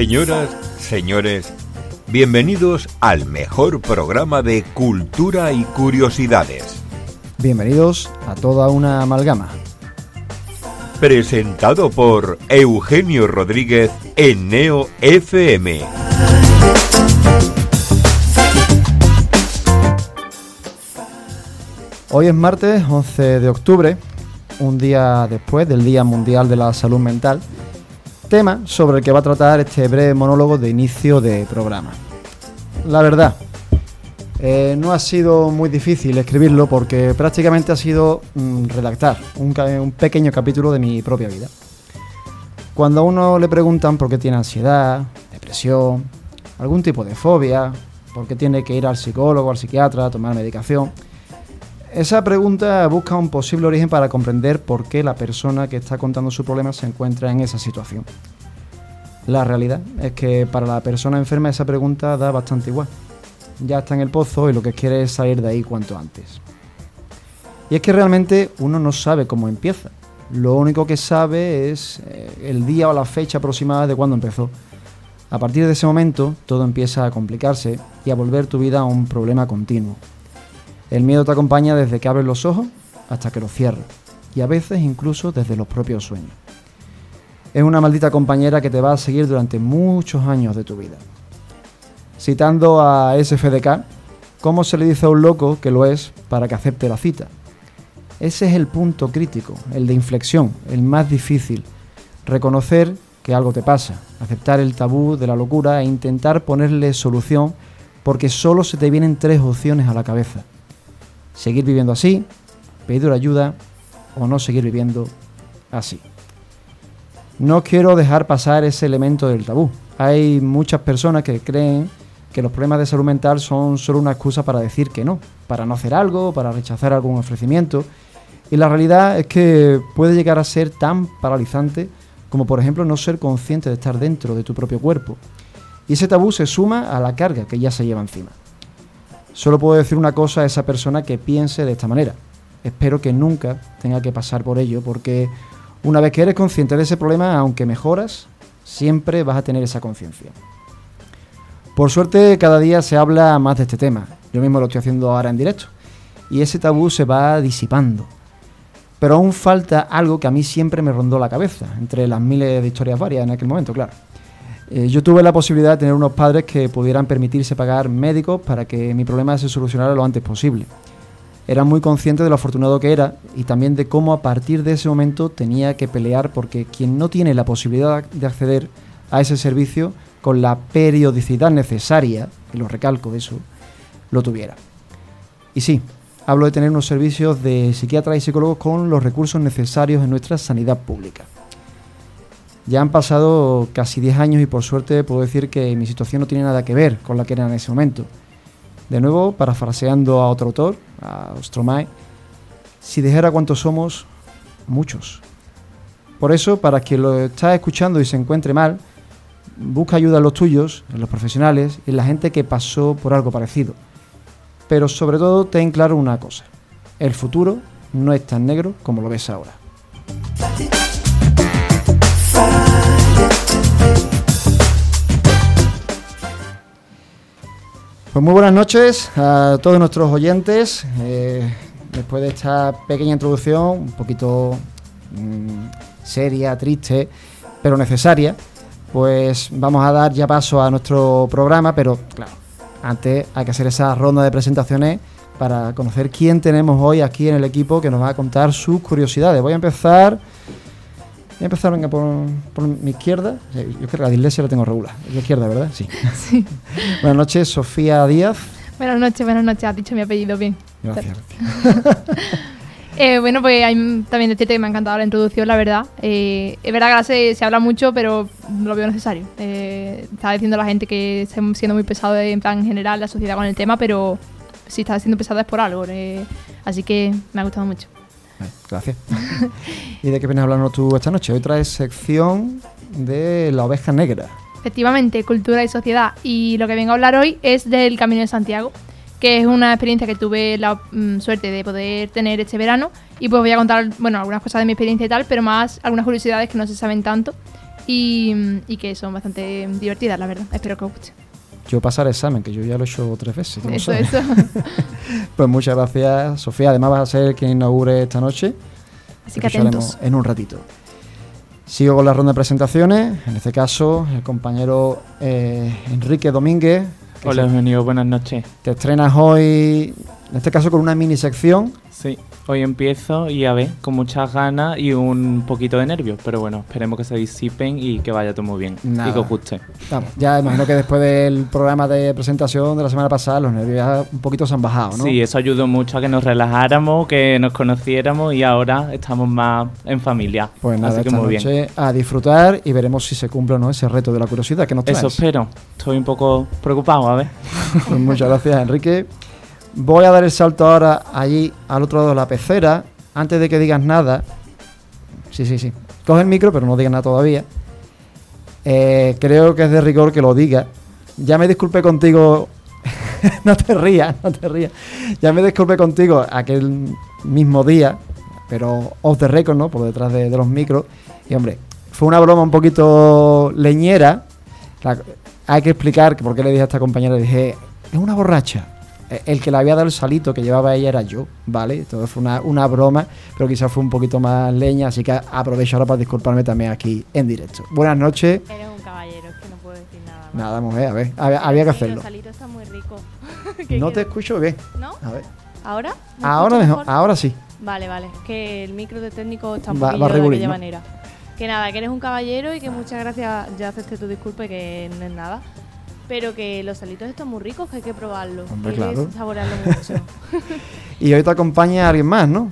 Señoras, señores, bienvenidos al mejor programa de cultura y curiosidades. Bienvenidos a toda una amalgama. Presentado por Eugenio Rodríguez en Neo FM. Hoy es martes 11 de octubre, un día después del Día Mundial de la Salud Mental tema sobre el que va a tratar este breve monólogo de inicio de programa. La verdad, eh, no ha sido muy difícil escribirlo porque prácticamente ha sido mm, redactar un, un, pequeño capítulo de mi propia vida. Cuando a uno le preguntan por qué tiene ansiedad, depresión, algún tipo de fobia, por qué tiene que ir al psicólogo, al psiquiatra, a tomar medicación, esa pregunta busca un posible origen para comprender por qué la persona que está contando su problema se encuentra en esa situación. La realidad es que para la persona enferma esa pregunta da bastante igual. Ya está en el pozo y lo que quiere es salir de ahí cuanto antes. Y es que realmente uno no sabe cómo empieza. Lo único que sabe es eh, el día o la fecha aproximada de cuando empezó. A partir de ese momento todo empieza a complicarse y a volver tu vida a un problema continuo. El miedo te acompaña desde que abres los ojos hasta que los cierras, y a veces incluso desde los propios sueños. Es una maldita compañera que te va a seguir durante muchos años de tu vida. Citando a SFDK, ¿cómo se le dice a un loco que lo es para que acepte la cita? Ese es el punto crítico, el de inflexión, el más difícil. Reconocer que algo te pasa, aceptar el tabú de la locura e intentar ponerle solución porque solo se te vienen tres opciones a la cabeza seguir viviendo así, pedir ayuda o no seguir viviendo así. No quiero dejar pasar ese elemento del tabú. Hay muchas personas que creen que los problemas de salud mental son solo una excusa para decir que no, para no hacer algo, para rechazar algún ofrecimiento. Y la realidad es que puede llegar a ser tan paralizante como por ejemplo no ser consciente de estar dentro de tu propio cuerpo. Y ese tabú se suma a la carga que ya se lleva encima. Solo puedo decir una cosa a esa persona que piense de esta manera. Espero que nunca tenga que pasar por ello, porque una vez que eres consciente de ese problema, aunque mejoras, siempre vas a tener esa conciencia. Por suerte, cada día se habla más de este tema. Yo mismo lo estoy haciendo ahora en directo. Y ese tabú se va disipando. Pero aún falta algo que a mí siempre me rondó la cabeza, entre las miles de historias varias en aquel momento, claro. Eh, yo tuve la posibilidad de tener unos padres que pudieran permitirse pagar médicos para que mi problema se solucionara lo antes posible. Era muy consciente de lo afortunado que era y también de cómo a partir de ese momento tenía que pelear porque quien no tiene la posibilidad de acceder a ese servicio con la periodicidad necesaria, y lo recalco eso, lo tuviera. Y sí, hablo de tener unos servicios de psiquiatras y psicólogos con los recursos necesarios en nuestra sanidad pública. Ya han pasado casi 10 años y por suerte puedo decir que mi situación no tiene nada que ver con la que era en ese momento. De nuevo, parafraseando a otro autor, a Stromae, si dijera cuántos somos, muchos. Por eso, para quien lo está escuchando y se encuentre mal, busca ayuda en los tuyos, en los profesionales y en la gente que pasó por algo parecido. Pero sobre todo, ten claro una cosa. El futuro no es tan negro como lo ves ahora. Pues muy buenas noches a todos nuestros oyentes. Eh, después de esta pequeña introducción, un poquito mm, seria, triste, pero necesaria, pues vamos a dar ya paso a nuestro programa, pero claro, antes hay que hacer esa ronda de presentaciones para conocer quién tenemos hoy aquí en el equipo que nos va a contar sus curiosidades. Voy a empezar Voy a empezar venga, por, mi izquierda. Yo creo que la dislexia la tengo regular. Es la izquierda, ¿verdad? Sí. sí. buenas noches, Sofía Díaz. Buenas noches, buenas noches. Has dicho mi apellido bien. Gracias. eh, bueno, pues hay también decirte que me ha encantado la introducción, la verdad. Eh, es verdad que ahora se, se, habla mucho, pero lo veo necesario. Eh, estaba diciendo la gente que estamos siendo muy pesado en plan general la sociedad con el tema, pero si está siendo pesada es por algo. Eh, así que me ha gustado mucho. Gracias. ¿Y de qué vienes a hablarnos tú esta noche? Hoy traes sección de la oveja negra. Efectivamente, cultura y sociedad. Y lo que vengo a hablar hoy es del Camino de Santiago, que es una experiencia que tuve la mm, suerte de poder tener este verano. Y pues voy a contar, bueno, algunas cosas de mi experiencia y tal, pero más algunas curiosidades que no se saben tanto. y, y que son bastante divertidas, la verdad. Espero que os guste. Yo pasar examen, que yo ya lo he hecho tres veces. Eso, sabes. eso. Pues muchas gracias, Sofía. Además vas a ser quien inaugure esta noche. Así Te que escucharemos atentos. En un ratito. Sigo con la ronda de presentaciones. En este caso, el compañero eh, Enrique Domínguez. Hola, Eugenio, buenas noches. Te estrenas hoy, en este caso, con una mini sección. Sí, hoy empiezo y a ver, con muchas ganas y un poquito de nervios, pero bueno, esperemos que se disipen y que vaya todo muy bien Nada. y que os guste. Ya imagino que después del programa de presentación de la semana pasada, los nervios ya un poquito se han bajado, ¿no? Sí, eso ayudó mucho a que nos relajáramos, que nos conociéramos y ahora estamos más en familia. Pues nada, Así que esta muy noche bien. a disfrutar y veremos si se cumple o no ese reto de la curiosidad que nos traes. Eso espero. Estoy un poco preocupado, a ver. Pues muchas gracias, Enrique. Voy a dar el salto ahora allí al otro lado de la pecera. Antes de que digas nada. Sí, sí, sí. Coge el micro, pero no digas nada todavía. Eh, creo que es de rigor que lo diga. Ya me disculpé contigo. no te rías, no te rías. Ya me disculpé contigo aquel mismo día, pero off the record, ¿no? Por detrás de, los micros. Y hombre, fue una broma un poquito leñera. Hay que explicar que por qué le dije a esta compañera, le dije, es una borracha. El que le había dado el salito que llevaba ella era yo, ¿vale? Entonces fue una, una broma, pero quizás fue un poquito más leña, así que aprovecho ahora para disculparme también aquí en directo. Buenas noches. Eres un caballero, es que no puedo decir nada. más. Nada, mujer, a ver, había, había que hacerlo. Los salitos están muy ricos. ¿Qué No te escucho bien. ¿No? A ver. ¿Ahora? ¿Me Ahora mejor, ahora sí. Vale, vale. Es que el micro de técnico está un Va- de aquella ¿no? manera. Que nada, que eres un caballero y que muchas gracias. Ya acepté tu disculpa y que no es nada. Pero que los salitos están muy ricos, que hay que probarlos. Hombre, hay que claro. saborearlo mucho. Y hoy te acompaña alguien más, ¿no?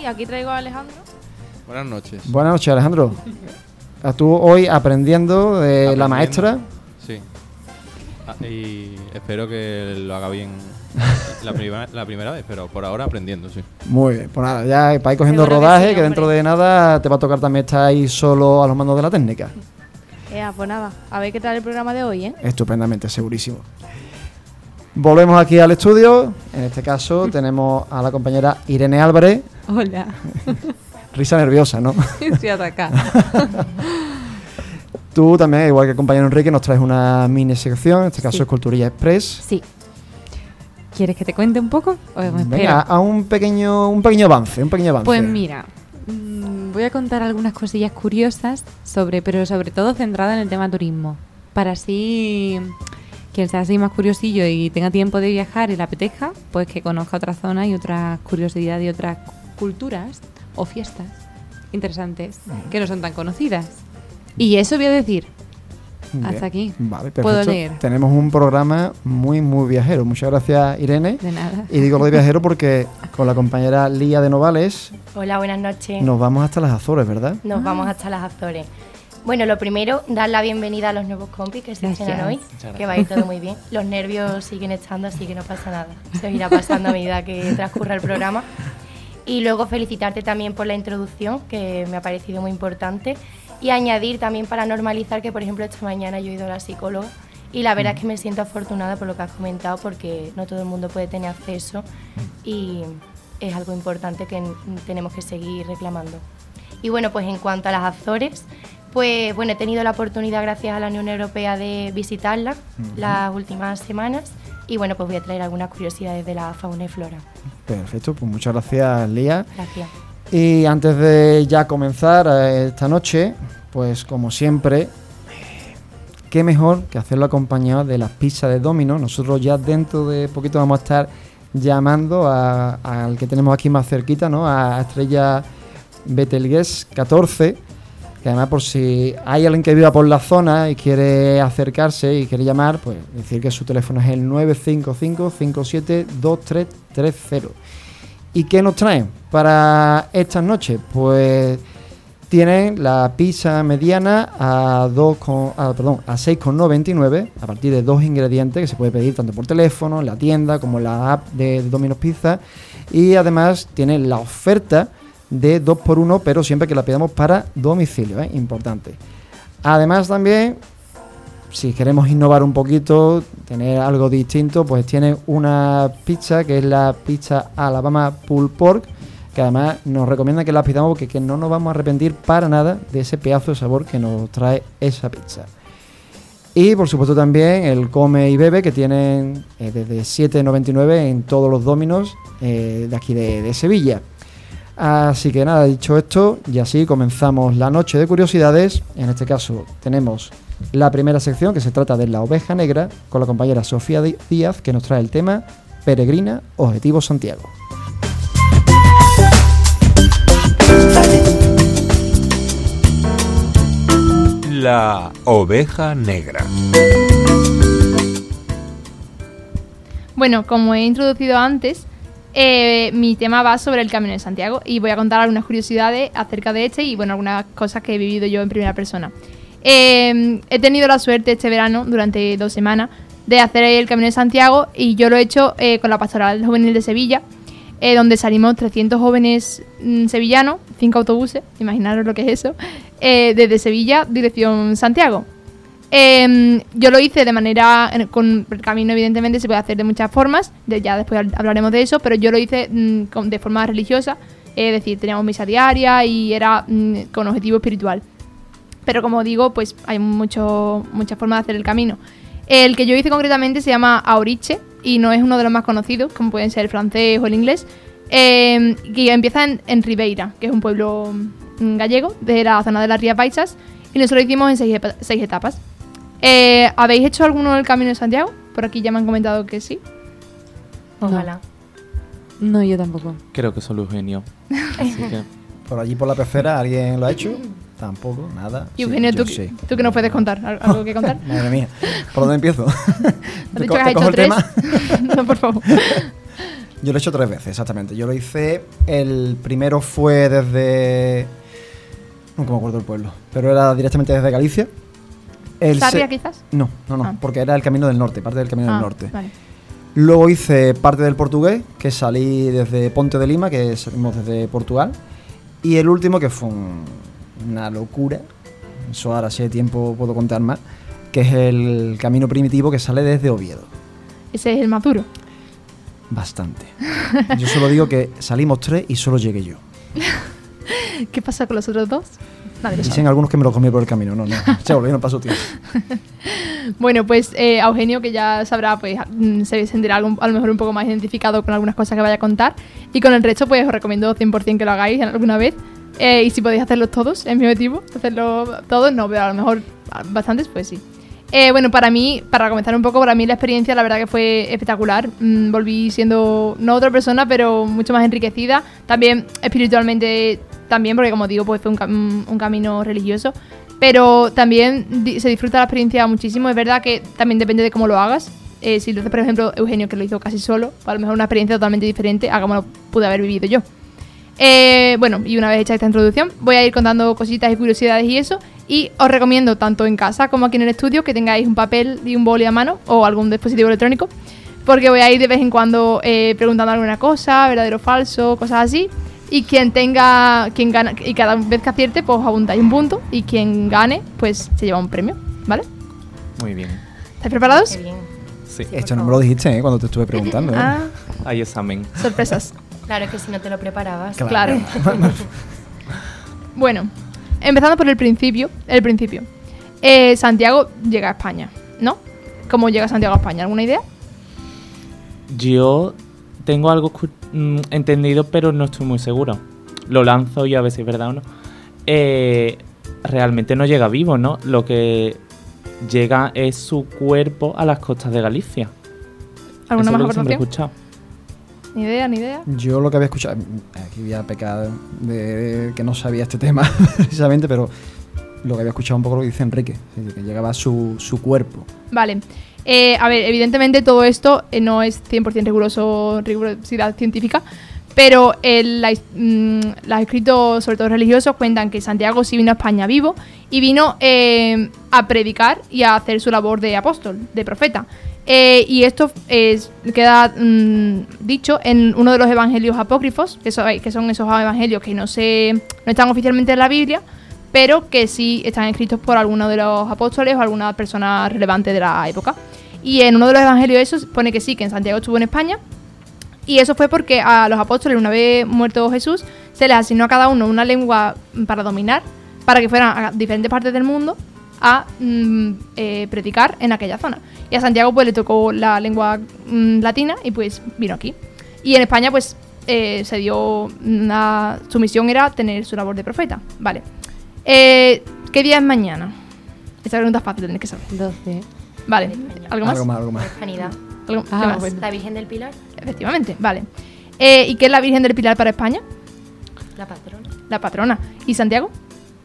y aquí traigo a Alejandro. Buenas noches. Buenas noches, Alejandro. Tú hoy aprendiendo de la maestra. Sí. Ah, y espero que lo haga bien la, prima- la primera vez, pero por ahora aprendiendo, sí. Muy bien, pues nada, ya para ir cogiendo que rodaje, sí, que dentro de nada te va a tocar también estar ahí solo a los mandos de la técnica. Pues nada, a ver qué tal el programa de hoy, ¿eh? Estupendamente, segurísimo. Volvemos aquí al estudio. En este caso tenemos a la compañera Irene Álvarez. Hola, Risa nerviosa, ¿no? estoy atacada. Tú también, igual que el compañero Enrique, nos traes una mini sección. En este caso Sí. es Culturilla Express. Sí. ¿Quieres que te cuente un poco? O me espero? Venga, a un pequeño, un pequeño avance, un pequeño avance. Pues mira, mm, voy a contar algunas cosillas curiosas sobre, pero sobre todo centrada en el tema turismo. Para así quien sea así más curiosillo y tenga tiempo de viajar y le apetezca, pues que conozca otras zonas y otras curiosidades y otras culturas o fiestas interesantes que no son tan conocidas. Y eso voy a decir. Bien. hasta aquí. Vale, perfecto. Puedo leer. Tenemos un programa muy, muy viajero. Muchas gracias, Irene. De nada. Y digo lo de viajero porque con la compañera Lía de Novales Hola, buenas noches. nos vamos hasta las Azores, ¿verdad? Nos vamos hasta las Azores. Bueno, lo primero, dar la bienvenida a los nuevos compis que se estrenan hoy, que va a ir todo muy bien. Los nervios siguen estando, así que no pasa nada. Se irá pasando a medida que transcurra el programa. Y luego felicitarte también por la introducción, que me ha parecido muy importante. Y añadir también para normalizar que, por ejemplo, esta mañana yo he ido a la psicóloga y la verdad es que me siento afortunada por lo que has comentado, porque no todo el mundo puede tener acceso y es algo importante que tenemos que seguir reclamando. Y bueno, pues en cuanto a las Azores, pues bueno, he tenido la oportunidad gracias a la Unión Europea de visitarlas las últimas semanas y bueno, pues voy a traer algunas curiosidades de la fauna y flora. Perfecto, pues muchas gracias, Lía. Gracias. Y antes de ya comenzar eh, esta noche, pues como siempre, qué mejor que hacerlo acompañado de las pizzas de Domino. Nosotros ya dentro de poquito vamos a estar llamando al que tenemos aquí más cerquita, ¿no? A Estrella Betelgeuse 14, que además por si hay alguien que viva por la zona y quiere acercarse y quiere llamar, pues decir que su teléfono es el 955 572330. ¿Y qué nos traen para estas noches? Pues tienen la pizza mediana a, 2 con- a, perdón, a 6,99 a partir de dos ingredientes que se puede pedir tanto por teléfono, en la tienda como en la app de Domino's Pizza. Y además tiene la oferta de 2x1, pero siempre que la pidamos para domicilio, ¿eh? importante. Además también si queremos innovar un poquito, tener algo distinto, pues tiene una pizza que es la pizza Alabama Pulled Pork, que además nos recomienda que las pidamos porque que no nos vamos a arrepentir para nada de ese pedazo de sabor que nos trae esa pizza. Y por supuesto también el come y bebe que tienen eh, desde 7,99 en todos los dominos eh, de aquí de Sevilla. Así que nada, dicho esto, y así comenzamos la noche de curiosidades. En este caso tenemos la primera sección que se trata de la oveja negra con la compañera Sofía Díaz que nos trae el tema Peregrina, Objetivo Santiago. La oveja negra. Bueno, como he introducido antes, eh, mi tema va sobre el Camino de Santiago y voy a contar algunas curiosidades acerca de este y bueno, algunas cosas que he vivido yo en primera persona. Eh, he tenido la suerte este verano, durante dos semanas, de hacer el Camino de Santiago y yo lo he hecho eh, con la Pastoral Juvenil de Sevilla, eh, donde salimos 300 jóvenes mm, sevillanos, cinco autobuses, imaginaros lo que es eso, desde Sevilla, dirección Santiago. Eh, yo lo hice de manera, con el camino evidentemente se puede hacer de muchas formas, ya después hab- hablaremos de eso, pero yo lo hice mm, de forma religiosa, es decir, teníamos misa diaria y era mm, con objetivo espiritual. Pero como digo, pues hay muchas formas de hacer el camino. El que yo hice concretamente se llama Aoriche y no es uno de los más conocidos, como pueden ser el francés o el inglés. Que empieza en, en Ribeira, que es un pueblo mm, gallego de la zona de las Rías Baixas, y nosotros lo hicimos en seis, seis etapas. Eh, ¿Habéis hecho alguno del Camino de Santiago? Por aquí ya me han comentado que sí. Ojalá. No, yo tampoco. Creo que solo Eugenio. Así que Por allí por la pecera, ¿alguien lo ha hecho? Tampoco, nada. Y Eugenio, ¿tú, sí. ¿tú qué nos puedes contar? ¿Al- ¿Algo que contar? Madre mía, ¿por dónde empiezo? ¿Has ¿Te dicho que has hecho el tres? tema? no, por favor. Yo lo he hecho tres veces, exactamente. Yo lo hice. El primero fue desde. Nunca me acuerdo el pueblo. Pero era directamente desde Galicia. El se- ¿Sarria quizás? No, no, no. Ah. Porque era el camino del norte, parte del camino Ah, del norte. Vale. Luego hice parte del portugués, que salí desde Ponte de Lima, que salimos desde Portugal. Y el último, que fue un- una locura. Eso ahora, si hay tiempo, puedo contar más. Que es el camino primitivo que sale desde Oviedo. Ese es el más duro. Bastante. Yo solo digo que salimos tres y solo llegué yo. ¿Qué pasa con los otros dos? Nadie lo sabe. Dicen algunos que me lo comí por el camino. No, no. Se volvieron paso tiempo. Bueno, pues eh, a Eugenio, que ya sabrá, pues mm, se sentirá algo- a lo mejor un poco más identificado con algunas cosas que vaya a contar. Y con el resto, pues os recomiendo 100% que lo hagáis alguna vez. Eh, y si podéis hacerlos todos, es mi objetivo. Hacerlo todos, no, pero a lo mejor bastantes, pues sí. Eh, bueno, para mí, para comenzar un poco, para mí la experiencia la verdad que fue espectacular. Mm, volví siendo no otra persona, pero mucho más enriquecida. También espiritualmente, también, porque como digo, pues fue un, cam- un camino religioso. Pero también se disfruta la experiencia muchísimo. Es verdad que también depende de cómo lo hagas. Eh, si lo por ejemplo, Eugenio, que lo hizo casi solo, a lo mejor una experiencia totalmente diferente a como lo pude haber vivido yo. Eh, bueno, y una vez hecha esta introducción, voy a ir contando cositas y curiosidades y eso. Y os recomiendo, tanto en casa como aquí en el estudio, que tengáis un papel y un boli a mano o algún dispositivo electrónico. Porque voy a ir de vez en cuando eh, preguntando alguna cosa, verdadero o falso, cosas así. Y quien tenga, quien gana, y cada vez que acierte, pues apuntáis un punto. Y quien gane, pues se lleva un premio, ¿vale? muy bien. ¿Estáis preparados? Qué bien. Sí. Esto no me lo dijiste ¿eh? cuando te estuve preguntando. ¿eh? Ah, Hay examen. sorpresas. Claro que si no te lo preparabas. Claro. bueno, empezando por el principio. El principio. Eh, Santiago llega a España, ¿no? ¿Cómo llega Santiago a España? ¿Alguna idea? Yo tengo algo escu- mm, entendido, pero no estoy muy seguro. Lo lanzo y a ver si es verdad o no. Eh, realmente no llega vivo, ¿no? Lo que llega es su cuerpo a las costas de Galicia. ¿Alguna Eso más es lo que siempre he información? escuchado. Ni idea, ni idea. Yo lo que había escuchado, aquí voy a pecar de que no sabía este tema precisamente, pero lo que había escuchado un poco lo que dice Enrique, que llegaba su, su cuerpo. Vale. Eh, a ver, evidentemente todo esto eh, no es 100% riguroso, rigurosidad científica, pero el, la, mm, los escritos, sobre todo religiosos, cuentan que Santiago sí vino a España vivo y vino eh, a predicar y a hacer su labor de apóstol, de profeta. Eh, y esto es- queda mm, dicho en uno de los evangelios apócrifos, que que son esos evangelios que no, se, no están oficialmente en la Biblia, pero que sí están escritos por alguno de los apóstoles o alguna persona relevante de la época. Y en uno de los evangelios esos pone que sí, que en Santiago estuvo en España Y eso fue porque a los apóstoles, una vez muerto Jesús, se les asignó a cada uno una lengua para dominar, para que fueran a diferentes partes del mundo a mm, eh, predicar en aquella zona. Y a Santiago pues le tocó la lengua mm, latina y pues vino aquí. Y en España pues eh, se dio su misión era tener su labor de profeta. Vale. Eh, ¿Qué día es mañana? Esta pregunta es fácil, tenéis que saber. 12. Vale. ¿Algo más? Algo más, algo más. Hispanidad. ¿Algo- Ah, qué más? bueno. La Virgen del Pilar, Efectivamente, vale. Eh, ¿Y qué es la Virgen del Pilar para España? la patrona. La patrona. ¿Y Santiago?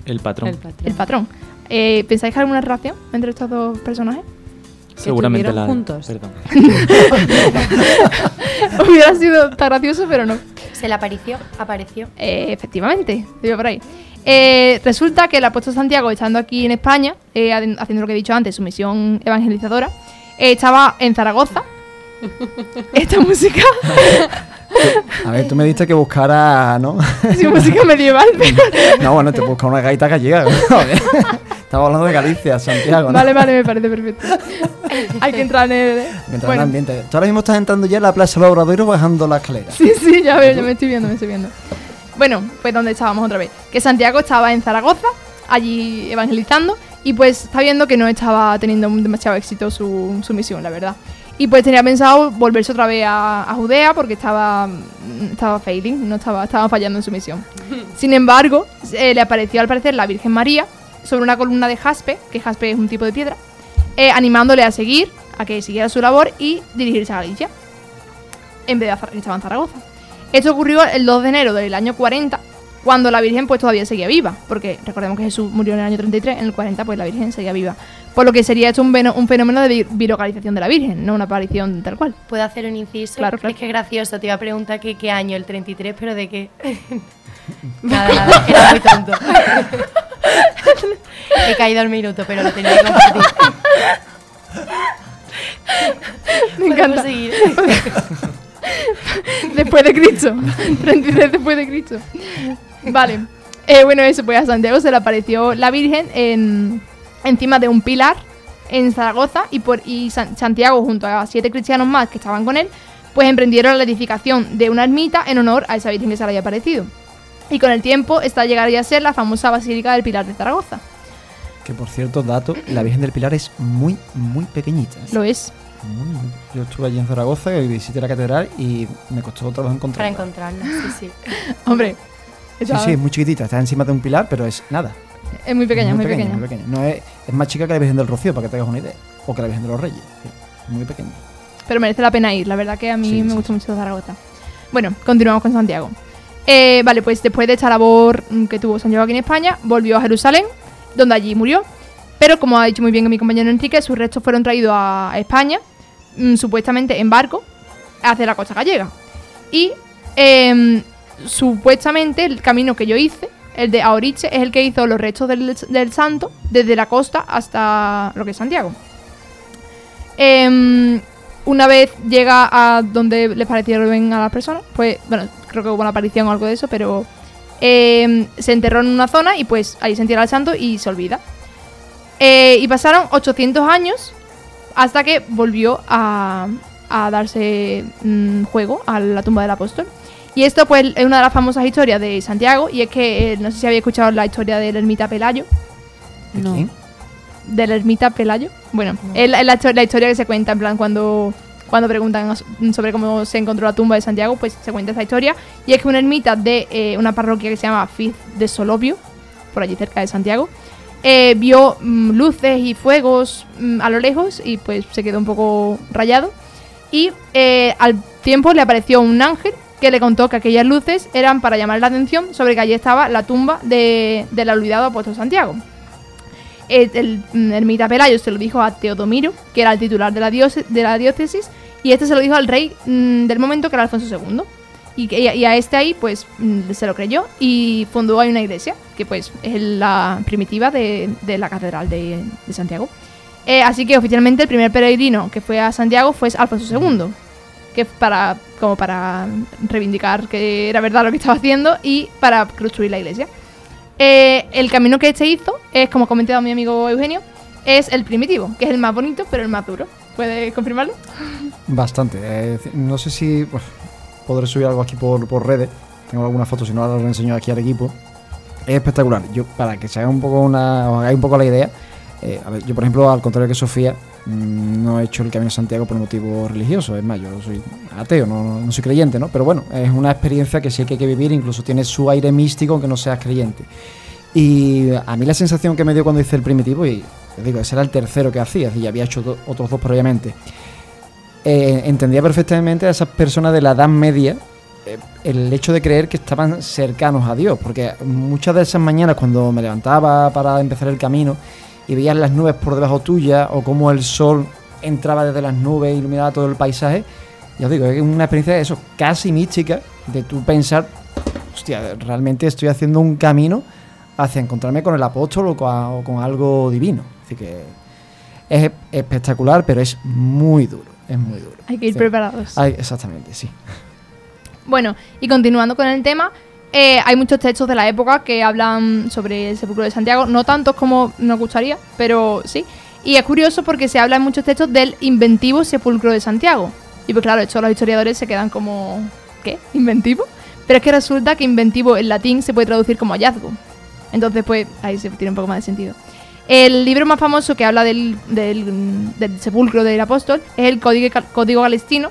El patrón. El patrón. El patrón. Eh, ¿Pensáis que hay alguna relación entre estos dos personajes? Seguramente estuvieron la. juntos. Perdón. Hubiera sido tan gracioso, pero no. Se le apareció, apareció. Eh, efectivamente, iba por ahí. Eh, resulta que el apóstol Santiago, estando aquí en España, eh, haci- haciendo lo que he dicho antes, su misión evangelizadora, eh, estaba en Zaragoza. Esta música, A ver, tú me diste que buscara, ¿no? sí, música medieval, pero- no, bueno, te busca una gaita gallega. Estaba hablando de Galicia, Santiago, ¿no? Vale, vale, me parece perfecto. Hay que entrar en el. Mientras en el Bueno, ambiente. Tú ahora mismo estás entrando ya en la Plaza del Obradoiro bajando la escalera. Sí, sí, ya veo, ya me estoy viendo, me estoy viendo. Bueno, pues donde estábamos otra vez. Que Santiago estaba en Zaragoza, allí evangelizando, y pues está viendo que no estaba teniendo demasiado éxito su, su misión, la verdad. Y pues tenía pensado volverse otra vez a, a Judea porque estaba, mm, estaba failing, no estaba, estaba fallando en su misión. Sin embargo, eh, le apareció al parecer la Virgen María sobre una columna de jaspe, que jaspe es un tipo de piedra, eh, animándole a seguir, a que siguiera su labor y dirigirse a Galicia en vez de a estaba en Zaragoza. Esto ocurrió el 2 de enero del año 40, cuando la Virgen pues todavía seguía viva, porque recordemos que Jesús murió en el año 33, en el 40 pues la Virgen seguía viva. Por lo que sería esto un, fenómeno de vi- virocalización de la Virgen, no una aparición tal cual. ¿Puedo hacer un inciso? Claro, claro. Es que es gracioso. Te iba a preguntar que qué año, el 33, pero de qué. nada, nada, era muy tonto. He caído al minuto, pero lo tenía que compartir. Me encanta. seguir. después de Cristo. 33 después de Cristo. Vale. Eh, bueno, eso, pues a Santiago se le apareció la Virgen en, encima de un pilar en Zaragoza y, por, y San- Santiago junto a siete cristianos más que estaban con él, pues emprendieron la edificación de una ermita en honor a esa Virgen que se le había aparecido. Y con el tiempo, esta llegaría a ser la famosa Basílica del Pilar de Zaragoza. Que por cierto, dato, la Virgen del Pilar es muy, muy pequeñita. Lo es. Yo estuve allí en Zaragoza y visité la catedral y me costó trabajo Para encontrarla. encontrarla, sí, sí. Hombre. Sí, sí, es muy chiquitita, está encima de un pilar, pero es nada. es muy pequeña, muy pequeña. muy pequeña. No es, es más chica que la Virgen del Rocío, para que te hagas una idea. O que la Virgen de los Reyes. Sí, Muy pequeña. Pero merece la pena ir, la verdad que a mí Sí, me sí, gusta mucho Zaragoza. Bueno, continuamos con Santiago. Eh, vale, pues después de esta labor mm, que tuvo Santiago aquí en España, volvió a Jerusalén, donde allí murió. Pero como ha dicho muy bien mi compañero Enrique, sus restos fueron traídos a España, mm, supuestamente en barco, hacia la costa gallega. Y em, supuestamente el camino que yo hice, el de Aoriche, es el que hizo los restos del, del santo desde la costa hasta lo que es Santiago. Em, una vez llega a donde les parecieron a las personas, pues, bueno, creo que hubo una aparición o algo de eso, pero em, se enterró en una zona y pues ahí se entierra el santo y se olvida. Eh, y pasaron 800 años hasta que volvió a, a darse mm, juego a la tumba del apóstol. Y esto pues es una de las famosas historias de Santiago y es que, eh, no sé si habéis escuchado la historia del ermita Pelayo. ¿De No. quién? de la ermita Pelayo. Bueno, es, la, es la histo- la historia que se cuenta, en plan, cuando, cuando preguntan sobre cómo se encontró la tumba de Santiago, pues se cuenta esta historia. Y es que una ermita de eh, una parroquia que se llama Fiz de Solovio, por allí cerca de Santiago, eh, vio mm, luces y fuegos mm, a lo lejos y pues se quedó un poco rayado. Y eh, al tiempo le apareció un ángel que le contó que aquellas luces eran para llamar la atención sobre que allí estaba la tumba de- del olvidado apóstol Santiago. El mm, ermita Pelayo se lo dijo a Teodomiro, que era el titular de la, diose- de la diócesis, y este se lo dijo al rey del momento, que era Alfonso II. Y, a- y a este ahí, pues, mm, se lo creyó y fundó ahí una iglesia, que pues es la primitiva de, de la catedral de, de Santiago. Eh, así que oficialmente el primer peregrino que fue a Santiago fue Alfonso II, que para como para reivindicar que era verdad lo que estaba haciendo y para construir la iglesia. Eh, el camino que este hizo es, como ha comentado mi amigo Eugenio, es el primitivo, que es el más bonito, pero el más duro. ¿Puedes confirmarlo? Bastante. eh, no sé si. Podré subir algo aquí por, por redes. Tengo algunas fotos, si no ahora lo enseño aquí al equipo. Es espectacular. Yo, para que se un poco una, os hagáis un poco la idea, eh, yo por ejemplo, al contrario que Sofía, mm, no he hecho el Camino de Santiago por motivo religioso. Es más, yo soy ateo, no, no soy creyente, ¿no? Pero bueno, es una experiencia que sí que hay que vivir, incluso tiene su aire místico aunque no seas creyente. Y a mí la sensación que me dio cuando hice el primitivo, y digo, ese era el tercero que hacía, es decir, ya había hecho otros dos previamente, eh, entendía perfectamente a esas personas de la Edad Media eh, el hecho de creer que estaban cercanos a Dios, porque muchas de esas mañanas cuando me levantaba para empezar el camino y veías las nubes por debajo tuya o cómo el sol entraba desde las nubes y iluminaba todo el paisaje, ya os digo, es una experiencia de eso, casi mística, de tú pensar, hostia, realmente estoy haciendo un camino hacia encontrarme con el apóstol o con algo divino. Así que es espectacular, pero es muy duro, es muy duro. Hay que ir Sí. preparados. Exactamente, sí. Bueno, y continuando con el tema, eh, hay muchos textos de la época que hablan sobre el sepulcro de Santiago, no tantos como nos gustaría, pero sí. Y es curioso porque se habla en muchos textos del inventivo sepulcro de Santiago. Y pues claro, esto los historiadores se quedan como, ¿qué? ¿Inventivo? Pero es que resulta que inventivo en latín se puede traducir como hallazgo. Entonces, pues ahí se tiene un poco más de sentido. El libro más famoso que habla del, del- sepulcro del apóstol es el Código, Código Galestino,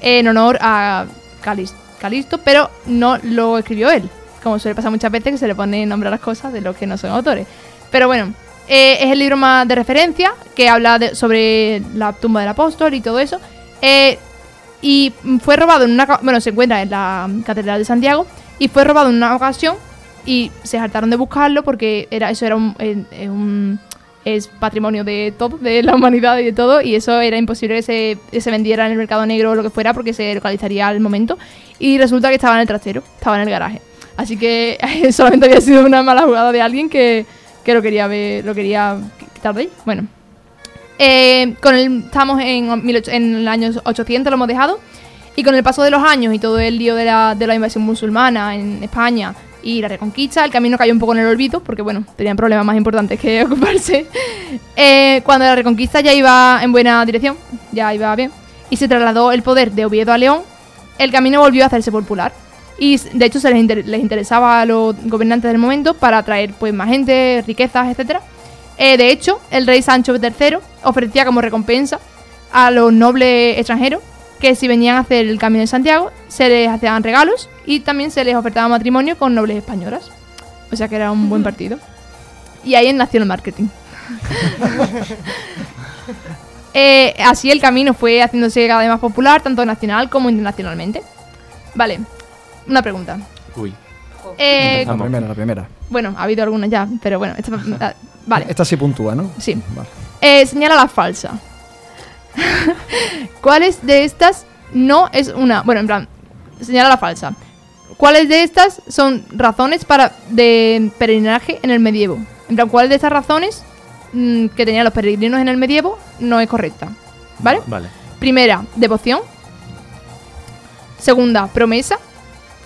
en honor a Calis- Calisto, pero no lo escribió él. Como suele pasar muchas veces que se le pone nombre a las cosas de los que no son autores. Pero bueno, eh, es el libro más de referencia que habla de- sobre la tumba del apóstol y todo eso. Eh, y fue robado en una. Bueno, se encuentra en la Catedral de Santiago. Y fue robado en una ocasión. Y se hartaron de buscarlo porque era eso era un, es patrimonio de todo, de la humanidad y de todo. Y eso era imposible que se, se vendiera en el mercado negro o lo que fuera porque se localizaría al momento. Y resulta que estaba en el trastero, estaba en el garaje. Así que solamente había sido una mala jugada de alguien que, que lo quería ver, lo quería quitar de ahí. Bueno. Eh, con el, estamos en, 18 en el año 800, lo hemos dejado. Y con el paso de los años y todo el lío de la, de la invasión musulmana en España y la reconquista, el camino cayó un poco en el olvido, porque bueno, tenían problemas más importantes que ocuparse. Eh, cuando la reconquista ya iba en buena dirección, ya iba bien, y se trasladó el poder de Oviedo a León, el camino volvió a hacerse popular. Y de hecho se les, les interesaba a los gobernantes del momento para atraer pues más gente, riquezas, etcétera. Eh, de hecho, el rey Sancho III ofrecía como recompensa a los nobles extranjeros que si venían a hacer el camino de Santiago se les hacían regalos y también se les ofertaba matrimonio con nobles españolas. O sea que era un buen partido. Y ahí nació el marketing. Eh, así el camino fue haciéndose cada vez más popular, tanto nacional como internacionalmente. Vale, una pregunta. Uy. Eh, La primera, la primera. bueno, ha habido algunas ya, pero bueno, esta- ah, vale. Esta sí puntúa, ¿no? Sí. Vale. Eh, señala la falsa. ¿Cuáles de estas no es una? Bueno, en plan, señala la falsa. ¿Cuáles de estas son razones para de peregrinaje en el medievo? En plan, ¿cuál de estas razones mm, que tenían los peregrinos en el medievo no es correcta? ¿Vale? Vale. Primera, devoción. Segunda, promesa.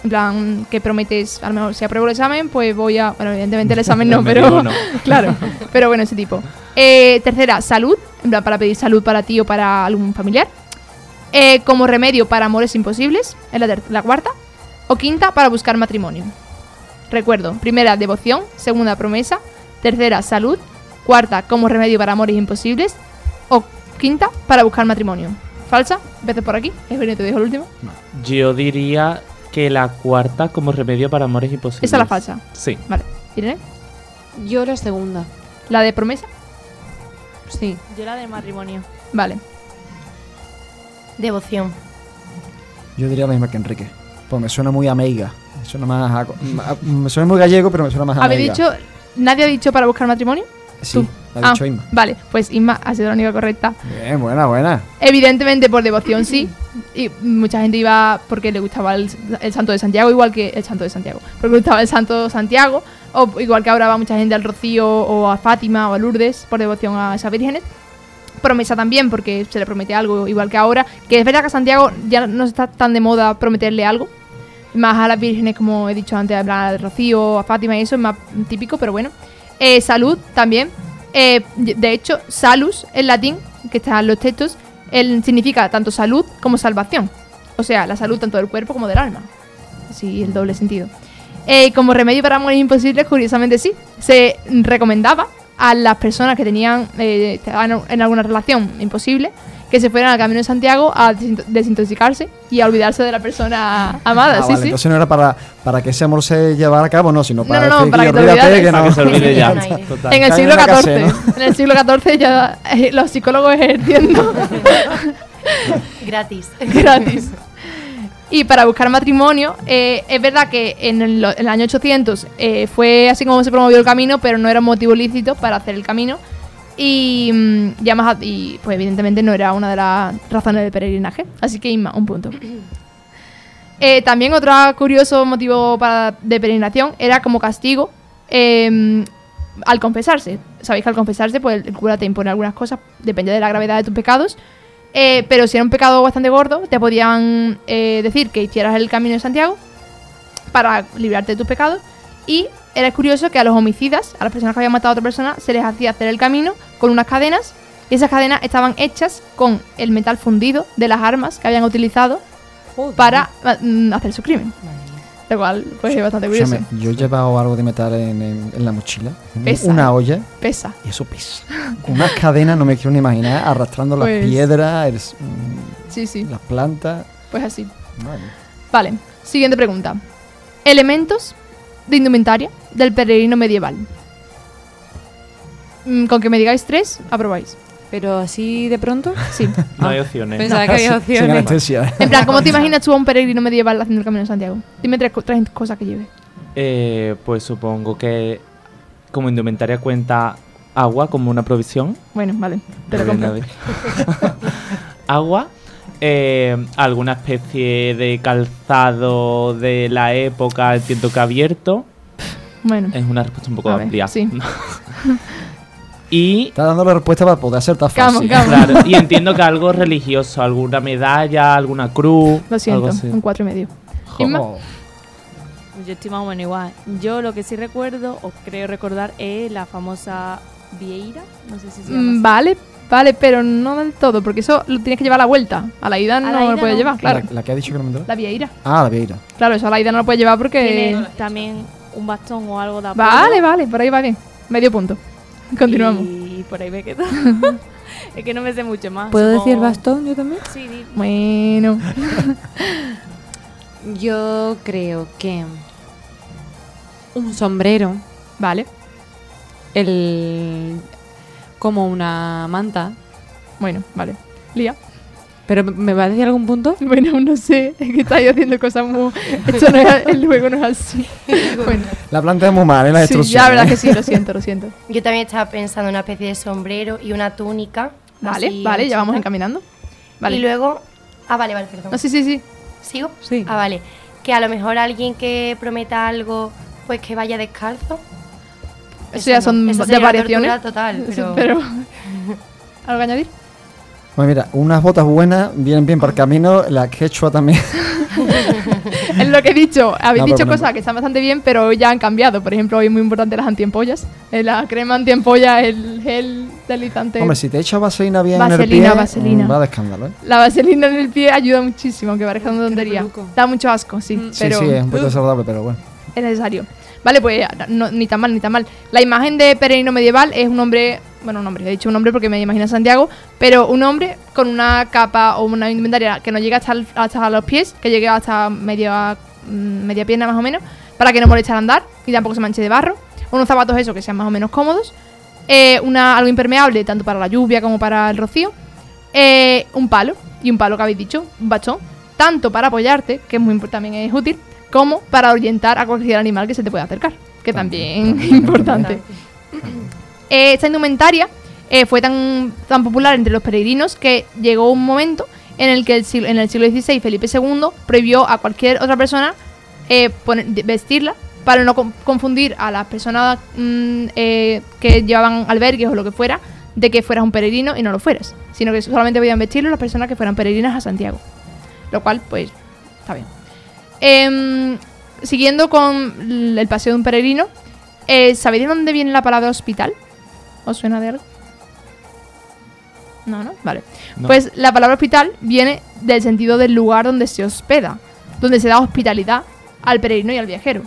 En plan, que prometes, a lo mejor si apruebo el examen, pues voy a... Bueno, evidentemente el examen no, El pero... no. claro, pero bueno, ese tipo. Eh, tercera, salud. En plan, para pedir salud para ti o para algún familiar. Eh, como remedio para amores imposibles. Es la, la cuarta. O quinta, para buscar matrimonio. Recuerdo, primera, devoción. Segunda, promesa. Tercera, salud. Cuarta, como remedio para amores imposibles. O quinta, para buscar matrimonio. ¿Falsa? Empecé por aquí. Es te dijo el último. Yo diría que la cuarta como remedio para amores imposibles. Esa es la falsa. Sí. Vale. Irene, Yo la segunda. la de promesa. Sí. Yo la del matrimonio. Vale. Devoción. Yo diría la misma que Enrique. Pues me suena muy a meiga. Me suena más a- a- me suena muy gallego, pero me suena más a ¿Habéis dicho. ¿Nadie ha dicho para buscar matrimonio? Sí, tú. Ha dicho Ah, Inma. Vale, pues Inma ha sido la única correcta. Bien, buena, buena. Evidentemente por devoción sí. Y mucha gente iba porque le gustaba el, el santo de Santiago, igual que el santo de Santiago. Porque gustaba el santo Santiago. O igual que ahora va mucha gente al Rocío o a Fátima o a Lourdes por devoción a esas vírgenes. Promesa también, porque se le promete algo, igual que ahora. Que es verdad que a Santiago ya no está tan de moda prometerle algo. Más a las vírgenes, como he dicho antes, a Rocío, a Fátima y eso es más típico, pero bueno. Eh, salud también. Eh, de hecho, salus en latín, que está en los textos, el- significa tanto salud como salvación. o sea, la salud tanto del cuerpo como del alma. Así, el doble sentido. Eh, como remedio para amores imposibles, curiosamente sí, se recomendaba a las personas que tenían eh, en alguna relación imposible que se fueran al Camino de Santiago a desinto- desintoxicarse y a olvidarse de la persona amada. Ah, sí, vale, sí. Entonces no era para, para que ese amor se llevara a cabo, no, sino para no, no, decir para que te olvídate, olvidaras. que Para no. que se olvide ya. Total. En el siglo XIV, en el siglo XIV ya eh, los psicólogos ejerciendo Gratis. gratis. Y para buscar matrimonio, eh, es verdad que en el, en el año 800 eh, fue así como se promovió el camino, pero no era un motivo lícito para hacer el camino. Y, mm, y pues evidentemente no era una de las razones del peregrinaje. Así que Inma, un punto. Eh, también otro curioso motivo para, de peregrinación era como castigo eh, al confesarse. Sabéis que al confesarse, pues el cura te impone algunas cosas, depende de la gravedad de tus pecados. Eh, pero si era un pecado bastante gordo, te podían eh, decir que hicieras el camino de Santiago para librarte de tus pecados. Y era curioso que a los homicidas, a las personas que habían matado a otra persona, se les hacía hacer el camino con unas cadenas. Y esas cadenas estaban hechas con el metal fundido de las armas que habían utilizado para mm, hacer su crimen. Lo cual, pues es bastante curioso. Escúchame, yo he llevado algo de metal en, en- en la mochila. Pesa, Una ¿eh? olla. Pesa. Y eso pesa. Con unas cadenas, no me quiero ni imaginar, arrastrando Pues- las piedras, el mm, Sí, sí. las plantas. Pues así. Vale. Vale, siguiente pregunta. Elementos de indumentaria del peregrino medieval. Mm, Con que me digáis tres, aprobáis. Pero así de pronto. Sí. No hay opciones. Pensaba que había Sin opciones. anestesia. En plan, ¿cómo te imaginas tú a un peregrino medieval haciendo el camino de Santiago? Dime tres, co- tres cosas que lleve. Eh, pues supongo que como indumentaria cuenta agua como una provisión. Bueno, vale, te lo Muy bien, compro. David. agua. eh, alguna especie de calzado de la época, entiendo que abierto. Bueno, Es una respuesta un poco A ver, amplia. sí. Y Está dando la respuesta para poder ser tan fácil. Claro, y entiendo que algo religioso, alguna medalla, alguna cruz. lo siento, algo así. un cuatro y medio. Yo estoy más o menos igual. Yo lo que sí recuerdo, o creo recordar, es la famosa Vieira. No sé si se llama. mm, así. vale, vale, pero no del todo, porque eso lo tienes que llevar a la vuelta. A la ida no la lo ida puedes no. llevar, claro. La, la que ha dicho que no me. La vieira. Ah, la vieira. Claro, eso a la ida no lo puedes llevar porque... Tiene también un bastón o algo de apoyo. Vale, vale, por ahí va bien. Medio punto. Continuamos. Y por ahí me quedo. es que no me sé mucho más. ¿Puedo decir el bastón yo también? Sí, di. Bueno. Yo creo que un sombrero, Vale. el como una manta. Bueno, vale. Lía. ¿Pero me va a decir algún punto? Bueno, no sé. Es que estáis haciendo cosas muy... Esto no es... El juego no es así. Bueno. La planta es muy mal, ¿eh? La Sí, destrucción. ya, la verdad ¿eh? que sí. Lo siento, lo siento. Yo también estaba pensando en una especie de sombrero y una túnica. Vale, así vale. Ya vamos encaminando. Vale. Y luego. Ah, vale, vale, perdón. No, sí, sí, sí. ¿Sigo? Sí. Ah, vale. Que a lo mejor alguien que prometa algo, pues que vaya descalzo. Eso ya son eso de variaciones. total, pero, Pero... ¿Algo que añadir? Pues mira, unas botas buenas vienen bien para el camino, la quechua también. Es lo que he dicho. Habéis No, dicho no- cosas que están bastante bien, pero ya han cambiado. Por ejemplo, hoy es muy importante las antiempollas. Eh, La crema antiempollas, el gel deslizante. Hombre, si te echas vaselina bien en el Vaselina, pie, vaselina. mm, va de escándalo, ¿eh? La vaselina en el pie ayuda muchísimo, aunque parezca una tontería. Da mucho asco, sí, Mm. pero sí, sí, es un desagradable, pero bueno. es necesario. Vale, pues no- ni tan mal, ni tan mal. La imagen de peregrino medieval es un hombre, bueno, un hombre, he dicho un hombre porque me imagino a Santiago, pero un hombre con una capa o una indumentaria que no llegue hasta, el- hasta los pies, que llegue hasta media, mm, media pierna más o menos, para que no moleste al andar y tampoco se manche de barro. Unos zapatos eso que sean más o menos cómodos. Eh, una, algo impermeable tanto para la lluvia como para el rocío. Eh, un palo, y un palo que habéis dicho, un bachón, tanto para apoyarte, que es muy, también es útil, como para orientar a cualquier animal que se te pueda acercar, que también es importante. Esta indumentaria eh, fue tan, tan popular entre los peregrinos que llegó un momento en el que en el siglo XVI Felipe II prohibió a cualquier otra persona eh, vestirla para no con- confundir a las personas mm, eh, que llevaban albergues o lo que fuera de que fueras un peregrino y no lo fueras, sino que solamente podían vestirlo las personas que fueran peregrinas a Santiago. Lo cual, pues, está bien. Em, siguiendo con el paseo de un peregrino, ¿sabéis de dónde viene la palabra hospital? ¿Os suena de algo? No, no, vale. No. Pues la palabra hospital viene del sentido del lugar donde se hospeda, donde se da hospitalidad al peregrino y al viajero.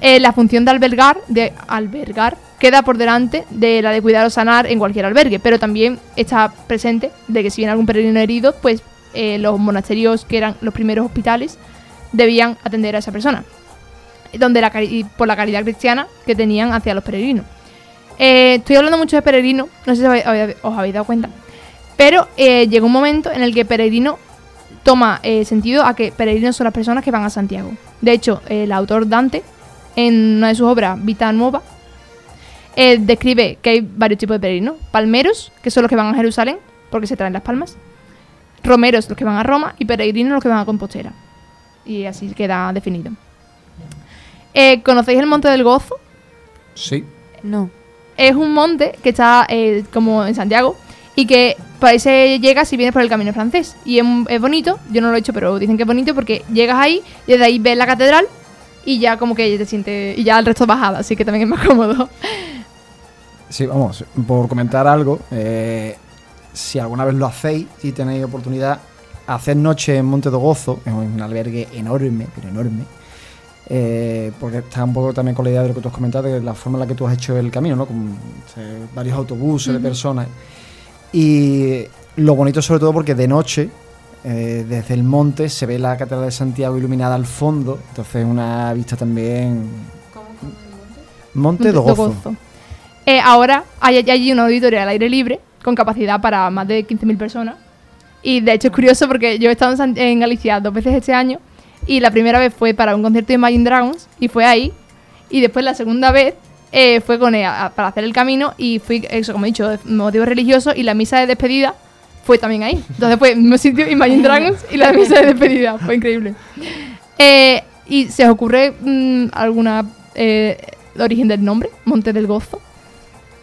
Eh, la función de albergar, de albergar queda por delante de la de cuidar o sanar en cualquier albergue, pero también está presente de que si viene algún peregrino herido, pues eh, los monasterios que eran los primeros hospitales debían atender a esa persona, donde la por la caridad cristiana que tenían hacia los peregrinos. Eh, estoy hablando mucho de peregrino, no sé si os habéis dado cuenta, pero eh, llegó un momento en el que peregrino toma eh, sentido a que peregrinos son las personas que van a Santiago. De hecho, el autor Dante, en una de sus obras, Vita Nuova, eh, describe que hay varios tipos de peregrinos. Palmeros, que son los que van a Jerusalén, porque se traen las palmas. Romeros, los que van a Roma. Y peregrinos, los que van a Compostela. Y así queda definido. Eh, ¿Conocéis el Monte del Gozo? Sí. No. Es un monte que está eh, como en Santiago y que se llega si vienes por el camino francés. Y es, bonito, yo no lo he hecho, pero dicen que es bonito porque llegas ahí y desde ahí ves la catedral y ya como que te sientes. Y ya el resto es bajada, así que también es más cómodo. Sí, vamos, por comentar algo, eh, si alguna vez lo hacéis, si tenéis oportunidad, hacer noche en Monte de Gozo, es un albergue enorme, pero enorme, eh, porque está un poco también con la idea de lo que tú has comentado, de la forma en la que tú has hecho el camino, ¿no? Con varios autobuses de personas. Y lo bonito sobre todo porque de noche, eh, desde el monte, se ve la Catedral de Santiago iluminada al fondo, entonces una vista también... Monte de Gozo. Eh, ahora hay, hay allí una auditoría al aire libre con capacidad para más de 15.000 personas. Y de hecho es curioso porque yo he estado en, San- en Galicia dos veces este año y la primera vez fue para un concierto de Imagine Dragons y fue ahí. Y después la segunda vez eh, fue con ella para hacer el camino y fui, eso como he dicho, de motivos religiosos y la misa de despedida fue también ahí. Entonces fue el mismo sitio, Imagine Dragons y la misa de despedida. Fue increíble. Eh, ¿Y se os ocurre mm, alguna eh, origen del nombre? Monte del Gozo.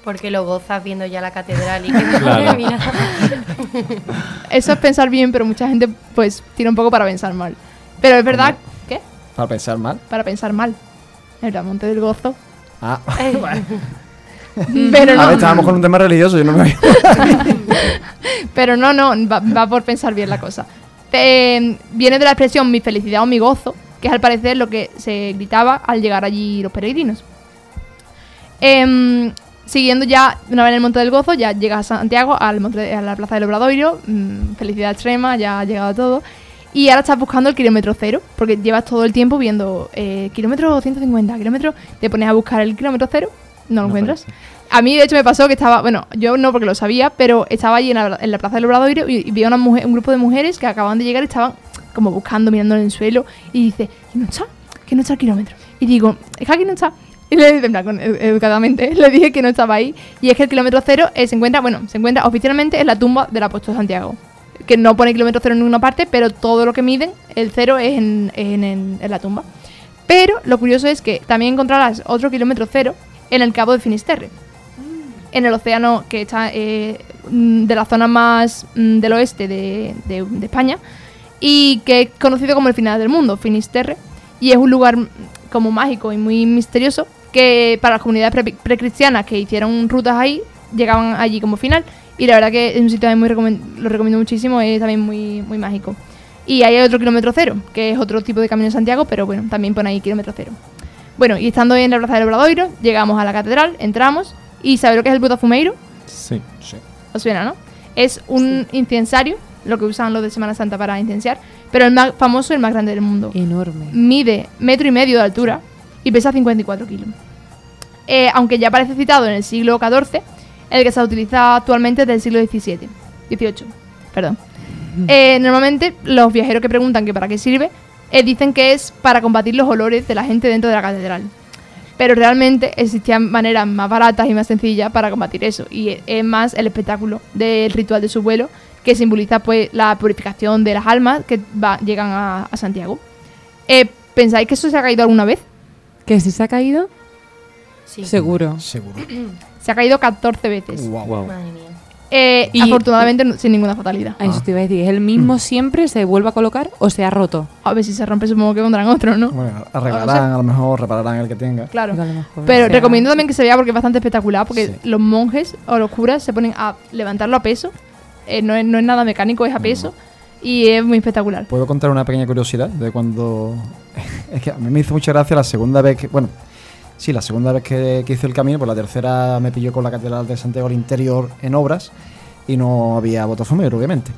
Porque lo gozas viendo ya la catedral y que Claro. Eso es pensar bien, pero mucha gente pues tira un poco para pensar mal. Pero es verdad, ¿qué? Para pensar mal. Para pensar mal. Es verdad, Monte del Gozo. Ah, Pero a ver, no, estábamos con un tema religioso, yo no me había... pero no, no, va, va por pensar bien la cosa. Eh, viene de la expresión mi felicidad o mi gozo, que es al parecer lo que se gritaba al llegar allí los peregrinos. Em, siguiendo ya, una vez en el Monte del Gozo, ya llegas a Santiago, al monte, a la Plaza del Obradoiro, mm, felicidad extrema, ya ha llegado todo. Y ahora estás buscando el kilómetro cero, porque llevas todo el tiempo viendo eh, kilómetro 150, kilómetro, te pones a buscar el kilómetro cero, no lo No encuentras. A mí, de hecho, me pasó que estaba, bueno, yo no porque lo sabía, pero estaba allí en la, en la Plaza del Obradoiro y, y vi a una mujer, un grupo de mujeres que acababan de llegar y estaban como buscando, mirando en el suelo y dice, ¿y no está? Que no está el kilómetro. Y digo, es que aquí no está. Y le, en plan, educadamente le dije que no estaba ahí. Y es que el kilómetro cero eh, se encuentra, bueno, se encuentra oficialmente en la tumba del apóstol Santiago. Que no pone kilómetro cero en ninguna parte, pero todo lo que miden, el cero es en, en- en- la tumba. Pero lo curioso es que también encontrarás otro kilómetro cero en el cabo de Finisterre. En el océano que está eh, mm, de la zona más mm, del oeste de, de- España y que es conocido como el final del mundo, Finisterre. Y es un lugar mm, como mágico y muy misterioso que para las comunidades pre- precristianas que hicieron rutas ahí, llegaban allí como final. Y la verdad que es un sitio también muy recomen- lo recomiendo muchísimo, es también muy, muy mágico. Y ahí hay otro kilómetro cero, que es otro tipo de camino en Santiago, pero bueno, también pone ahí kilómetro cero. Bueno, y estando en la Plaza del Obradoiro, llegamos a la catedral, entramos, y ¿sabéis lo que es el Botafumeiro? Sí. ¿Os suena, no? Es un incensario, lo que usan los de Semana Santa para incenciar, pero el más famoso y el más grande del mundo. Enorme. Mide metro y medio de altura y pesa 54 kilos. Eh, aunque ya aparece citado en el siglo XIV, el que se utiliza actualmente es del siglo XVII. 18, perdón. Eh, normalmente los viajeros que preguntan que para qué sirve, eh, dicen que es para combatir los olores de la gente dentro de la catedral. Pero realmente existían maneras más baratas y más sencillas para combatir eso. Y e- es más el espectáculo del ritual de su vuelo que simboliza pues la purificación de las almas que va- llegan a, a Santiago. Eh, ¿Pensáis que eso se ha caído alguna vez? ¿Que si se ha caído? Sí. Seguro. Seguro. Se ha caído 14 veces. Wow. Wow. Madre mía. Eh, Y- afortunadamente no- sin ninguna fatalidad. A eso te iba a decir. ¿Es el mismo siempre? ¿Se vuelve a colocar o se ha roto? A ver si se rompe, supongo que pondrán otro, ¿no? Bueno, arreglarán, a lo mejor repararán el que tenga. Claro. A lo mejor, Pero o sea, recomiendo también que se vea porque es bastante espectacular, porque Sí. los monjes o los curas se ponen a levantarlo a peso eh, no, es, no es nada mecánico, es a peso y es muy espectacular. ¿Puedo contar una pequeña curiosidad de cuando... es que a mí me hizo mucha gracia la segunda vez que... Bueno, sí, la segunda vez que, que hice el camino, pues la tercera me pilló con la Catedral de Santiago al interior en obras y no había botafumero, obviamente.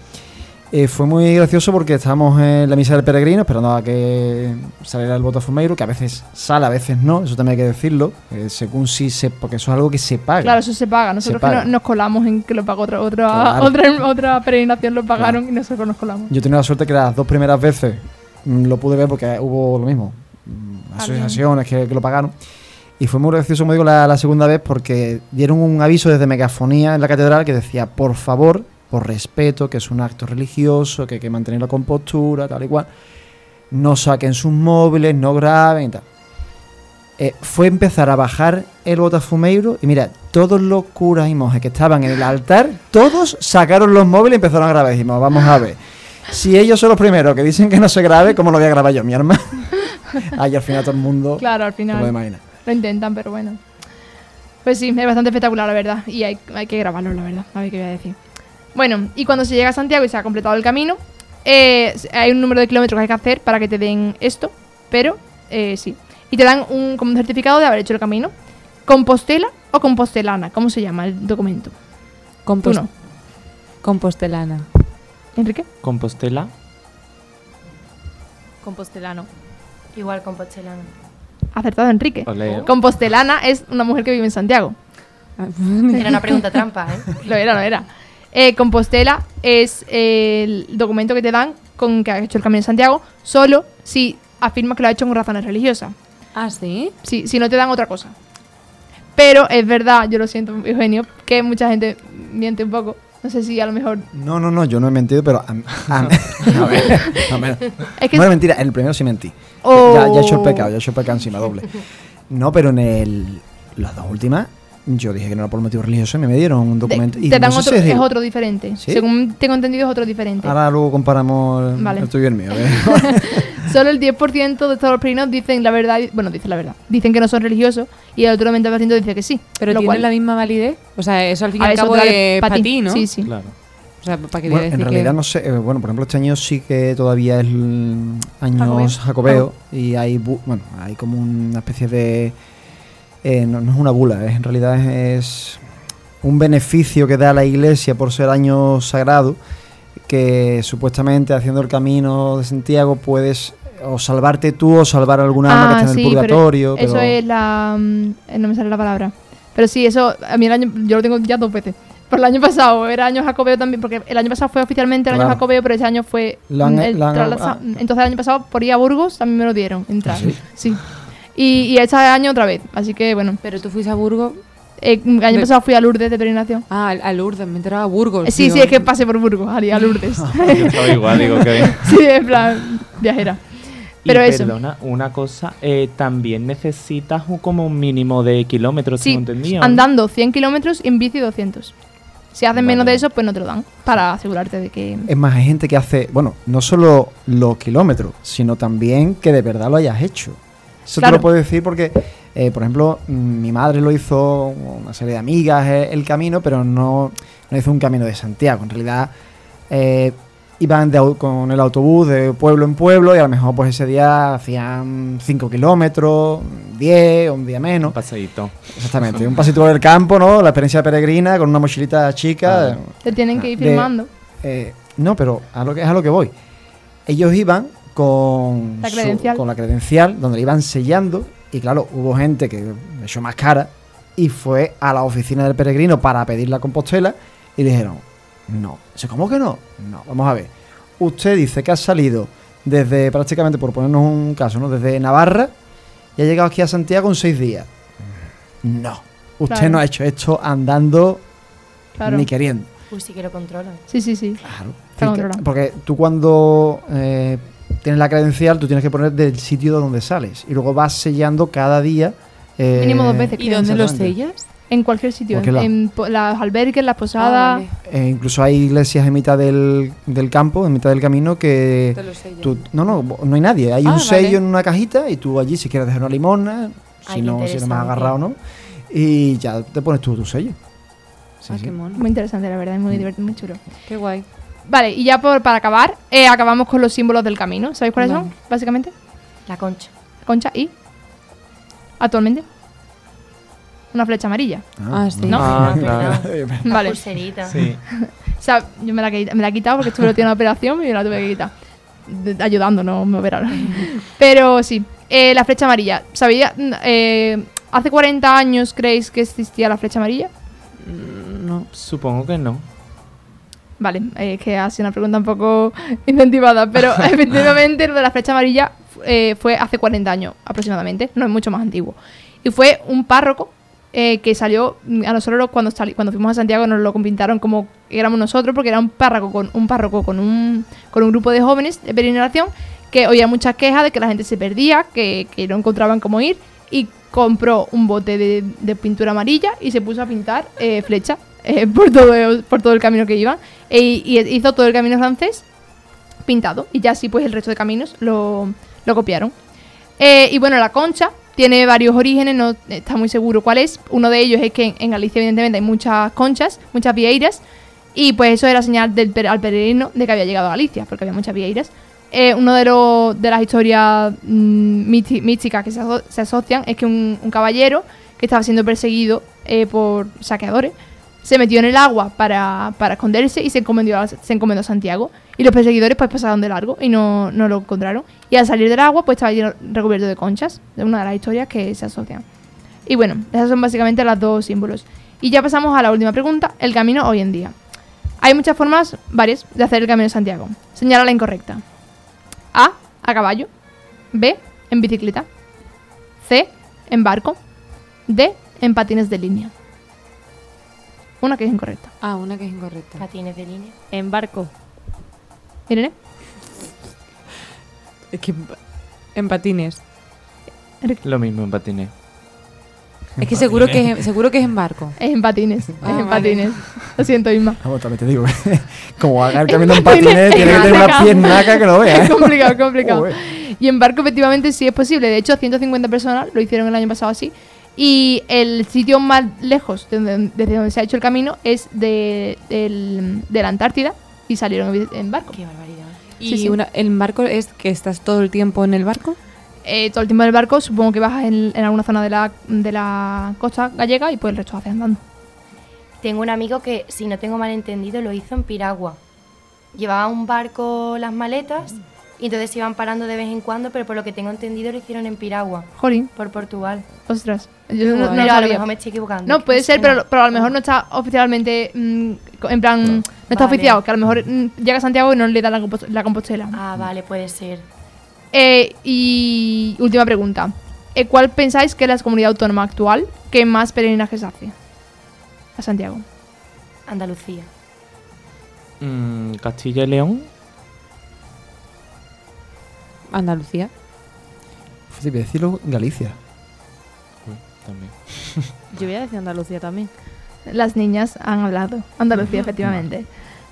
Eh, fue muy gracioso porque estábamos en la misa del peregrino esperando a que saliera el botafumeiro, que a veces sale, a veces no, eso también hay que decirlo, eh, según si se... porque eso es algo que se paga. Claro, eso se paga. Nosotros que paga. no- nos colamos en que lo pagó otra otra Claro. otra, otra peregrinación, lo pagaron y nosotros nos colamos. Yo tenía la suerte que las dos primeras veces mm, lo pude ver porque hubo lo mismo, mm, asociaciones que, que lo pagaron. Y fue muy gracioso, como digo, la, la segunda vez porque dieron un aviso desde megafonía en la catedral que decía, por favor, por respeto, que es un acto religioso, que hay que mantener la compostura, tal y cual, no saquen sus móviles, no graben y tal. Eh, fue empezar a bajar el botafumeiro y mira, todos los curas y monjes que estaban en el altar, todos sacaron los móviles y empezaron a grabar. Dijimos, vamos a ver. Si ellos son los primeros que dicen que no se grabe, ¿cómo lo voy a grabar yo, mi hermano? Ahí al final todo el mundo Claro, al se final imaginar. Lo intentan, pero bueno. Pues sí, es bastante espectacular, la verdad. Y hay, hay que grabarlo, la verdad. A ver qué voy a decir. Bueno, y cuando se llega a Santiago y se ha completado el camino, eh, hay un número de kilómetros que hay que hacer para que te den esto, pero eh, sí. Y te dan un, como un certificado de haber hecho el camino. ¿Compostela o compostelana? ¿Cómo se llama el documento? Tú Compos- no. Compostelana. ¿Enrique? Compostela. Compostelano. Igual compostelano. Acertado, Enrique. Compostelana es una mujer que vive en Santiago. Era una pregunta trampa, ¿eh? Lo era, lo era. Eh, Compostela es el documento que te dan con que has hecho el Camino de Santiago, solo si afirmas que lo has hecho con razones religiosas. Ah, sí. Si, si no te dan otra cosa. Pero es verdad, yo lo siento, Eugenio, que mucha gente miente un poco. No sé si a lo mejor. No, no, no, yo no he mentido, pero a, a- a ver, a ver. Es que No es mentira, en el primero sí mentí. Oh. Ya, ya he hecho el pecado, ya he hecho el pecado encima doble. No, pero en el, las dos últimas, yo dije que no era por motivo religioso y me dieron un documento. y te dan no sé otro, si es otro diferente. ¿Sí? Según tengo entendido, es otro diferente. Ahora luego comparamos Vale. el tuyo y el mío. ¿eh? Solo el 10% de todos los peregrinos dicen la verdad. Bueno, dicen la verdad. Dicen que no son religiosos y el otro 90% dice que sí. Pero lo tiene cual- la misma validez. O sea, eso al fin y a al eso cabo otra es pa' para ti, ¿no? Sí, sí. Claro. O sea, para que Bueno, decir en que- realidad no sé, eh, bueno, por ejemplo, este año sí que todavía es el años Jacobeo. jacobeo y hay, bu- bueno, hay como una especie de, eh, no, no es una bula, es, en realidad es, es un beneficio que da la iglesia por ser año sagrado, que supuestamente haciendo el camino de Santiago puedes o salvarte tú o salvar a algún alma que Ah, está en el pero purgatorio. Eso pero- es la. mm, eh, No me sale la palabra. Pero sí, eso. A mí el año. Yo lo tengo ya dos veces. Por el año pasado era año jacobeo también, porque el año pasado fue oficialmente el año Claro. jacobeo, pero ese año fue. El. Entonces el año pasado por ir a Burgos también me lo dieron entrar. ¿Ah, sí? Sí. Y, y este año otra vez. Así que bueno. Pero tú fuiste a Burgos. Eh, el año De- pasado fui a Lourdes de peregrinación. Ah, a Lourdes, me enteraba a Burgos. Eh, sí, digo. sí, es que pasé por Burgos, haría a Lourdes. Yo estaba igual, digo que bien. sí, en plan, viajera. Pero y eso. perdona, una cosa, eh, también necesitas un- como un mínimo de kilómetros, Sí, entendido. ¿no? andando 100 kilómetros y en bici 200. Si hacen menos Vale. de eso, pues no te lo dan. Para asegurarte de que. Es más, hay gente que hace, bueno, no solo los kilómetros, sino también que de verdad lo hayas hecho. Eso Claro. te lo puedo decir porque, eh, por ejemplo, mm, mi madre lo hizo, una serie de amigas, eh, el camino, pero no, no hizo un camino de Santiago. En realidad, eh, iban de con el autobús de pueblo en pueblo y a lo mejor pues ese día hacían 5 kilómetros, 10, un día menos. Un paseíto. Exactamente, un pasito por el campo, ¿no? La experiencia peregrina con una mochilita chica. Ah. Te tienen que ir de- firmando. Eh, no, pero a lo que es a lo que voy. Ellos iban con La su- credencial. con la credencial, donde le iban sellando, y claro, hubo gente que le echó más cara y fue a la oficina del peregrino para pedir la compostela y le dijeron, no. Dice, ¿cómo que no? No, vamos a ver. Usted dice que ha salido desde prácticamente, por ponernos un caso, ¿no? Desde Navarra y ha llegado aquí a Santiago en seis días. No. Usted Claro. no ha hecho esto andando Claro. ni queriendo. Uy, sí que lo controlan. Sí, sí, sí. Claro. Que- porque tú cuando eh, tienes la credencial, tú tienes que poner del sitio de donde sales. Y luego vas sellando cada día. eh, Mínimo dos veces. ¿Y dónde los sellas? En cualquier sitio. Cualquier En, lado. en las albergues, las Ah, posadas. vale. Eh, incluso hay iglesias en mitad del, del campo, en mitad del camino, que Te los sellan. tú, no, no, no hay nadie. Hay Ah, un sello vale. en una cajita y tú allí si quieres dejar una limona, Ay, si no, si no me has interesante. agarrado o no, y ya te pones tú tu sello. Sí, ah, sí. qué mono. Muy interesante, la verdad, y muy Mm. divertido, muy chulo. Qué guay. Vale, y ya por, para acabar, eh, acabamos con los símbolos del camino. ¿Sabéis cuáles Vale. son, básicamente? La concha. Concha y. Actualmente. Una flecha amarilla. Ah, sí. ¿No? Ah, Perdón, claro. perdón. Vale. Pulserita. Sí. O sea, yo me la, he quita- me la he quitado porque estuve en una operación y me la tuve que quitar. De- ayudando, no me operaron. Pero sí, eh, la flecha amarilla. ¿Sabía? mm, eh, ¿Hace 40 años creéis que existía la flecha amarilla? Mm, No. Supongo que no. Vale, eh, es que ha sido una pregunta un poco incentivada, pero efectivamente lo de la flecha amarilla eh, fue hace 40 años aproximadamente, no es mucho más antiguo. Y fue un párroco eh, que salió, mm, a nosotros cuando, sali- cuando fuimos a Santiago nos lo pintaron como éramos nosotros, porque era un párroco con un, párroco con un, con un grupo de jóvenes de peregrinación que oía muchas quejas de que la gente se perdía, que, que no encontraban cómo ir, y compró un bote de, de pintura amarilla y se puso a pintar eh, flechas eh, por, todo, por todo el camino que iban. E- y hizo todo el camino francés pintado. Y ya así pues el resto de caminos lo, lo copiaron. Eh, y bueno, la concha tiene varios orígenes, no está muy seguro cuál es. Uno de ellos es que en, Galicia evidentemente hay muchas conchas, muchas vieiras. Y pues eso era señal del, al peregrino de que había llegado a Galicia, porque había muchas vieiras. Eh, uno de, los de las historias mm, místicas que se, se asocian es que un, un caballero que estaba siendo perseguido eh, por saqueadores se metió en el agua para, para esconderse y se encomendó, a, se Santiago. Y los perseguidores pues pasaron de largo y no, no lo encontraron. Y al salir del agua pues estaba lleno- recubierto de conchas. Es una de las historias que se asocian. Y bueno, esas son básicamente las dos símbolos. Y ya pasamos a la última pregunta, el camino hoy en día. Hay muchas formas, varias, de hacer el camino de Santiago. Señala la incorrecta. A, a caballo. B, en bicicleta. C, en barco. D, en patines de línea. Una que es incorrecta. Ah, una que es incorrecta. Patines de línea. En barco. Irene, Es que en patines. Lo mismo en patines. Es que seguro que es, seguro que es en barco. es en patines. Ah, es en vale. patines. Lo siento, Isma. Vamos, también te digo, como haga el camino en patines, patines, tiene que tener una complicado. piernaca que lo vea. Es ¿eh? complicado, es complicado. Joder. Y en barco efectivamente sí es posible. De hecho, 150 personas lo hicieron el año pasado así. Y el sitio más lejos de donde- desde donde se ha hecho el camino es de, del- de la Antártida y salieron en barco. Qué barbaridad. Y Sí, sí. una- el barco es que estás todo el tiempo en el barco. Eh, todo el tiempo del barco, supongo que bajas en, en alguna zona de la, de la costa gallega y pues el resto haces andando. Tengo un amigo que, si no tengo mal entendido, lo hizo en Piragua. Llevaba un barco las maletas y entonces iban parando de vez en cuando, pero por lo que tengo entendido lo hicieron en Piragua, Jolín, por Portugal. ostras. Yo no, no lo pero a lo mejor me estoy equivocando. No, puede ser, pero, pero a lo mejor no está oficialmente, mm, en plan, no está Vale. oficiado, que a lo mejor mm, llega a Santiago y no le da la, compos- la compostela. Ah, vale, puede ser. Eh, y última pregunta. Eh, ¿Cuál pensáis que es la comunidad autónoma actual que más peregrinajes hace? A Santiago. Andalucía. Mm, Castilla y León. Andalucía. Fíjate, voy a decirlo Galicia. Uy, también. Yo voy a decir Andalucía también. Las niñas han hablado. Andalucía, efectivamente.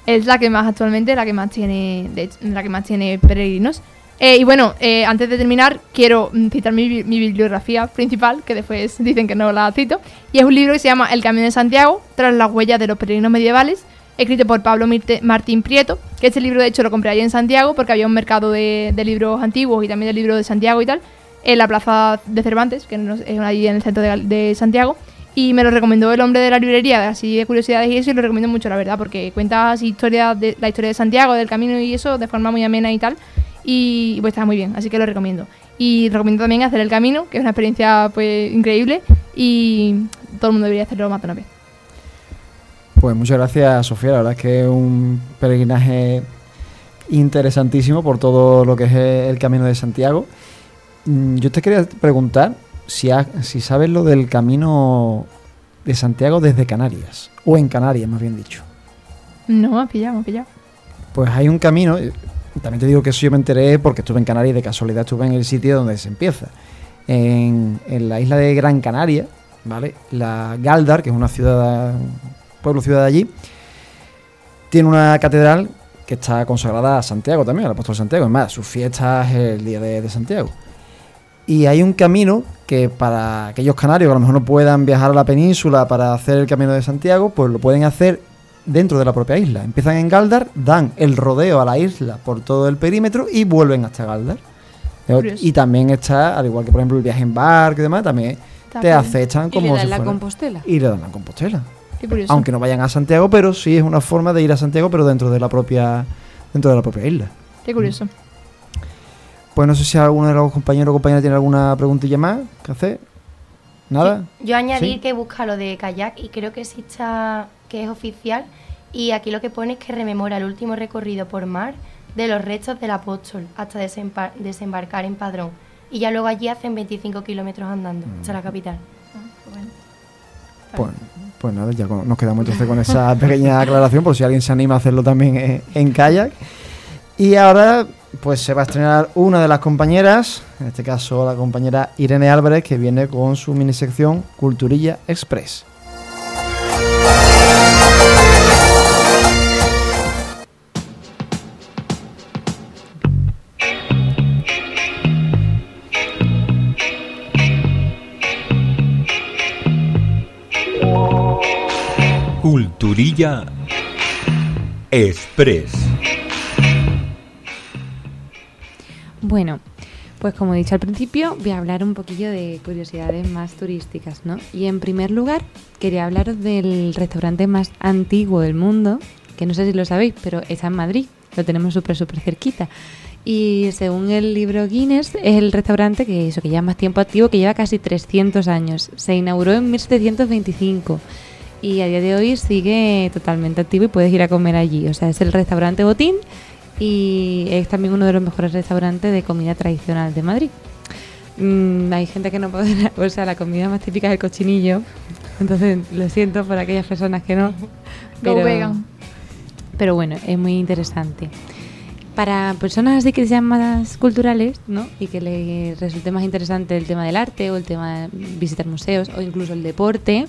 Es la que más actualmente, la que más tiene, de hecho, la que más tiene peregrinos. Eh, y bueno, eh, antes de terminar, quiero mm, citar mi, mi bibliografía principal, que después dicen que no la cito. Y es un libro que se llama El Camino de Santiago, tras las huellas de los peregrinos medievales, escrito por Pablo Martín Prieto. Que este libro, de hecho, lo compré allí en Santiago, porque había un mercado de, libros antiguos y también de libros de Santiago y tal, en la plaza de Cervantes, que es allí en el centro de, Santiago. Y me lo recomendó el hombre de la librería, así de curiosidades y eso, y lo recomiendo mucho, la verdad, porque cuenta así historia de, la historia de Santiago, del camino y eso, de forma muy amena y tal. Y pues está muy bien, así que lo recomiendo. Y recomiendo también hacer el camino, que es una experiencia pues increíble y todo el mundo debería hacerlo más de una vez. Pues muchas gracias, Sofía. La verdad es que es un peregrinaje interesantísimo por todo lo que es el camino de Santiago. Mm, Yo te quería preguntar si, ha- si sabes lo del camino de Santiago desde Canarias, o en Canarias, más bien dicho. No, has pillado, me has pillado. Pues hay un camino, eh, también te digo que eso yo me enteré porque estuve en Canarias y de casualidad estuve en el sitio donde se empieza. En, en la isla de Gran Canaria, ¿vale? La Galdar, que es una ciudad, pueblo ciudad de allí, tiene una catedral que está consagrada a Santiago también, al apóstol Santiago. Es más, su fiesta es el día de, de Santiago. Y hay un camino que para aquellos canarios que a lo mejor no puedan viajar a la península para hacer el camino de Santiago, pues lo pueden hacer dentro de la propia isla. Empiezan en Galdar, dan el rodeo a la isla por todo el perímetro y vuelven hasta Galdar. Curioso. Y también está, al igual que por ejemplo el viaje en barco y demás, también te acechan Y como le dan si la Compostela. y le dan la Compostela. Aunque no vayan a Santiago, pero sí es una forma de ir a Santiago, pero dentro de la propia dentro de la propia isla. Qué curioso. Pues no sé si alguno de los compañeros o compañeras tiene alguna preguntilla más que hacer. ¿Nada? Yo añadí ¿Sí? que busca lo de kayak y creo que sí está, que es oficial. Y aquí lo que pone es que rememora el último recorrido por mar de los restos del apóstol hasta desempa- desembarcar en Padrón. Y ya luego allí hacen 25 kilómetros andando hasta la capital. Pues, pues nada, ya nos quedamos entonces con esa pequeña aclaración por si alguien se anima a hacerlo también en kayak. Y ahora pues se va a estrenar una de las compañeras, en este caso la compañera Irene Álvarez, que viene con su minisección Culturilla Express. Culturilla Express. Bueno, pues como he dicho al principio, voy a hablar un poquillo de curiosidades más turísticas, ¿no? Y en primer lugar, quería hablaros del restaurante más antiguo del mundo, que no sé si lo sabéis, pero está en Madrid, lo tenemos súper, súper cerquita. Y según el libro Guinness, es el restaurante que, eso, que lleva más tiempo activo, que lleva casi 300 años. Se inauguró en 1725 y a día de hoy sigue totalmente activo y puedes ir a comer allí. O sea, es el restaurante Botín y es también uno de los mejores restaurantes de comida tradicional de Madrid. Mm, hay gente que no puede, o sea, la comida más típica es el cochinillo, entonces lo siento por aquellas personas que no. Go vegan. Pero bueno, es muy interesante. Para personas así que sean más culturales, ¿no? Y que les resulte más interesante el tema del arte o el tema de visitar museos o incluso el deporte,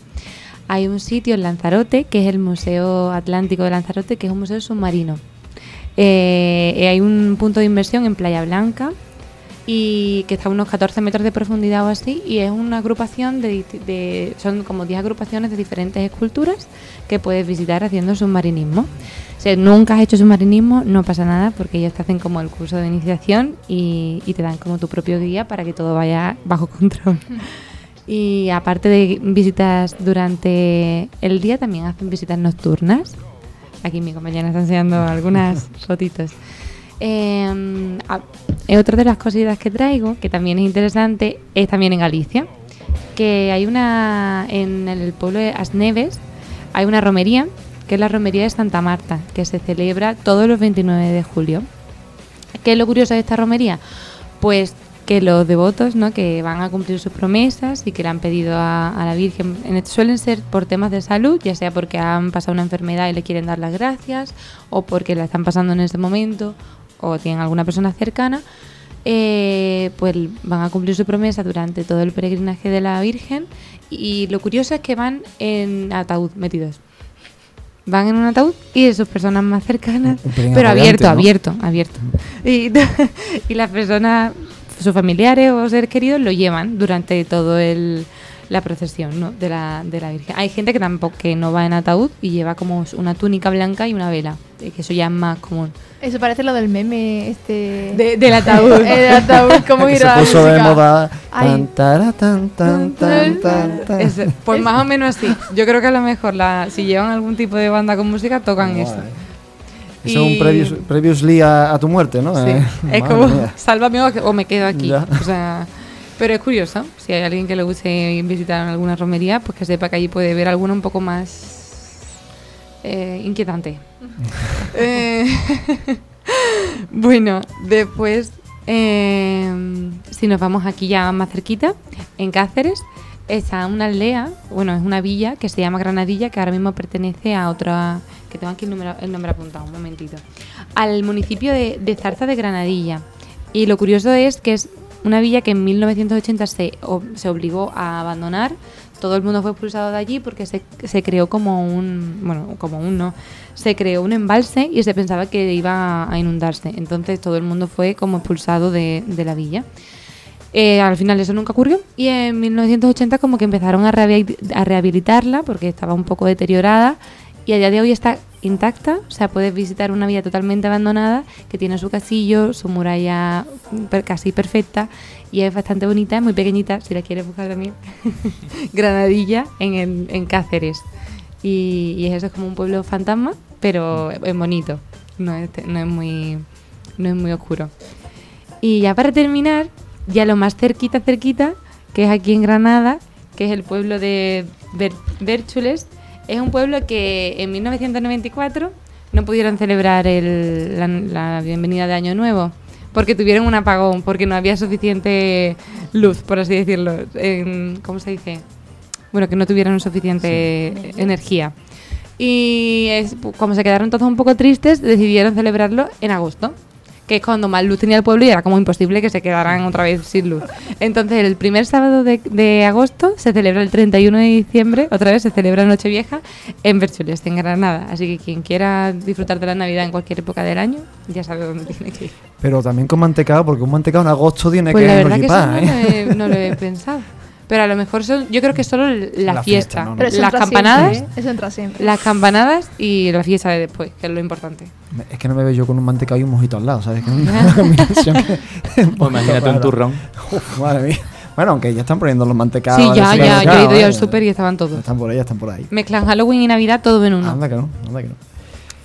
hay un sitio en Lanzarote que es el Museo Atlántico de Lanzarote, que es un museo submarino. Eh, eh, hay un punto de inversión en Playa Blanca y que está a unos 14 metros de profundidad o así y es una agrupación de, son como 10 agrupaciones de diferentes esculturas que puedes visitar haciendo submarinismo. Si nunca has hecho submarinismo no pasa nada porque ellos te hacen como el curso de iniciación y, y te dan como tu propio guía para que todo vaya bajo control. Y aparte de visitas durante el día también hacen visitas nocturnas. Aquí mi compañera está enseñando algunas fotitos. Eh, otra de las cositas que traigo, que también es interesante, es también en Galicia, que hay una, en el pueblo de Asneves, hay una romería, que es la romería de Santa Marta, que se celebra todos los 29 de julio. ¿Qué es lo curioso de esta romería? Pues que los devotos ¿no? que van a cumplir sus promesas y que le han pedido a, a la Virgen, en este- suelen ser por temas de salud, ya sea porque han pasado una enfermedad y le quieren dar las gracias, o porque la están pasando en ese momento, o tienen alguna persona cercana, eh, pues van a cumplir su promesa durante todo el peregrinaje de la Virgen. Y lo curioso es que van en ataúd metidos. Van en un ataúd y de sus personas más cercanas, pero abierto, ¿no? abierto, abierto. Y, y las personas, sus familiares o seres queridos lo llevan durante todo el la procesión ¿no? de, la, de la Virgen. Hay gente que tampoco que no va en ataúd y lleva como una túnica blanca y una vela, eh, que eso ya es más común. Eso parece lo del meme este. De- del ataúd. el ataúd, cómo ir a puso de moda. Ay. Tan, tara, tan, tan, tan, tan, tan. Es- pues más o menos así. Yo creo que a lo mejor la, si llevan algún tipo de banda con música tocan eso. Eso es un previous, previously a, a tu muerte, ¿no? Sí. Eh, es como, mía. sálvame o, me quedo aquí. Ya. O sea, pero es curioso. Si hay alguien que le guste visitar alguna romería, pues que sepa que allí puede ver alguna un poco más eh, inquietante. Eh, bueno, después, eh, si nos vamos aquí ya más cerquita, en Cáceres, está una aldea, bueno, es una villa que se llama Granadilla, que ahora mismo pertenece a otra, que tengo aquí el nombre, el nombre apuntado, un momentito, al municipio de, de Zarza de Granadilla. Y lo curioso es que es una villa que en 1980 se, se obligó a abandonar. Todo el mundo fue expulsado de allí porque se, se creó como un, bueno, como un no, se creó un embalse y se pensaba que iba a inundarse. Entonces todo el mundo fue como expulsado de, de la villa. Eh, al final eso nunca ocurrió y en 1980 como que empezaron a, a rehabilitarla porque estaba un poco deteriorada y a día de hoy está intacta, o sea, puedes visitar una vía totalmente abandonada que tiene su castillo, su muralla casi perfecta y es bastante bonita, es muy pequeñita, si la quieres buscar también, Granadilla en, Cáceres. Y, eso es como un pueblo fantasma, pero es bonito, no es, muy, no es muy oscuro. Y ya para terminar, ya lo más cerquita, cerquita, que es aquí en Granada, que es el pueblo de Ber- Bérchules, es un pueblo que en 1994 no pudieron celebrar el- la, la bienvenida de Año Nuevo porque tuvieron un apagón, porque no había suficiente luz, por así decirlo. en- ¿Cómo se dice? Bueno, que no tuvieron suficiente energía. Y es- como se quedaron todos un poco tristes, decidieron celebrarlo en agosto, que es cuando más luz tenía el pueblo y era como imposible que se quedaran otra vez sin luz. Entonces, el primer sábado de, de agosto se celebra el 31 de diciembre, otra vez se celebra Nochevieja en Berchules, en Granada. Así que quien quiera disfrutar de la Navidad en cualquier época del año, ya sabe dónde tiene que ir. Pero también con mantecado, porque un mantecado en agosto tiene Pues que la ir verdad que eso flipar, no, ¿eh? lo he, no lo he pensado. Pero a lo mejor son, yo creo que solo la, La fiesta, fiesta, no, no. Pero eso las campanadas, siempre, ¿eh? Eso entra siempre. las campanadas y la fiesta de después, que es lo importante. Es que no me veo yo con un mantecado y un mojito al lado, ¿sabes? Que es una combinación que- un Pues imagínate un turrón. Uf, madre mía. Bueno, aunque ya están poniendo los mantecados. sí, al ya, ya, yo he ido yo ¿eh? al súper y estaban todos. Están por ahí, están por ahí. Mezclan Halloween y Navidad todo en uno. Anda que no, anda que no.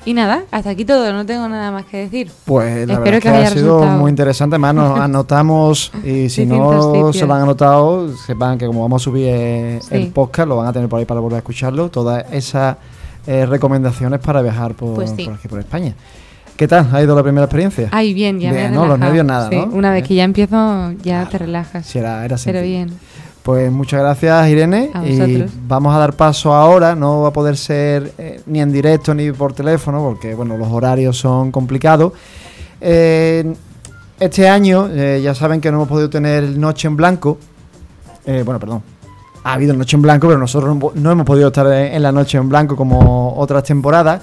Y nada, hasta aquí todo, no tengo nada más que decir. Pues la Espero verdad que que os ha haya sido resultado. muy interesante. Además, nos anotamos y si no se lo han anotado, sepan que como vamos a subir eh, Sí. el podcast, lo van a tener por ahí para volver a escucharlo. Todas esas eh, recomendaciones para viajar por, Pues sí. por aquí, por España. ¿Qué tal? ¿Ha ido la primera experiencia? Ay, bien, ya me he ¿no? Los relajado. nervios nada, Sí, ¿no? Una vez Bien. que ya empiezo, ya te relajas. Sí, era, era Pero bien. Pues muchas gracias, Irene. A y vamos a dar paso ahora. No va a poder ser eh, ni en directo ni por teléfono, porque bueno, los horarios son complicados. Eh, este año, eh, ya saben que no hemos podido tener Noche en Blanco. Eh, bueno, perdón. Ha habido Noche en Blanco, pero nosotros no, no hemos podido estar en, en la Noche en Blanco como otras temporadas.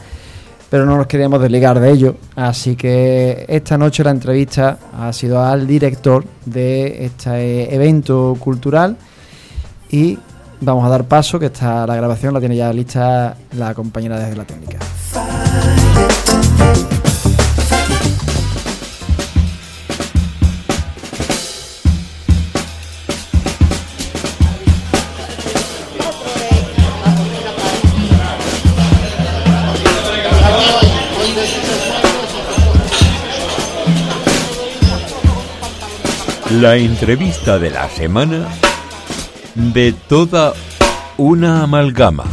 Pero no nos queríamos desligar de ello. Así que esta noche la entrevista ha sido al director de este evento cultural. Y vamos a dar paso, que está la grabación, la tiene ya lista la compañera desde la técnica. La entrevista de la semana de toda una amalgama.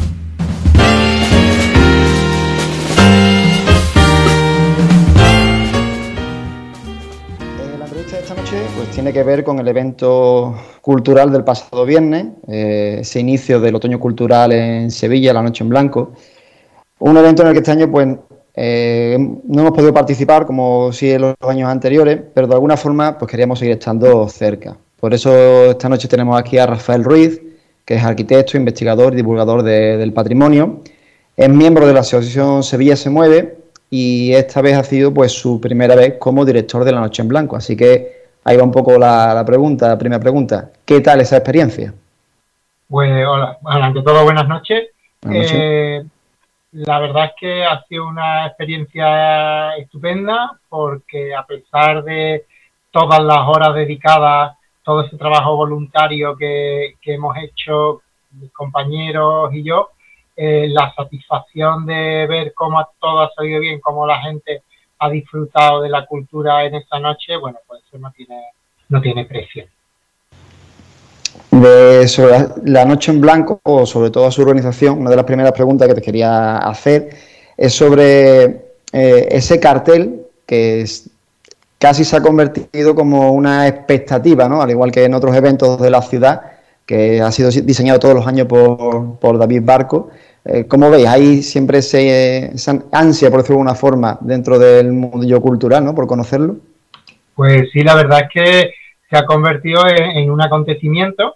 Eh, pues, tiene que ver con el evento cultural del pasado viernes, eh, ese inicio del otoño cultural en Sevilla, la Noche en Blanco. Un evento en el que este año pues, eh, no hemos podido participar como sí en los años anteriores, pero de alguna forma pues, queríamos seguir estando cerca. Por eso esta noche tenemos aquí a Rafael Ruiz, que es arquitecto, investigador y divulgador de- del patrimonio. Es miembro de la Asociación Sevilla se mueve y esta vez ha sido pues su primera vez como director de La Noche en Blanco. Así que ahí va un poco la, la pregunta, la primera pregunta. ¿Qué tal esa experiencia? Pues hola, bueno, ante todo buenas noches. Buenas noches. Eh, la verdad es que ha sido una experiencia estupenda porque a pesar de todas las horas dedicadas, todo ese trabajo voluntario que, hemos hecho mis compañeros y yo, eh, la satisfacción de ver cómo todo ha salido bien, cómo la gente ha disfrutado de la cultura en esta noche, bueno, pues eso no tiene, no tiene precio. De, sobre la, la Noche en Blanco, o sobre todo su organización, una de las primeras preguntas que te quería hacer es sobre eh, ese cartel que es- casi se ha convertido como una expectativa, ¿no? al igual que en otros eventos de la ciudad, que ha sido diseñado todos los años por, por David Barco. Eh, ¿Cómo veis? Hay siempre ese- esa ansia, por decirlo de alguna forma, dentro del mundillo cultural, ¿no? por conocerlo. Pues sí, la verdad es que se ha convertido en un acontecimiento,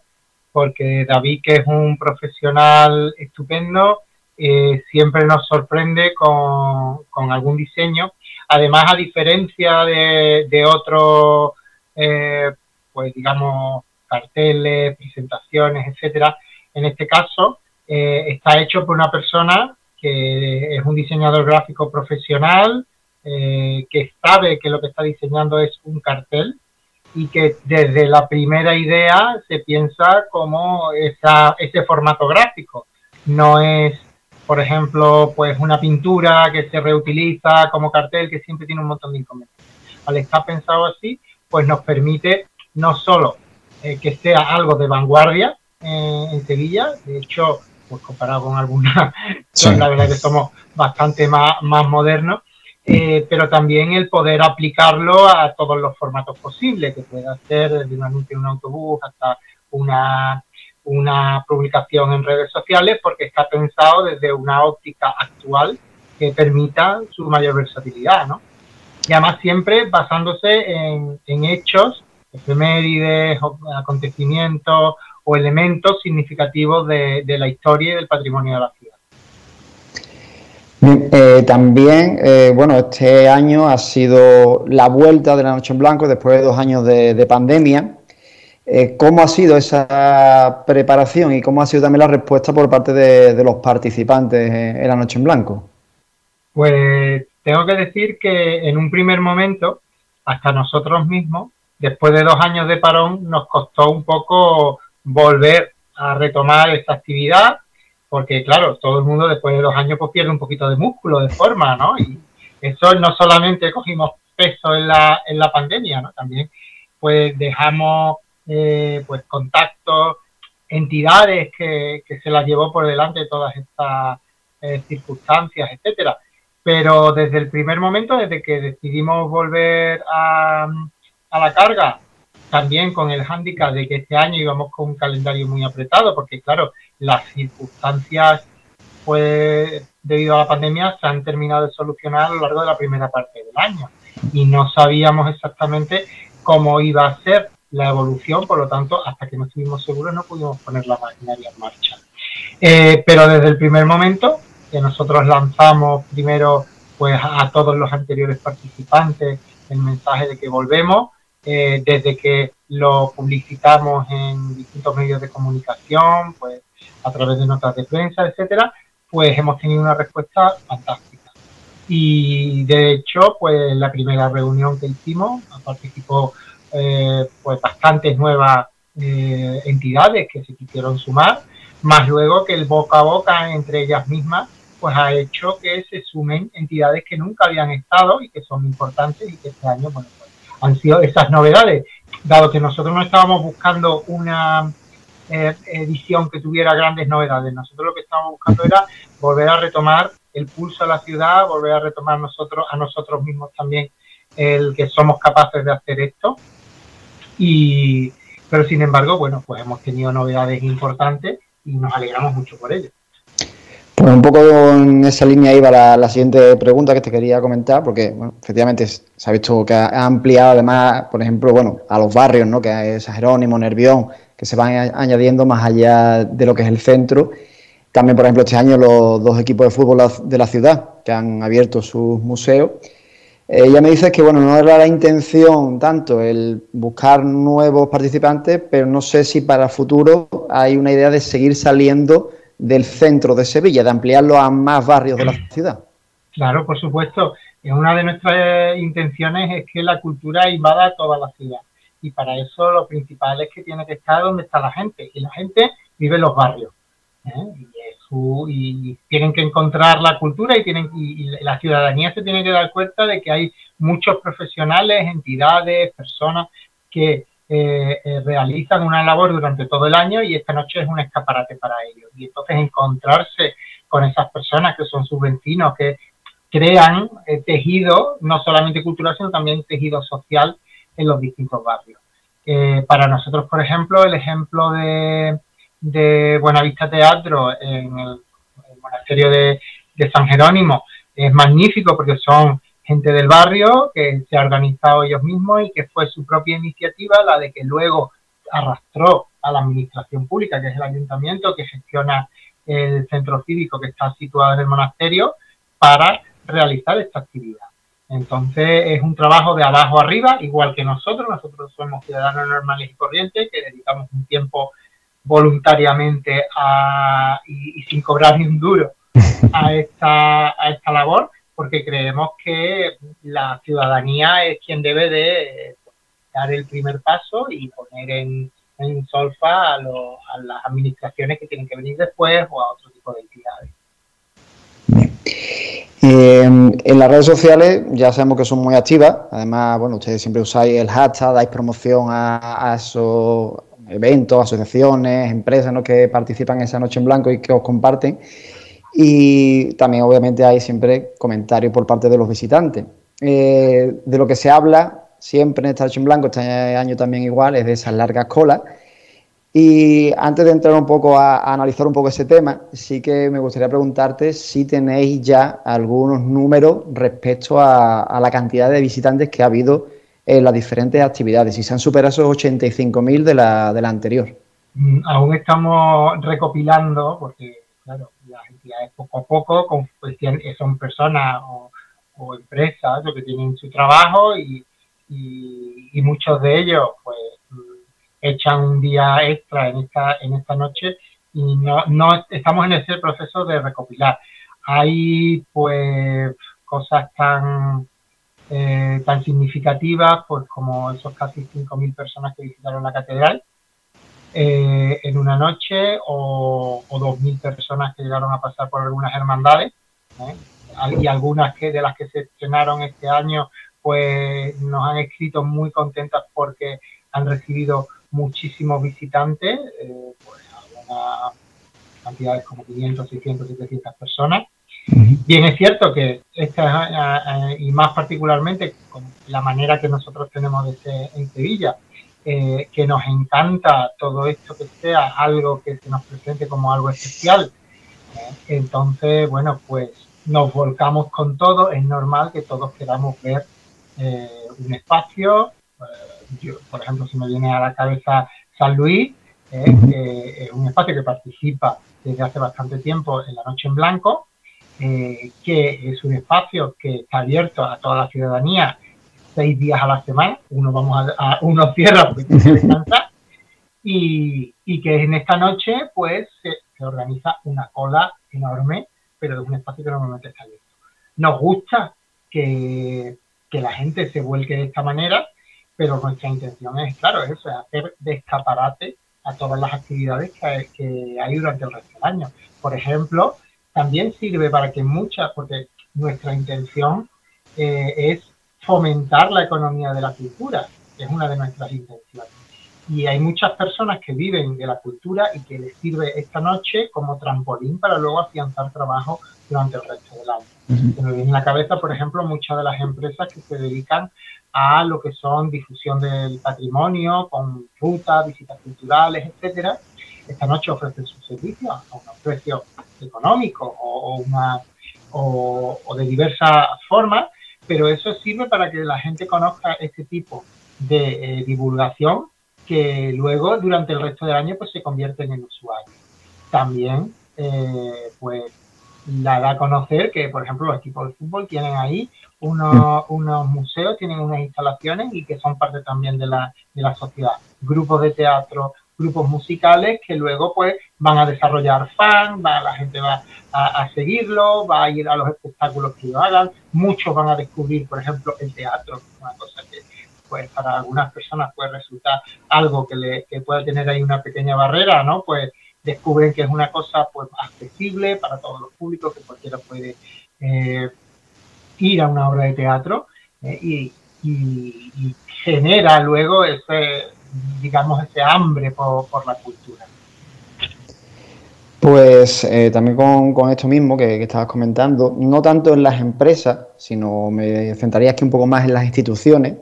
porque David, que es un profesional estupendo, eh, siempre nos sorprende con, con algún diseño. Además, a diferencia de, de otros eh, pues digamos, carteles, presentaciones, etcétera. En este caso, eh, está hecho por una persona que es un diseñador gráfico profesional, eh, que sabe que lo que está diseñando es un cartel y que desde la primera idea se piensa como esa, ese formato gráfico. No es, por ejemplo, pues una pintura que se reutiliza como cartel que siempre tiene un montón de inconvenientes. Al estar pensado así, pues nos permite no solo eh, que sea algo de vanguardia eh, en Sevilla, de hecho, pues comparado con algunas, la verdad que somos bastante más, más modernos, eh, pero también el poder aplicarlo a todos los formatos posibles, que pueda ser desde un anuncio en un autobús hasta una, una publicación en redes sociales, porque está pensado desde una óptica actual que permita su mayor versatilidad, ¿no? Y además siempre basándose en, en hechos, efemérides, acontecimientos o elementos significativos de, la historia y del patrimonio de la ciudad. Eh, también, eh, bueno, este año ha sido la vuelta de la Noche en Blanco después de dos años de, pandemia. Eh, ¿Cómo ha sido esa preparación y cómo ha sido también la respuesta por parte de, los participantes en la Noche en Blanco? Pues tengo que decir que en un primer momento, hasta nosotros mismos, después de dos años de parón, nos costó un poco volver a retomar esta actividad porque claro, todo el mundo después de dos años pues pierde un poquito de músculo, de forma, ¿no? Y eso no solamente cogimos peso en la, en la pandemia, ¿no? También pues dejamos eh, pues contactos, entidades que, que, se las llevó por delante todas estas eh, circunstancias, etcétera. Pero desde el primer momento, desde que decidimos volver a, a la carga, también con el hándicap de que este año íbamos con un calendario muy apretado, porque claro, las circunstancias, pues debido a la pandemia, se han terminado de solucionar a lo largo de la primera parte del año y no sabíamos exactamente cómo iba a ser la evolución, por lo tanto, hasta que no estuvimos seguros no pudimos poner la maquinaria en marcha. Eh, pero desde el primer momento que nosotros lanzamos primero pues a todos los anteriores participantes el mensaje de que volvemos, eh, desde que lo publicitamos en distintos medios de comunicación, pues a través de notas de prensa, etcétera, pues hemos tenido una respuesta fantástica. Y de hecho, pues la primera reunión que hicimos participó eh, pues bastantes nuevas eh, entidades que se quisieron sumar, más luego que el boca a boca entre ellas mismas pues ha hecho que se sumen entidades que nunca habían estado y que son importantes y que este año bueno pues, han sido esas novedades, dado que nosotros no estábamos buscando una eh, edición que tuviera grandes novedades. Nosotros lo que estábamos buscando era volver a retomar el pulso a la ciudad, volver a retomar nosotros a nosotros mismos también el que somos capaces de hacer esto. Y, pero sin embargo, bueno, pues hemos tenido novedades importantes y nos alegramos mucho por ello. Pues un poco en esa línea iba la, siguiente pregunta que te quería comentar, porque efectivamente se ha visto que ha ampliado además, por ejemplo, bueno, a los barrios, ¿no? Que es Jerónimo, Nervión, que se van añadiendo más allá de lo que es el centro. También, por ejemplo, este año los dos equipos de fútbol de la ciudad que han abierto sus museos. Ella me dice que bueno, no era la intención tanto el buscar nuevos participantes, pero no sé si para el futuro hay una idea de seguir saliendo del centro de Sevilla, de ampliarlo a más barrios de la ciudad. Claro, por supuesto. Una de nuestras intenciones es que la cultura invada toda la ciudad y para eso lo principal es que tiene que estar donde está la gente y la gente vive en los barrios ¿eh? Y, tienen que encontrar la cultura y tienen y, la ciudadanía se tiene que dar cuenta de que hay muchos profesionales, entidades, personas que eh, eh, realizan una labor durante todo el año y esta noche es un escaparate para ellos y entonces encontrarse con esas personas que son sus vecinos que crean tejido no solamente cultural sino también tejido social en los distintos barrios. Eh, para nosotros, por ejemplo, el ejemplo de, de Buenavista Teatro en el, monasterio de, San Jerónimo es magnífico porque son gente del barrio que se ha organizado ellos mismos y que fue su propia iniciativa la de que luego arrastró a la administración pública, que es el ayuntamiento que gestiona el centro cívico que está situado en el monasterio, para realizar esta actividad. Entonces es un trabajo de abajo arriba, igual que nosotros. Nosotros somos ciudadanos normales y corrientes que dedicamos un tiempo voluntariamente y, sin cobrar ni un duro a esta, a esta labor, porque creemos que la ciudadanía es quien debe de dar el primer paso y poner en, en solfa a, a las administraciones que tienen que venir después o a otro tipo de entidades. Eh, en las redes sociales ya sabemos que son muy activas. Además, bueno, ustedes siempre usáis el hashtag, dais promoción a, esos eventos, asociaciones, empresas que participan en esa noche en blanco y que os comparten. Y también, obviamente, hay siempre comentarios por parte de los visitantes. Eh, de lo que se habla siempre en esta noche en blanco, este año también igual, es de esas largas colas y antes de entrar un poco a, analizar un poco ese tema, sí que me gustaría preguntarte si tenéis ya algunos números respecto a, la cantidad de visitantes que ha habido en las diferentes actividades, si se han superado esos 85.000 de la, de la anterior. Mm, aún estamos recopilando, porque claro, las entidades poco a poco pues, son personas o, empresas que tienen su trabajo y, y muchos de ellos pues echan un día extra en esta, en esta noche y no, no estamos en ese proceso de recopilar. Hay pues cosas tan, eh, tan significativas pues como esos casi 5.000 personas que visitaron la catedral eh, en una noche o, o 2.000 personas que llegaron a pasar por algunas hermandades ¿eh? y algunas que de las que se estrenaron este año pues nos han escrito muy contentas porque han recibido muchísimos visitantes, eh, pues algunas cantidades como 500, 600, 700 personas. Bien, es cierto que esta, y más particularmente con la manera que nosotros tenemos de ser en Sevilla, eh, que nos encanta todo esto que sea algo que se nos presente como algo especial. Eh, entonces, bueno, pues nos volcamos con todo, es normal que todos queramos ver un espacio, por ejemplo, si me viene a la cabeza San Luis, eh, es un espacio que participa desde hace bastante tiempo en la Noche en Blanco, eh, que es un espacio que está abierto a toda la ciudadanía seis días a la semana, uno vamos a, uno cierra porque tiene que descansar, y, y, que en esta noche pues se, organiza una cola enorme, pero es un espacio que normalmente está abierto. Nos gusta que, que la gente se vuelque de esta manera, pero nuestra intención es, claro, eso, es hacer de escaparate a todas las actividades que hay, durante el resto del año. Por ejemplo, también sirve para que muchas, porque nuestra intención eh, es fomentar la economía de la cultura, es una de nuestras intenciones. Y hay muchas personas que viven de la cultura y que les sirve esta noche como trampolín para luego afianzar trabajo durante el resto del año. Se me viene en la cabeza, por ejemplo, muchas de las empresas que se dedican a lo que son difusión del patrimonio, con rutas, visitas culturales, etcétera. Esta noche ofrecen sus servicios a unos precios económicos o, una, o, de diversas formas, pero eso sirve para que la gente conozca este tipo de eh, divulgación que luego durante el resto del año pues se convierten en usuarios. También eh, pues la da a conocer que, por ejemplo, los equipos de fútbol tienen ahí unos, unos museos, tienen unas instalaciones y que son parte también de la, de la sociedad. Grupos de teatro, grupos musicales que luego pues van a desarrollar fans, va, la gente va a, seguirlo, va a ir a los espectáculos que lo hagan, muchos van a descubrir, por ejemplo, el teatro, una cosa que pues para algunas personas puede resultar algo que, le, que puede tener ahí una pequeña barrera, ¿no? Pues descubren que es una cosa pues accesible para todos los públicos, que cualquiera puede eh, ir a una obra de teatro eh, y, genera luego ese, digamos, ese hambre por, la cultura. Pues eh, también con, esto mismo que, estabas comentando, no tanto en las empresas, sino me centraría aquí un poco más en las instituciones.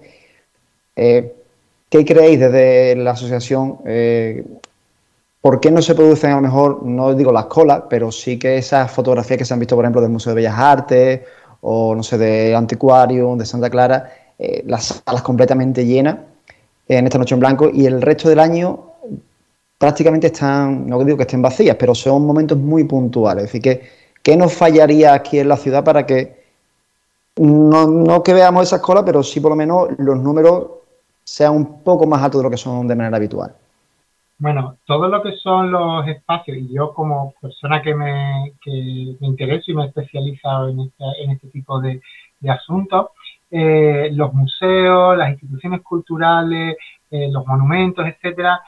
¿Qué creéis desde la asociación? ¿Por qué no se producen a lo mejor, no digo las colas, pero sí que esas fotografías que se han visto, por ejemplo, del Museo de Bellas Artes o, no sé, de Antiquarium, de Santa Clara, eh, las salas completamente llenas en esta noche en blanco y el resto del año prácticamente están, no digo que estén vacías, pero son momentos muy puntuales. Es decir, que, ¿qué nos fallaría aquí en la ciudad para que no, no que veamos esa cola, pero sí por lo menos los números sean un poco más altos de lo que son de manera habitual. Bueno, todo lo que son los espacios, y yo como persona que me, que me intereso y me he especializado en este, en este tipo de, de asuntos, eh, los museos, las instituciones culturales, eh, los monumentos, etcétera,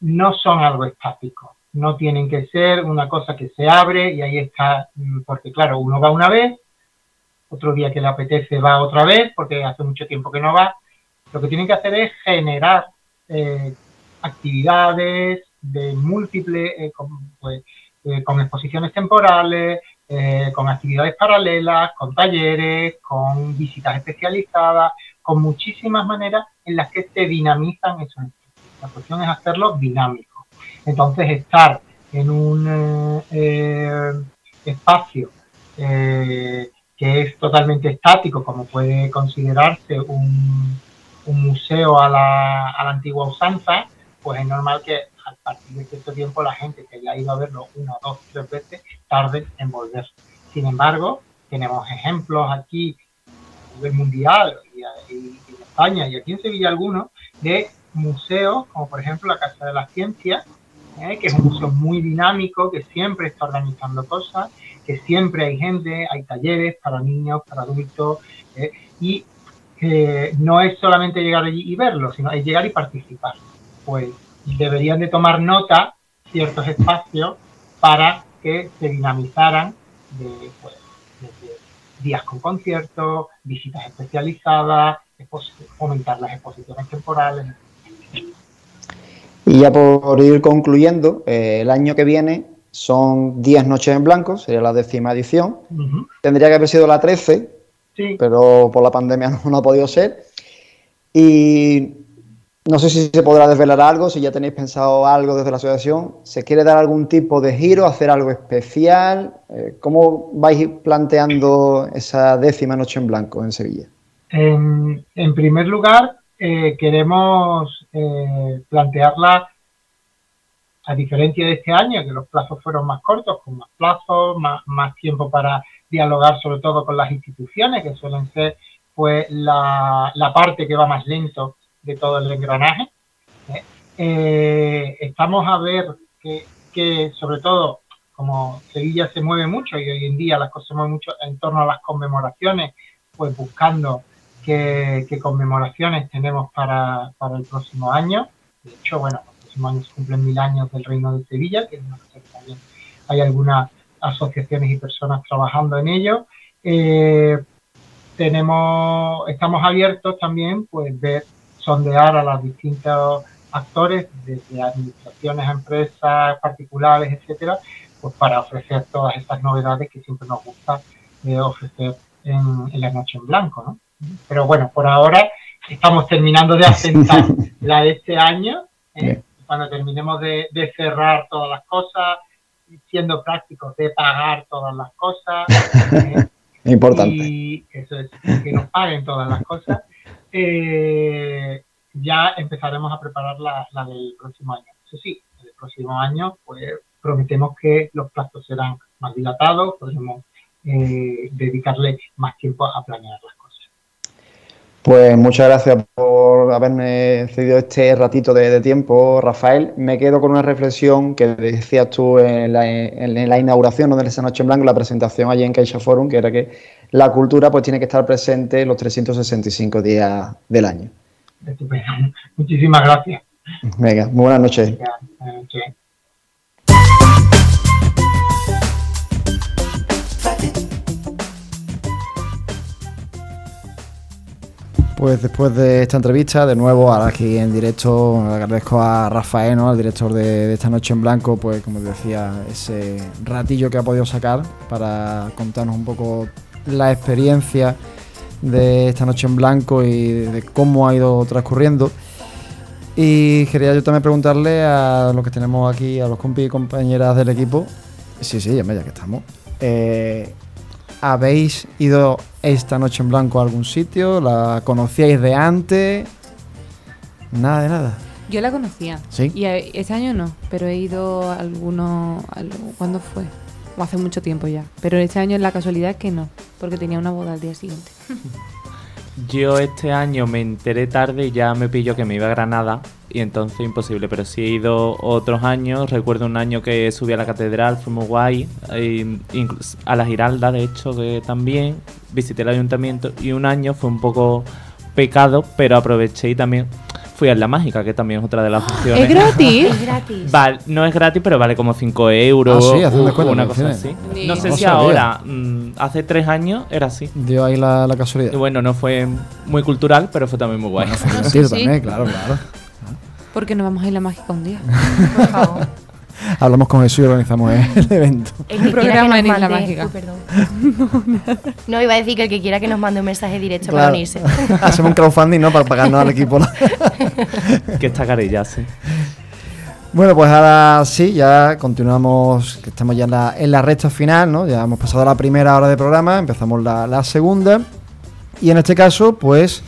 no son algo estático. No tienen que ser una cosa que se abre y ahí está, mm, porque claro, uno va una vez, otro día que le apetece va otra vez, porque hace mucho tiempo que no va. Lo que tienen que hacer es generar eh, actividades de múltiples, eh, pues, eh, con, exposiciones temporales, eh, con actividades paralelas, con talleres, con visitas especializadas, con muchísimas maneras en las que se dinamizan esos La cuestión es hacerlo dinámico. Entonces, estar en un espacio que es totalmente estático, como puede considerarse un, un museo a la antigua usanza, pues es normal que a partir de cierto tiempo la gente que haya ido a verlo una, dos, tres veces tarde en volver. Sin embargo, tenemos ejemplos aquí a nivel mundial y, en España y aquí en Sevilla algunos de museos como por ejemplo la Casa de las Ciencias, ¿eh? que es un museo muy dinámico, que siempre está organizando cosas, que siempre hay gente, hay talleres para niños, para adultos, ¿eh? y que no es solamente llegar allí y verlo, sino es llegar y participar pues deberían de tomar nota ciertos espacios para que se dinamizaran de, pues, días con conciertos, visitas especializadas, fomentar las exposiciones temporales. Y ya por ir concluyendo, eh, el año que viene son 10 noches en blanco, sería la décima edición. Tendría que haber sido la 13, pero por la pandemia no ha podido ser. Y no sé si se podrá desvelar algo, si ya tenéis pensado algo desde la asociación. ¿Se quiere dar algún tipo de giro, hacer algo especial? Eh, ¿Cómo vais planteando esa décima noche en blanco en Sevilla? En, primer lugar, eh, queremos eh, plantearla a diferencia de este año, que los plazos fueron más cortos, con más plazos, más, tiempo para dialogar sobre todo con las instituciones, que suelen ser pues la parte que va más lento de todo el engranaje. ¿eh? Eh, estamos a ver que, sobre todo, como Sevilla se mueve mucho y hoy en día las cosas se mueven mucho en torno a las conmemoraciones, pues buscando qué, conmemoraciones tenemos para, el próximo año. De hecho, bueno, el próximo año se cumplen mil años del Reino de Sevilla, que también hay algunas asociaciones y personas trabajando en ello. Eh, tenemos, estamos abiertos también, pues ver sondear a los distintos actores, desde administraciones, empresas, particulares, etcétera, pues para ofrecer todas estas novedades que siempre nos gusta eh, ofrecer en, la noche en blanco, ¿no? Pero bueno, por ahora estamos terminando de asentar la de este año. ¿eh? Cuando terminemos de, cerrar todas las cosas, siendo prácticos de pagar todas las cosas. ¿eh? Importante. Y eso es, que nos paguen todas las cosas eh, ya empezaremos a preparar la, del próximo año. Eso sí, el próximo año pues prometemos que los plazos serán más dilatados, podremos eh, dedicarle más tiempo a planear las cosas. Pues muchas gracias por haberme cedido este ratito de, tiempo, Rafael. Me quedo con una reflexión que decías tú en la, inauguración de esa noche en blanco, la presentación allí en Caixa Forum, que era que la cultura pues tiene que estar presente los 365 días del año. Muchísimas gracias. Venga, muy buenas noches. Pues después de esta entrevista, de nuevo, ahora aquí en directo, agradezco a Rafael, ¿no? al director de, esta noche en blanco, pues como decía, ese ratillo que ha podido sacar para contarnos un poco la experiencia de esta noche en blanco y de cómo ha ido transcurriendo. Y quería yo también preguntarle a los que tenemos aquí, a los compis y compañeras del equipo, sí, sí, ya que estamos, eh, ¿habéis ido esta noche en blanco a algún sitio? ¿La conocíais de antes? Nada de nada. Yo la conocía. ¿Sí? Y este año no, pero he ido a alguno... ¿Cuándo fue? Hace mucho tiempo ya. Pero este año es la casualidad que no. porque tenía una boda al día siguiente. Yo este año me enteré tarde y ya me pillo que me iba a Granada y entonces imposible, pero sí he ido otros años, recuerdo un año que subí a la catedral, fue muy guay, e incluso a la Giralda de hecho que también, visité el ayuntamiento y un año fue un poco pecado, pero aproveché y también fui a la mágica, que también es otra de las opciones. ¿Es gratis? Es gratis. Vale, no es gratis, pero vale como 5 euros. Ah, sí, hace una cosa así. No sé No si sabía. ahora, mm, hace tres años era así. Dio ahí la, la casualidad. Y bueno, no fue muy cultural, pero fue también muy guay. Bueno, fue divertido Sí, sí. también, claro, claro. Porque no vamos a ir a la mágica un día. Por favor. Hablamos con Jesús y organizamos el evento. El que quiera programa que en nos Isla mande- Mágica. Uy. No, iba a decir que el que quiera que nos mande un mensaje directo para Claro. unirse. Hacemos un crowdfunding, ¿no? Para pagarnos al equipo. ¿no? que está carilla, sí. Bueno, pues ahora sí, ya continuamos, que estamos ya en la, en la recta final, ¿no? Ya hemos pasado la primera hora de programa, empezamos la, la segunda. Y en este caso, pues,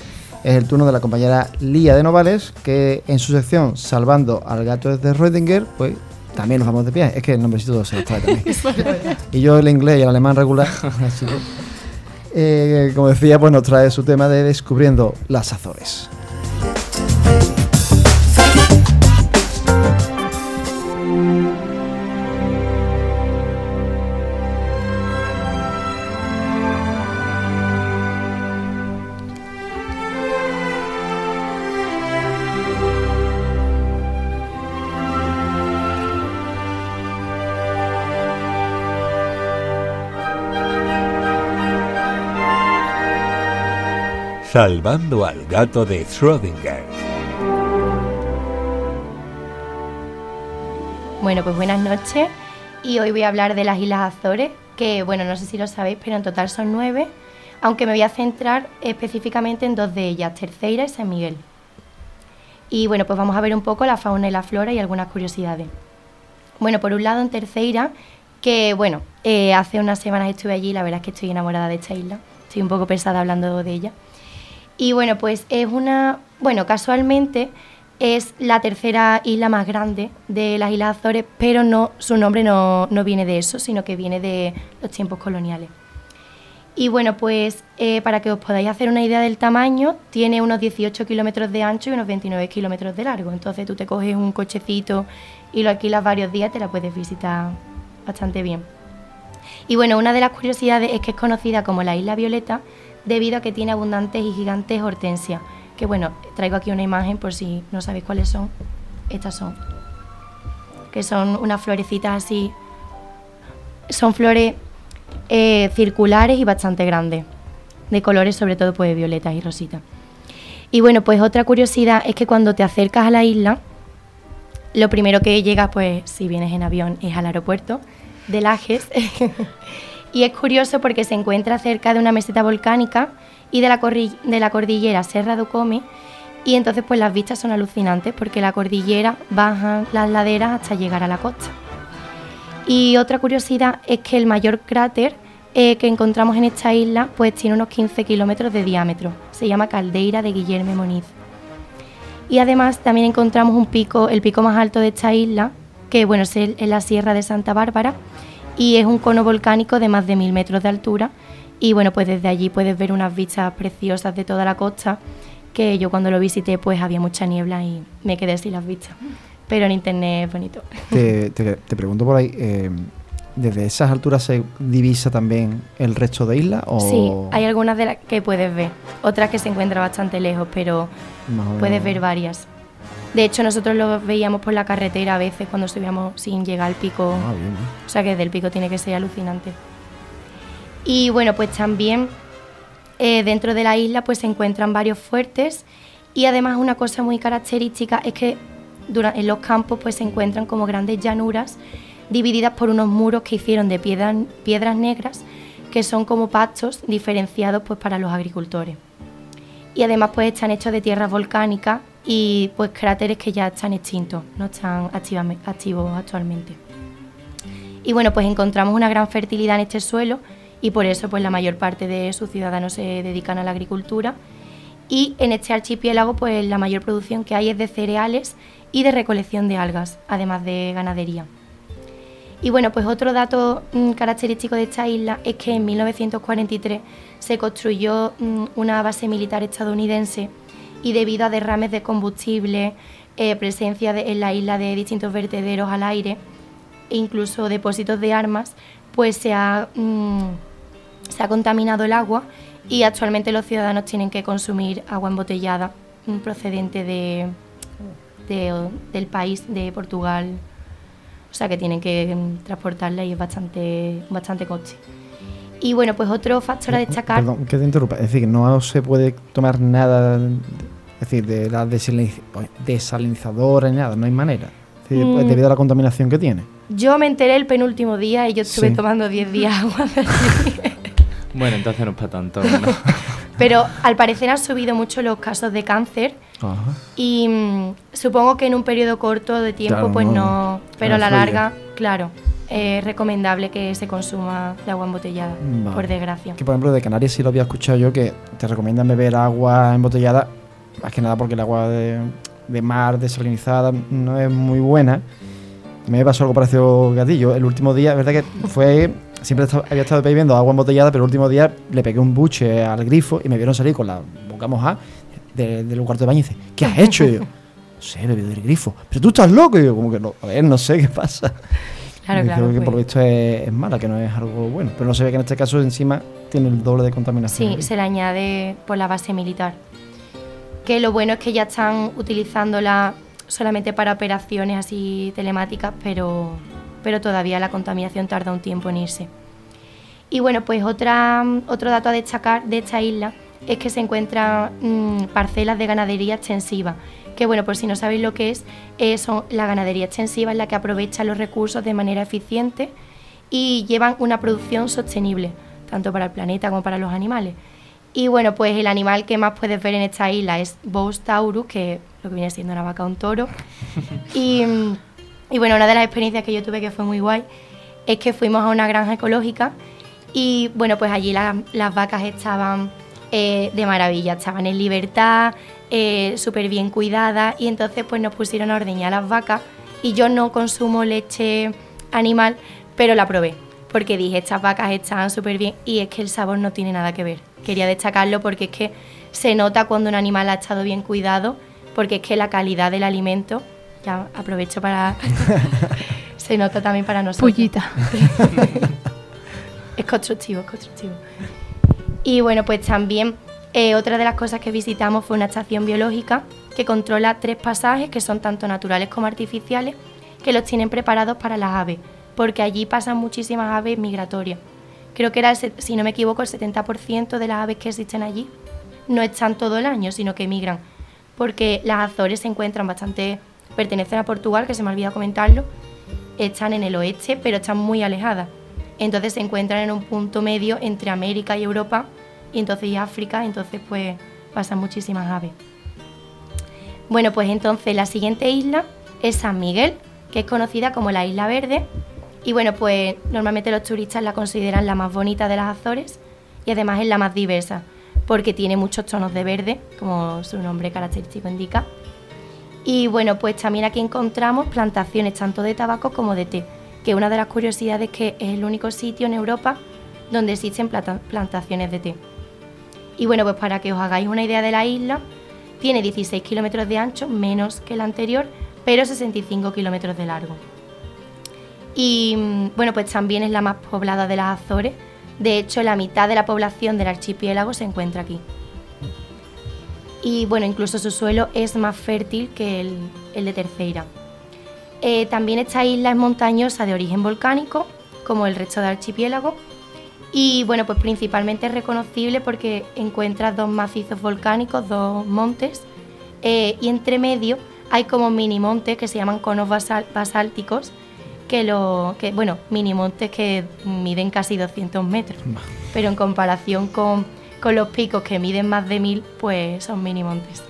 es el turno de la compañera Lía de Novales, que en su sección Salvando al gato desde Rödinger, pues también nos vamos de pie. Es que el nombrecito se lo trae también. y yo el inglés y el alemán regular. así que, eh, como decía, pues nos trae su tema de Descubriendo las Azores. Salvando al gato de Schrödinger. Bueno, pues buenas noches. Y hoy voy a hablar de las Islas Azores, que bueno, no sé si lo sabéis, pero en total son nueve, aunque me voy a centrar específicamente en dos de ellas, Terceira y San Miguel. Y bueno, pues vamos a ver un poco la fauna y la flora y algunas curiosidades. Bueno, por un lado en Terceira, que bueno, eh, hace unas semanas estuve allí y la verdad es que estoy enamorada de esta isla. Estoy un poco pesada hablando de ella. Y bueno, pues es una, bueno, casualmente es la tercera isla más grande de las Islas Azores, pero no, su nombre no, no viene de eso, sino que viene de los tiempos coloniales. Y bueno, pues eh, para que os podáis hacer una idea del tamaño, tiene unos 18 kilómetros de ancho y unos 29 kilómetros de largo. Entonces tú te coges un cochecito y lo alquilas varios días, te la puedes visitar bastante bien. Y bueno, una de las curiosidades es que es conocida como la Isla Violeta debido a que tiene abundantes y gigantes hortensias. Que bueno, traigo aquí una imagen por si no sabéis cuáles son. Estas son. Que son unas florecitas así. Son flores eh, circulares y bastante grandes. De colores sobre todo pues violetas y rositas. Y bueno, pues otra curiosidad es que cuando te acercas a la isla, lo primero que llegas, pues si vienes en avión, es al aeropuerto de Lajes. y es curioso porque se encuentra cerca de una meseta volcánica y de la, de la cordillera Serra do Come. Y entonces pues las vistas son alucinantes porque la cordillera baja las laderas hasta llegar a la costa. Y otra curiosidad es que el mayor cráter eh, que encontramos en esta isla pues tiene unos 15 kilómetros de diámetro. Se llama Caldeira de Guillermo Moniz. Y además también encontramos un pico, el pico más alto de esta isla, que bueno, es la Sierra de Santa Bárbara, y es un cono volcánico de más de mil metros de altura. Y bueno, pues desde allí puedes ver unas vistas preciosas de toda la costa, que yo cuando lo visité pues había mucha niebla y me quedé sin las vistas. Pero en internet es bonito. Te, te- te pregunto por ahí, eh, ¿desde esas alturas se divisa también el resto de islas? O Sí, hay algunas de las que puedes ver, otras que se encuentran bastante lejos, pero puedes ver varias. De hecho, nosotros lo veíamos por la carretera a veces cuando subíamos sin llegar al pico. Ah, bien. O sea que desde el pico tiene que ser alucinante. Y bueno, pues también eh, dentro de la isla pues se encuentran varios fuertes y además una cosa muy característica es que en los campos pues se encuentran como grandes llanuras divididas por unos muros que hicieron de piedras, piedras negras que son como pastos diferenciados pues para los agricultores. Y además pues están hechos de tierras volcánicas y pues cráteres que ya están extintos, no están activos actualmente. Y bueno, pues encontramos una gran fertilidad en este suelo y por eso pues la mayor parte de sus ciudadanos se dedican a la agricultura. Y en este archipiélago pues la mayor producción que hay es de cereales y de recolección de algas, además de ganadería. Y bueno, pues otro dato mm, característico de esta isla es que en 1943 se construyó mm, una base militar estadounidense y debido a derrames de combustible, eh, presencia de- en la isla de distintos vertederos al aire e incluso depósitos de armas, pues se ha, mm, se ha contaminado el agua y actualmente los ciudadanos tienen que consumir agua embotellada mm, procedente de, de- del país, de Portugal. O sea que tienen que mm, transportarla y es bastante, bastante coche. Y bueno, pues otro factor a destacar. Perdón, que te interrumpa. Es decir, no se puede tomar nada, es decir, de la desaliniz- desalinizadora ni nada, no hay manera. Es decir, Mm. Debido a la contaminación que tiene. Yo me enteré el penúltimo día y yo estuve Sí. tomando 10 días agua. de allí. Bueno, entonces no es para tanto. ¿no? Pero al parecer han subido mucho los casos de cáncer Ajá. y mm, supongo que en un periodo corto de tiempo Claro, pues no. no, pero a la fluye. larga, claro, es recomendable que se consuma de agua embotellada, Vale. por desgracia. Que por ejemplo de Canarias sí lo había escuchado yo que te recomiendan beber agua embotellada, más que nada porque el agua de, de mar desalinizada no es muy buena. Me pasó algo parecido gatillo. El último día, es verdad que fue. Siempre había estado bebiendo agua embotellada, pero el último día le pegué un buche al grifo y me vieron salir con la boca mojada de- del cuarto de baño y dice, ¿qué has hecho? Y yo, no sé, he bebido del grifo. Pero tú estás loco. Y yo, como que no, a ver, no sé qué pasa. Claro, claro. que por lo pues- visto es, es mala, que no es algo bueno. Pero no se ve que en este caso encima tiene el doble de contaminación. Sí, se le añade por la base militar. Que lo bueno es que ya están utilizándola solamente para operaciones así telemáticas, pero, pero todavía la contaminación tarda un tiempo en irse. Y bueno, pues otra, otro dato a destacar de esta isla es que se encuentran mm, parcelas de ganadería extensiva. Que bueno, por si no sabéis lo que es, eh, la ganadería extensiva en la que aprovecha los recursos de manera eficiente y llevan una producción sostenible, tanto para el planeta como para los animales. Y bueno, pues el animal que más puedes ver en esta isla es Bos taurus, que lo que viene siendo una vaca un toro. Y, y bueno, una de las experiencias que yo tuve que fue muy guay es que fuimos a una granja ecológica y bueno, pues allí la- las vacas estaban eh, de maravilla, estaban en libertad, eh, súper bien cuidadas y entonces pues nos pusieron a ordeñar las vacas y yo no consumo leche animal, pero la probé porque dije, estas vacas están súper bien y es que el sabor no tiene nada que ver. Quería destacarlo porque es que se nota cuando un animal ha estado bien cuidado, porque es que la calidad del alimento, ya aprovecho para... se nota también para nosotros. Pullita. Es constructivo, es constructivo. Y bueno, pues también eh, otra de las cosas que visitamos fue una estación biológica que controla tres pasajes que son tanto naturales como artificiales, que los tienen preparados para las aves, porque allí pasan muchísimas aves migratorias. Creo que era, si no me equivoco, el 70% de las aves que existen allí no están todo el año, sino que migran, porque las Azores se encuentran bastante, pertenecen a Portugal, que se me ha olvidado comentarlo, están en el oeste, pero están muy alejadas. Entonces se encuentran en un punto medio entre América y Europa, y entonces y África, entonces pues pasan muchísimas aves. Bueno, pues entonces la siguiente isla es San Miguel, que es conocida como la Isla Verde. Y bueno, pues normalmente los turistas la consideran la más bonita de las Azores y además es la más diversa, porque tiene muchos tonos de verde, como su nombre característico indica. Y bueno, pues también aquí encontramos plantaciones tanto de tabaco como de té, que una de las curiosidades es que es el único sitio en Europa donde existen plantaciones de té. Y bueno, pues para que os hagáis una idea de la isla, tiene 16 kilómetros de ancho, menos que la anterior, pero 65 kilómetros de largo. Y bueno, pues también es la más poblada de las Azores. De hecho, la mitad de la población del archipiélago se encuentra aquí. Y bueno, incluso su suelo es más fértil que el, el de Terceira. Eh, también esta isla es montañosa de origen volcánico, como el resto del archipiélago. Y bueno, pues principalmente es reconocible porque encuentras dos macizos volcánicos, dos montes, eh, y entre medio hay como mini montes que se llaman conos basálticos, que, lo, que bueno, mini montes que miden casi 200 metros, pero en comparación con, con los picos que miden más de 1000, pues son mini montes.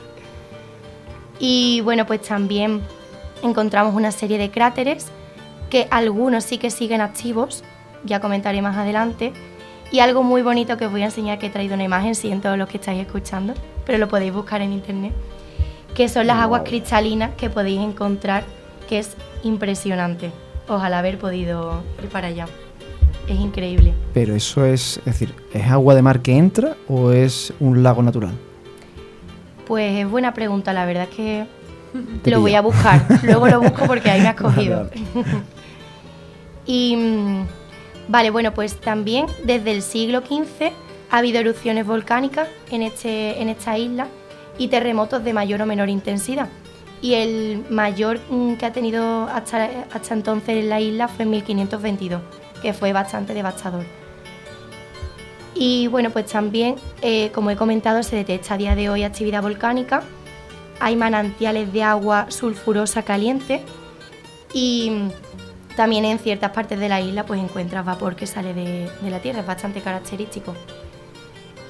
Y bueno, pues también encontramos una serie de cráteres que algunos sí que siguen activos, ya comentaré más adelante. Y algo muy bonito que os voy a enseñar, que he traído una imagen, siento los que estáis escuchando, pero lo podéis buscar en internet, que son las aguas cristalinas que podéis encontrar, que es impresionante. Ojalá haber podido ir para allá. Es increíble. Pero eso es, es decir, ¿es agua de mar que entra o es un lago natural? Pues es buena pregunta, la verdad es que Te lo voy a buscar. Luego lo busco porque ahí me has cogido. Vale, y mm, vale, bueno, pues también desde el siglo XV ha habido erupciones volcánicas en, este, en esta isla y terremotos de mayor o menor intensidad. Y el mayor mm, que ha tenido hasta, hasta entonces en la isla fue en 1522, que fue bastante devastador. Y bueno, pues también, eh, como he comentado, se detecta a día de hoy actividad volcánica. Hay manantiales de agua sulfurosa caliente y mm, también en ciertas partes de la isla pues encuentras vapor que sale de, de la tierra, es bastante característico.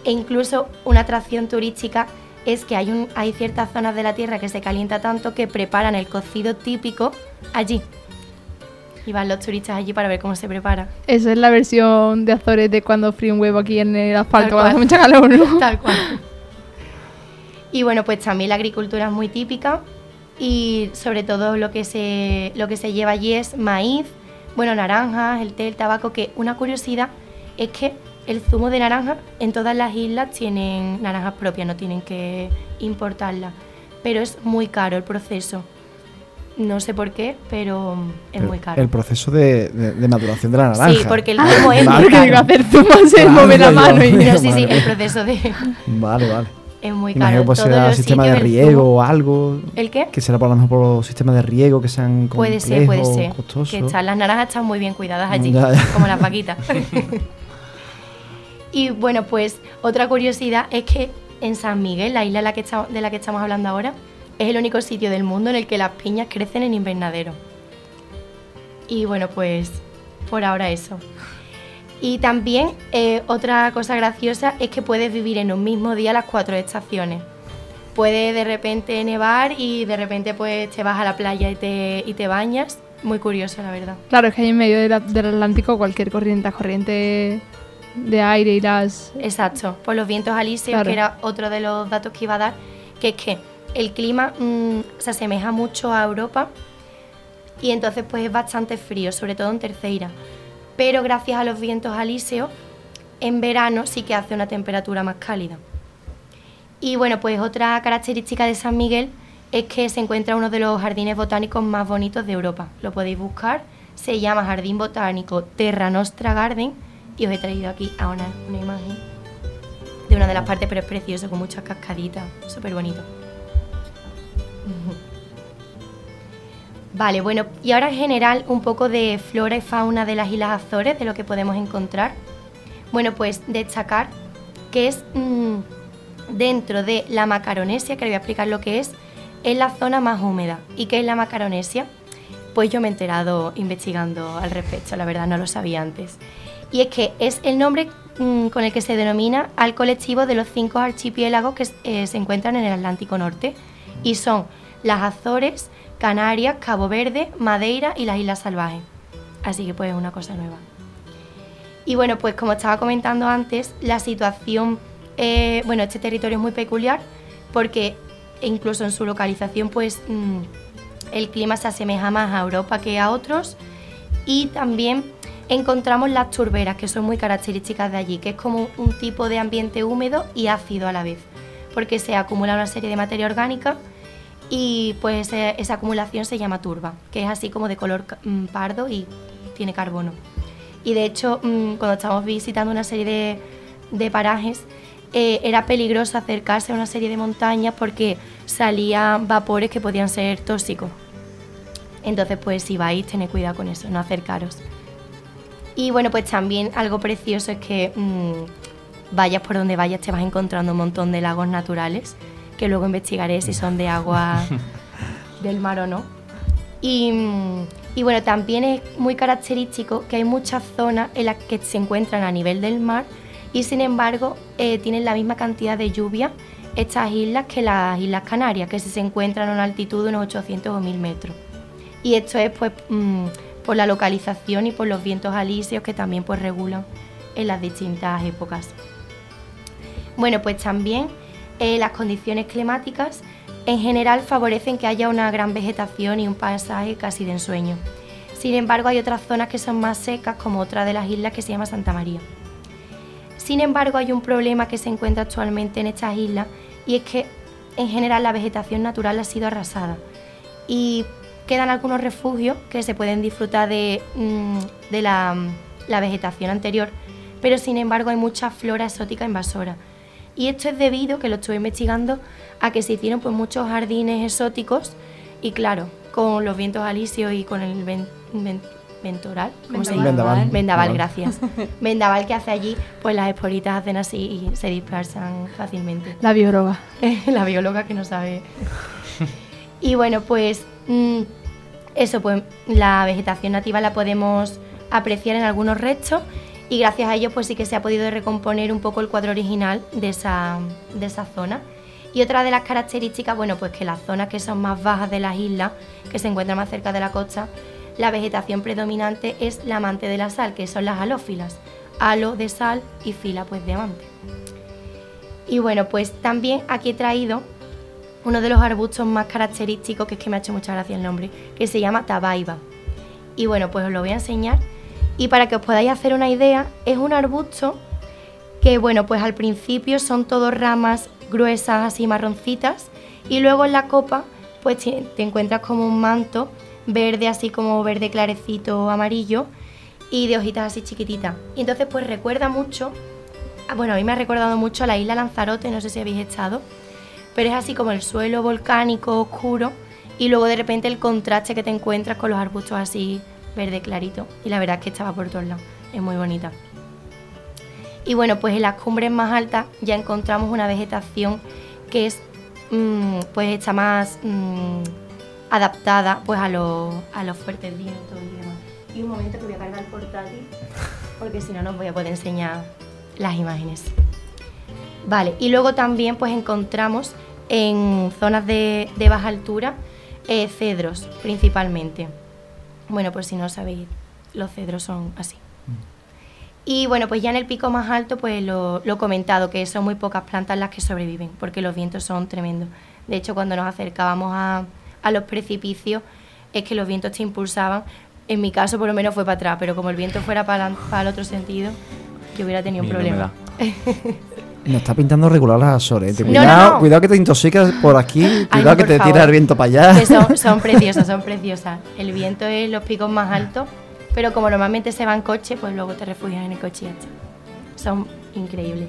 E incluso una atracción turística es que hay, un- hay ciertas zonas de la tierra que se calienta tanto que preparan el cocido típico allí. Y van los turistas allí para ver cómo se prepara. Esa es la versión de Azores de cuando fríe un huevo aquí en el asfalto cuando hace mucha calor, ¿no? Tal cual. Y bueno, pues también la agricultura es muy típica y sobre todo lo que se, lo que se lleva allí es maíz, bueno, naranjas, el té, el tabaco, que una curiosidad es que el zumo de naranja en todas las islas tienen naranjas propias, no tienen que importarlas, pero es muy caro el proceso. No sé por qué, pero es muy caro. El proceso de, de- de maduración de la naranja. Sí, porque el zumo es muy caro. hacer zumo se Claro, mueve la mano y... No, sí, sí, el proceso de... Vale, vale. es muy Imagino caro. que pues será los sistema de riego o algo. ¿El qué? Que será por lo mejor por sistemas de riego que sean Puede ser, puede complejos, ser. costosos. Que están, las naranjas están muy bien cuidadas allí, Ya, ya. como las vaquitas. Y bueno, pues otra curiosidad es que en San Miguel, la isla de la, que estamos, hablando ahora, es el único sitio del mundo en el que las piñas crecen en invernadero. Y bueno, pues por ahora eso. Y también eh, otra cosa graciosa es que puedes vivir en un mismo día las cuatro estaciones. Puede de repente nevar y de repente pues te vas a la playa y te, y te bañas. Muy curioso, la verdad. Claro, es que ahí en medio del, del Atlántico cualquier corriente, las corrientes de aire y las... Exacto, por los vientos alíseos, Claro. que era otro de los datos que iba a dar, que es que el clima mm, se asemeja mucho a Europa y entonces pues es bastante frío, sobre todo en Terceira. Pero gracias a los vientos alíseos, en verano sí que hace una temperatura más cálida. Y bueno, pues otra característica de San Miguel es que se encuentra uno de los jardines botánicos más bonitos de Europa. Lo podéis buscar, se llama Jardín Botánico Terra Nostra Garden y os he traído aquí a una, una imagen de una de las partes, pero es precioso, con muchas cascaditas, súper bonito. Vale, bueno, y ahora en general un poco de flora y fauna de las Islas Azores, de lo que podemos encontrar. Bueno, pues destacar que es mm, dentro de la Macaronesia, que le voy a explicar lo que es, es la zona más húmeda. ¿Y qué es la Macaronesia? Pues yo me he enterado investigando al respecto, la verdad no lo sabía antes. Y es que es el nombre mm, con el que se denomina al colectivo de los cinco archipiélagos que eh, se encuentran en el Atlántico Norte. Y son las Azores, Canarias, Cabo Verde, Madeira y las Islas Salvajes. Así que pues es una cosa nueva. Y bueno, pues como estaba comentando antes, la situación, eh, bueno, este territorio es muy peculiar porque incluso en su localización, pues mm, el clima se asemeja más a Europa que a otros y también encontramos las turberas, que son muy características de allí, que es como un tipo de ambiente húmedo y ácido a la vez, porque se acumula una serie de materia orgánica y pues esa acumulación se llama turba, que es así como de color mm, pardo y tiene carbono. Y de hecho, mm, cuando estábamos visitando una serie de, de parajes, eh, era peligroso acercarse a una serie de montañas porque salían vapores que podían ser tóxicos. Entonces, pues si vais, tened cuidado con eso, no acercaros. Y bueno, pues también algo precioso es que mm, vayas por donde vayas, te vas encontrando un montón de lagos naturales, que luego investigaré si son de agua del mar o no. Y, mm, y bueno, también es muy característico que hay muchas zonas en las que se encuentran a nivel del mar y sin embargo eh, tienen la misma cantidad de lluvia estas islas que las Islas Canarias, que se encuentran a una altitud de unos 800 o 1000 metros. Y esto es pues mm, por la localización y por los vientos alisios que también pues regulan en las distintas épocas. Bueno, pues también eh, las condiciones climáticas en general favorecen que haya una gran vegetación y un paisaje casi de ensueño. Sin embargo, hay otras zonas que son más secas, como otra de las islas que se llama Santa María. Sin embargo, hay un problema que se encuentra actualmente en estas islas y es que en general la vegetación natural ha sido arrasada y quedan algunos refugios que se pueden disfrutar de, mm, de la, la vegetación anterior, pero sin embargo hay mucha flora exótica invasora. Y esto es debido, que lo estuve investigando, a que se hicieron pues, muchos jardines exóticos y claro, con los vientos alisios y con el ven- ven- ventoral, ¿cómo se llama? Vendaval. Vendaval, Vendaval. gracias. Vendaval que hace allí, pues las esporitas hacen así y se dispersan fácilmente. La bióloga. la bióloga que no sabe. y bueno, pues mm, eso, pues la vegetación nativa la podemos apreciar en algunos restos y gracias a ello pues sí que se ha podido recomponer un poco el cuadro original de esa, de esa zona. Y otra de las características, bueno, pues que las zonas que son más bajas de las islas, que se encuentran más cerca de la costa, la vegetación predominante es la amante de la sal, que son las halófilas. Halo de sal y fila pues de amante. Y bueno, pues también aquí he traído uno de los arbustos más característicos, que es que me ha hecho mucha gracia el nombre, que se llama tabaiba. Y bueno, pues os lo voy a enseñar. Y para que os podáis hacer una idea, es un arbusto que, bueno, pues al principio son todos ramas gruesas, así marroncitas, y luego en la copa, pues te encuentras como un manto verde, así como verde clarecito amarillo, y de hojitas así chiquititas. Y entonces, pues recuerda mucho, ah, bueno, a mí me ha recordado mucho a la isla Lanzarote, no sé si habéis estado, pero es así como el suelo volcánico oscuro y luego de repente el contraste que te encuentras con los arbustos así verde clarito. Y la verdad es que estaba por todos lados, es muy bonita. Y bueno, pues en las cumbres más altas ya encontramos una vegetación que es, mm, pues está más mm, adaptada pues a los, a los fuertes vientos y demás. Y un momento que voy a cargar el portátil, porque si no, no os voy a poder enseñar las imágenes. Vale, y luego también pues encontramos en zonas de, de baja altura eh, cedros principalmente. Bueno, pues si no sabéis, los cedros son así. Y bueno, pues ya en el pico más alto, pues lo, he comentado, que son muy pocas plantas las que sobreviven, porque los vientos son tremendos. De hecho, cuando nos acercábamos a, a los precipicios, es que los vientos te impulsaban. En mi caso, por lo menos, fue para atrás, pero como el viento fuera para, para el otro sentido, yo hubiera tenido un Miedo problema. Me está pintando regular las Azores. Sí. Cuidado, No, no, no. cuidado que te intoxicas por aquí, cuidado que te favor. tira el viento para allá. Que son, son preciosas, son preciosas. El viento es los picos más altos, pero como normalmente se va en coche, pues luego te refugias en el coche y. Son increíbles.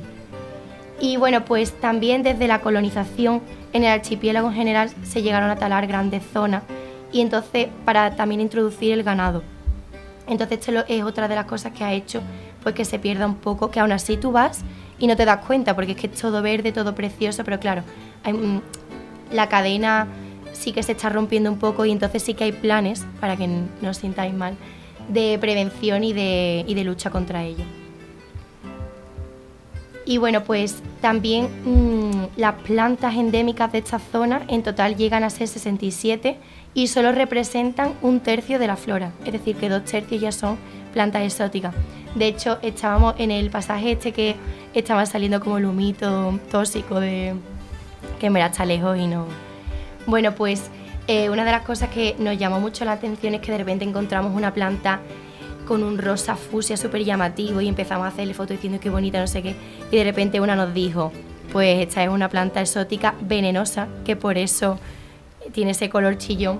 Y bueno, pues también desde la colonización en el archipiélago en general se llegaron a talar grandes zonas y entonces para también introducir el ganado. Entonces esto es otra de las cosas que ha hecho pues que se pierda un poco, que aún así tú vas y no te das cuenta porque es que es todo verde, todo precioso, pero claro, mm, la cadena sí que se está rompiendo un poco y entonces sí que hay planes, para que no os sintáis mal, de prevención y de, y de lucha contra ello. Y bueno, pues también mm, las plantas endémicas de esta zona en total llegan a ser 67 y solo representan un tercio de la flora, es decir, que dos tercios ya son plantas exóticas. De hecho, estábamos en el pasaje este que estaba saliendo como el humito tóxico de que en verdad está lejos y no. Bueno, pues eh, una de las cosas que nos llamó mucho la atención es que de repente encontramos una planta con un rosa fusia súper llamativo y empezamos a hacerle fotos diciendo qué bonita, no sé qué. Y de repente una nos dijo, pues esta es una planta exótica venenosa, que por eso tiene ese color chillón.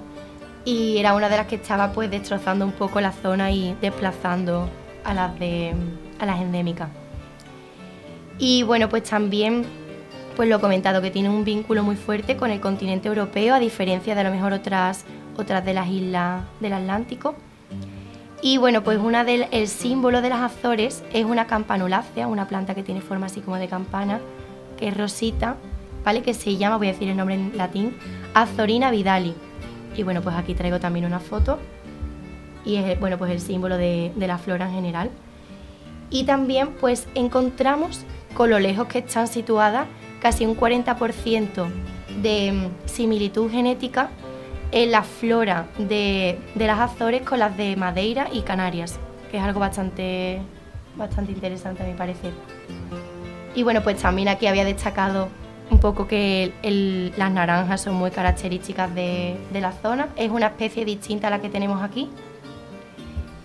Y era una de las que estaba pues destrozando un poco la zona y desplazando a las, de, a las endémicas. Y bueno, pues también pues lo he comentado, que tiene un vínculo muy fuerte con el continente europeo, a diferencia de a lo mejor otras, otras de las islas del Atlántico. Y bueno, pues una del, el símbolo de las Azores es una campanulácea, una planta que tiene forma así como de campana, que es rosita, ¿vale? Que se llama, voy a decir el nombre en latín, Azorina vidali. Y bueno, pues aquí traigo también una foto. Y es, bueno, pues el símbolo de, la flora en general. Y también pues encontramos con lo lejos que están situadas casi un 40% de mm, similitud genética en la flora de, de las Azores con las de Madeira y Canarias, que es algo bastante, bastante interesante a mi parecer. Y bueno, pues también aquí había destacado un poco que las naranjas son muy características de, de la zona. Es una especie distinta a la que tenemos aquí.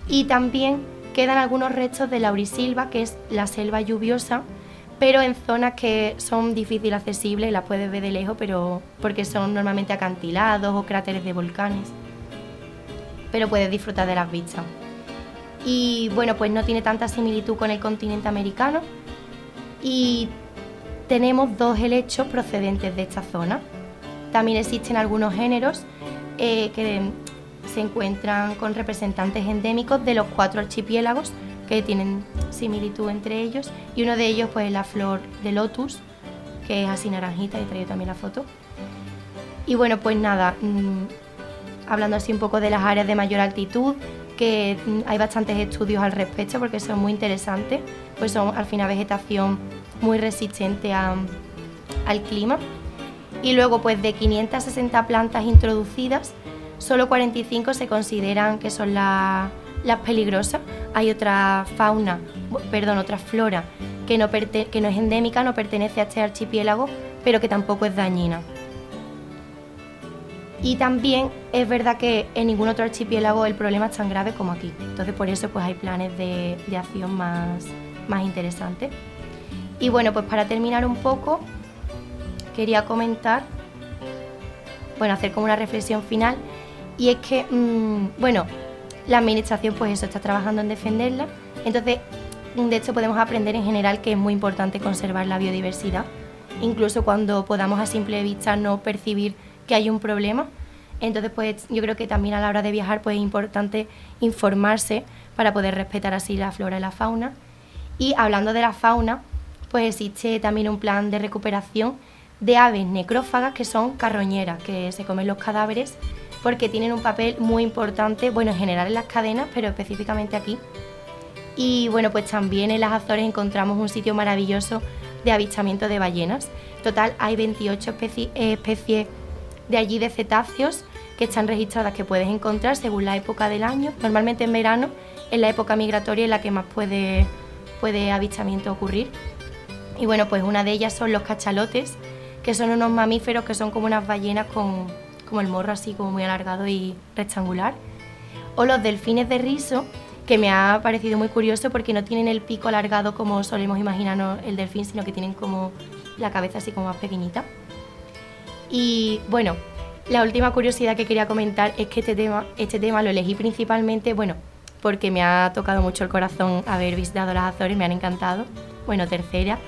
Y también quedan algunos restos de laurisilva, que es la selva lluviosa, pero en zonas que son difícil accesibles, las puedes ver de lejos, pero porque son normalmente acantilados o cráteres de volcanes. Pero puedes disfrutar de las vistas. Y bueno, pues no tiene tanta similitud con el continente americano. Y tenemos dos helechos procedentes de esta zona. También existen algunos géneros eh, que se encuentran con representantes endémicos de los cuatro archipiélagos que tienen similitud entre ellos y uno de ellos pues la flor de lotus que es así naranjita y traigo también la foto y bueno pues nada mm, hablando así un poco de las áreas de mayor altitud que mm, hay bastantes estudios al respecto porque son muy interesantes pues son al final vegetación muy resistente al clima y luego pues de 560 plantas introducidas solo 45 se consideran que son las peligrosas. Hay otra fauna, perdón, otra flora que no, que no es endémica, no pertenece a este archipiélago, pero que tampoco es dañina. Y también es verdad que en ningún otro archipiélago el problema es tan grave como aquí. Entonces por eso pues hay planes de, acción más, más interesantes. Y bueno, pues para terminar un poco, quería comentar, bueno, hacer como una reflexión final y es que, mm, bueno, la administración pues eso está trabajando en defenderla. Entonces, de hecho podemos aprender en general que es muy importante conservar la biodiversidad, incluso cuando podamos a simple vista no percibir que hay un problema. Entonces, pues yo creo que también a la hora de viajar pues es importante informarse para poder respetar así la flora y la fauna. Y hablando de la fauna, pues existe también un plan de recuperación de aves necrófagas que son carroñeras, que se comen los cadáveres porque tienen un papel muy importante, bueno, en general en las cadenas, pero específicamente aquí. Y bueno, pues también en las Azores encontramos un sitio maravilloso de avistamiento de ballenas. Total, hay 28 especies de allí de cetáceos que están registradas que puedes encontrar según la época del año. Normalmente en verano es la época migratoria en la que más puede, puede avistamiento ocurrir. Y bueno, pues una de ellas son los cachalotes, que son unos mamíferos que son como unas ballenas con, como el morro así como muy alargado y rectangular. O los delfines de rizo, que me ha parecido muy curioso porque no tienen el pico alargado como solemos imaginarnos el delfín, sino que tienen como la cabeza así como más pequeñita. Y bueno, la última curiosidad que quería comentar es que este tema, este tema lo elegí principalmente, bueno, porque me ha tocado mucho el corazón haber visitado las Azores, me han encantado. Bueno, tercera.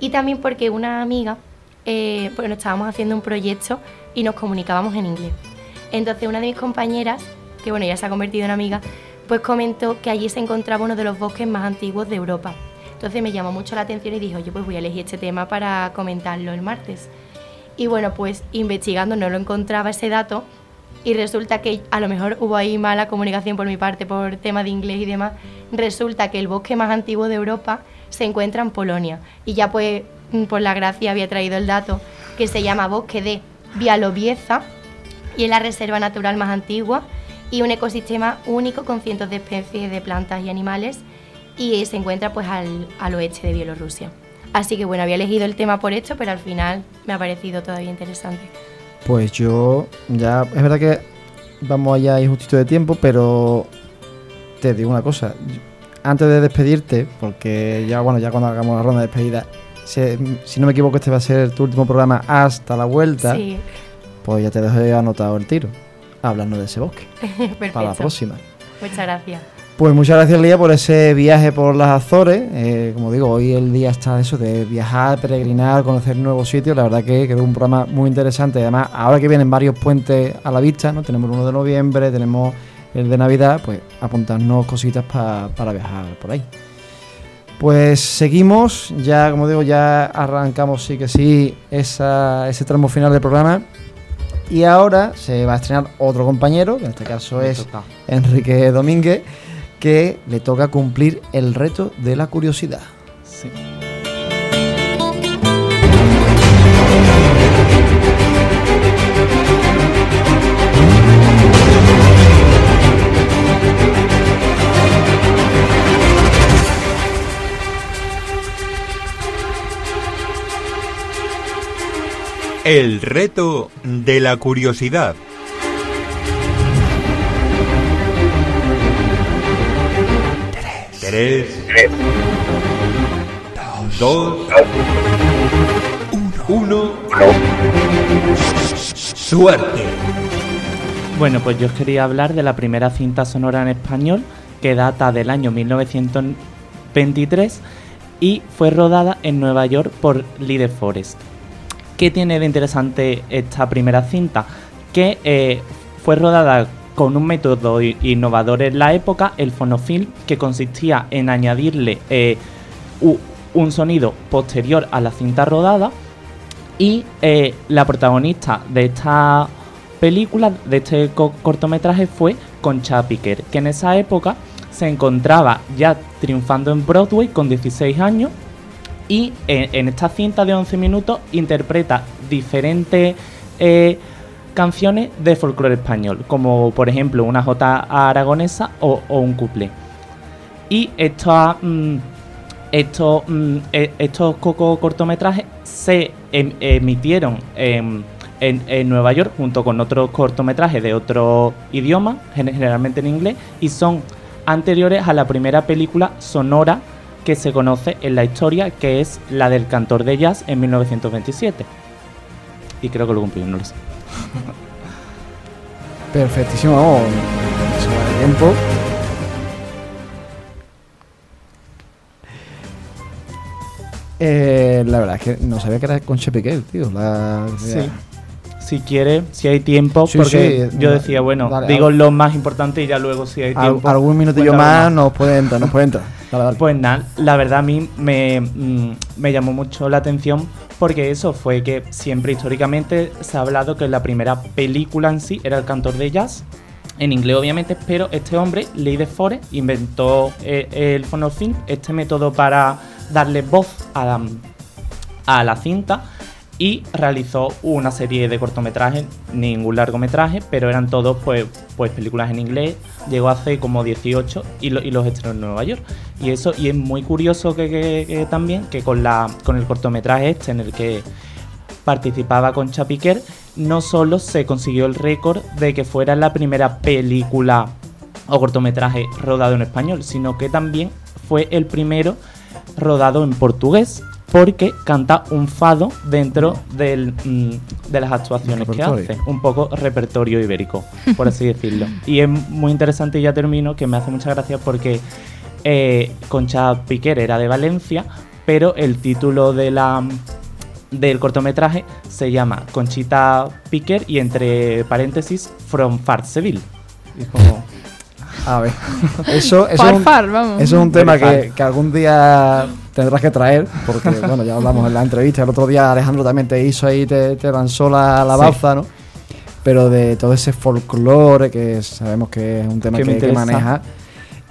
Y también porque una amiga, eh, bueno, estábamos haciendo un proyecto y nos comunicábamos en inglés. Entonces una de mis compañeras, que bueno, ya se ha convertido en amiga, pues comentó que allí se encontraba uno de los bosques más antiguos de Europa. Entonces me llamó mucho la atención y dijo, yo pues voy a elegir este tema para comentarlo el martes. Y bueno, pues investigando no lo encontraba ese dato y resulta que a lo mejor hubo ahí mala comunicación por mi parte por tema de inglés y demás. Resulta que el bosque más antiguo de Europa se encuentra en Polonia y ya pues por la gracia había traído el dato que se llama bosque de Bialobieza y es la reserva natural más antigua y un ecosistema único con cientos de especies de plantas y animales y se encuentra pues al, al oeste de Bielorrusia. Así que bueno, había elegido el tema por esto, pero al final me ha parecido todavía interesante. Pues yo ya, es verdad que vamos allá y justito de tiempo, pero te digo una cosa, antes de despedirte, porque ya bueno, ya cuando hagamos la ronda de despedida, si, no me equivoco, este va a ser tu último programa hasta la vuelta. Sí. Pues ya te dejo anotado el tiro. Hablando de ese bosque. Para la próxima. Muchas gracias. Pues muchas gracias, Lía, por ese viaje por las Azores. Eh, como digo, hoy el día está eso de viajar, peregrinar, conocer nuevos sitios. La verdad que quedó un programa muy interesante. Además, ahora que vienen varios puentes a la vista, ¿no? Tenemos el 1 de noviembre, tenemos el de Navidad, pues apuntarnos cositas para viajar por ahí. Pues seguimos, ya como digo, ya arrancamos sí que sí ese tramo final del programa. Y ahora se va a estrenar otro compañero, que en este caso es Enrique Domínguez, que le toca cumplir el reto de la curiosidad. Sí. El reto de la curiosidad. 3, 2, 1. Suerte. Bueno, pues yo os quería hablar de la primera cinta sonora en español que data del año 1923 y fue rodada en Nueva York por Lee De Forest. ¿Qué tiene de interesante esta primera cinta? Que eh, fue rodada con un método innovador en la época, el fonofilm, que consistía en añadirle eh, un sonido posterior a la cinta rodada y eh, la protagonista de esta película, de este co- cortometraje, fue Concha Piquer, que en esa época se encontraba ya triunfando en Broadway con 16 años y en, en esta cinta de 11 minutos interpreta diferentes eh, canciones de folclore español, como por ejemplo una jota aragonesa o, un couple. Y esta, mm, estos, mm, e- estos coco cortometrajes se em- emitieron en, en- Nueva York junto con otros cortometrajes de otro idioma, gen- generalmente en inglés, y son anteriores a la primera película sonora que se conoce en la historia, que es la del cantor de jazz en 1927. Y creo que lo cumplí, no lo sé. Perfectísimo, vamos. Sobre tiempo. Eh, la verdad es que no sabía que era Concha Piqué, tío. La, Sí. Si quiere, si hay tiempo, Sí, porque sí, yo decía, bueno, dale, digo lo más importante y ya luego si hay Al- tiempo. algún minutillo cuéntalo más nos puede entrar, nos puede entrar. Dale, dale. Pues nada, la verdad a mí me, mm, me llamó mucho la atención porque eso fue que siempre históricamente se ha hablado que la primera película en sí era el cantor de jazz, en inglés obviamente, pero este hombre, Lee De Forest, inventó eh, el fonofilm, este método para darle voz a la cinta y realizó una serie de cortometrajes, ningún largometraje, pero eran todos pues, pues películas en inglés. Llegó hace como 18 y, lo- y los estrenó en Nueva York. Y eso y es muy curioso que también que con la con el cortometraje este en el que participaba con Chapiquer, no solo se consiguió el récord de que fuera la primera película o cortometraje rodado en español, sino que también fue el primero rodado en portugués porque canta un fado dentro del, mm, de las actuaciones que hace, un poco repertorio ibérico, por así decirlo. Y es muy interesante, y ya termino, que me hace mucha gracia porque eh, Concha Piquer era de Valencia, pero el título de la, del cortometraje se llama Conchita Piquer y entre paréntesis From Farceville. Y es como, A ver. Eso, eso, es un, Farfar, vamos. eso es un tema que, que algún día tendrás que traer, porque bueno, ya hablamos en la entrevista. El otro día Alejandro también te hizo ahí, te, te lanzó la, la Sí. ¿no? Pero de todo ese folclore que sabemos que es un tema Que que, me que maneja.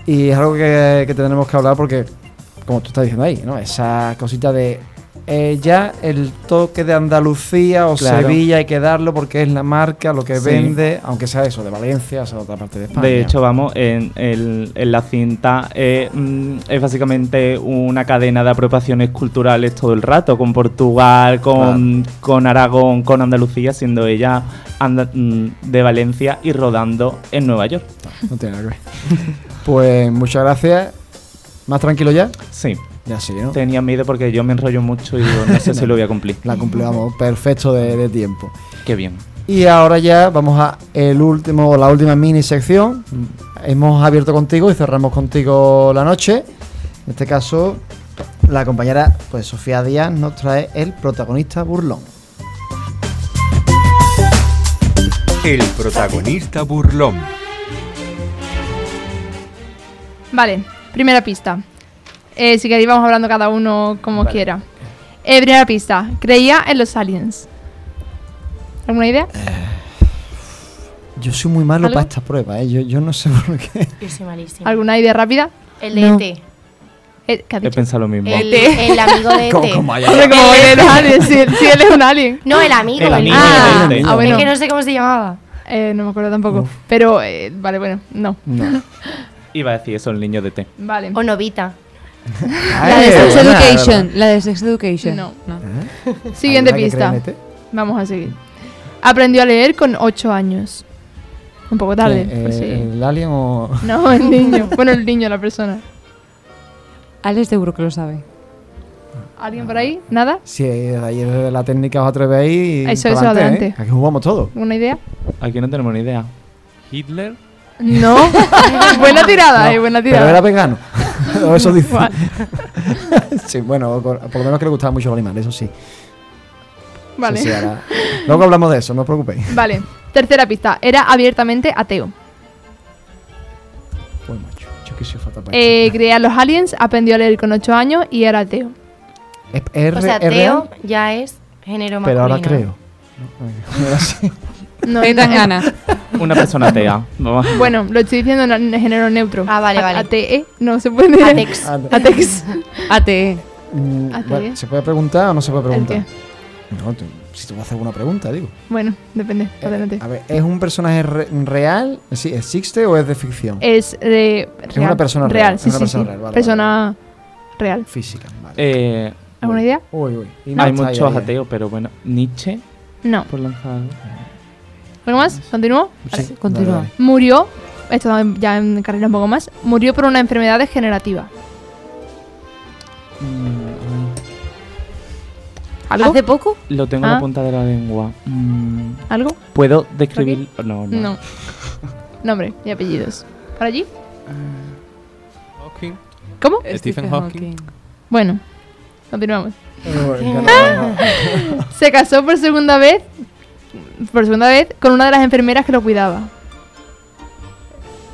Y es algo que, que tenemos que hablar porque, como tú estás diciendo ahí, ¿no? Esa cosita de eh, ya el toque de Andalucía o Claro. Sevilla hay que darlo porque es la marca, lo que Sí. vende, aunque sea eso, de Valencia, o sea, otra parte de España. De hecho, vamos, en, la cinta eh, mm, es básicamente una cadena de apropiaciones culturales todo el rato, con Portugal, con, con Aragón, con Andalucía, siendo ella anda- mm, de Valencia y rodando en Nueva York. No tiene nada que ver. pues muchas gracias. ¿Más tranquilo ya? Sí, Ya sí, ¿no? tenía miedo porque yo me enrollo mucho y digo, no sé si lo voy a cumplir. La cumplimos perfecto de, de tiempo. Qué bien. Y ahora ya vamos a el último, la última mini sección. Hemos abierto contigo y cerramos contigo la noche. En este caso, la compañera pues Sofía Díaz nos trae el protagonista burlón. El protagonista burlón. Vale, primera pista. Eh, si queréis vamos hablando cada uno como Vale. quiera. Eh, primera pista. Creía en los aliens. ¿Alguna idea? Yo soy muy malo ¿Algo? para estas pruebas, ¿eh? yo, yo no sé por qué. Yo soy malísima. ¿Alguna idea rápida? El de No. ET. Eh, ¿Qué has He dicho? pensado lo mismo. El, el amigo de ET. Hombre, como él es alien, si, si él es un alien. No, el amigo. El amigo Ah, de ET. ah, bueno. Es que no sé cómo se llamaba. Eh, no me acuerdo tampoco. Uf. Pero, eh, vale, bueno, no. No. Iba a decir eso, el niño de té. Vale. O Novita. La de Eh, Sex Education. La de Sex Education. No. ¿Eh? Siguiente ¿Alguna que pista. este? Vamos a seguir. Aprendió a leer con 8 años. Un poco tarde. ¿Quién? pues Eh, sí. ¿El alien o.? No, el niño. bueno, el niño, la persona. Alex seguro que lo sabe. ¿Alguien por ahí? ¿Nada? Si de ahí desde la técnica os atrevéis. Eso, eso, adelante, adelante. ¿eh? Aquí jugamos todo. ¿Una idea? Aquí no tenemos ni idea. Hitler. No. buena tirada, No, eh, buena Pero era tirada. vegano. O eso dice. Sí, bueno, por, por lo menos que le gustaban mucho los animales, eso sí. Vale. Sí, sí, ahora- Luego hablamos de eso, no os preocupéis. Vale. Tercera pista. Era abiertamente ateo. Pues macho, yo que soy fatal para Eh, creía los aliens, aprendió a leer con 8 años y era ateo. ¿Es, es O sea, re- es Teo real? ya es género masculino. Pero ahora creo. No, ahora sí. No, no, dan ganas. Una persona atea. Vamos. Bueno, lo estoy diciendo en, género neutro. Ah, vale, A- vale. ATE, no se puede decir. Atex. Atex. ATE. mm, ¿Se puede preguntar o no se puede ¿El preguntar? No, tú- si te voy a hacer alguna pregunta, digo. Bueno, depende. Eh, Adelante. a ver, ¿es un personaje re- real? Sí, ¿Existe o es de ficción? Es eh, Es una persona real, real. es una sí, persona sí. real, vale, persona real. Física, vale. Eh, ¿Alguna idea? Uy, uy. No hay muchos ateos, pero bueno. Nietzsche, No. por lanzar algo. ¿Algo más? ¿Continúo? Sí, Sí, continúa. dale, dale. Murió, esto ya en carrera un poco más, murió por una enfermedad degenerativa. Mm, ¿Algo? ¿Hace poco? lo tengo en Ah. la punta de la lengua. Mm, ¿Algo? ¿Puedo describir? No, no. No. Nombre y apellidos. ¿Por allí? Hawking. ¿Cómo? Stephen Hawking. Bueno, continuamos. Se casó por segunda vez, por segunda vez, con una de las enfermeras que lo cuidaba.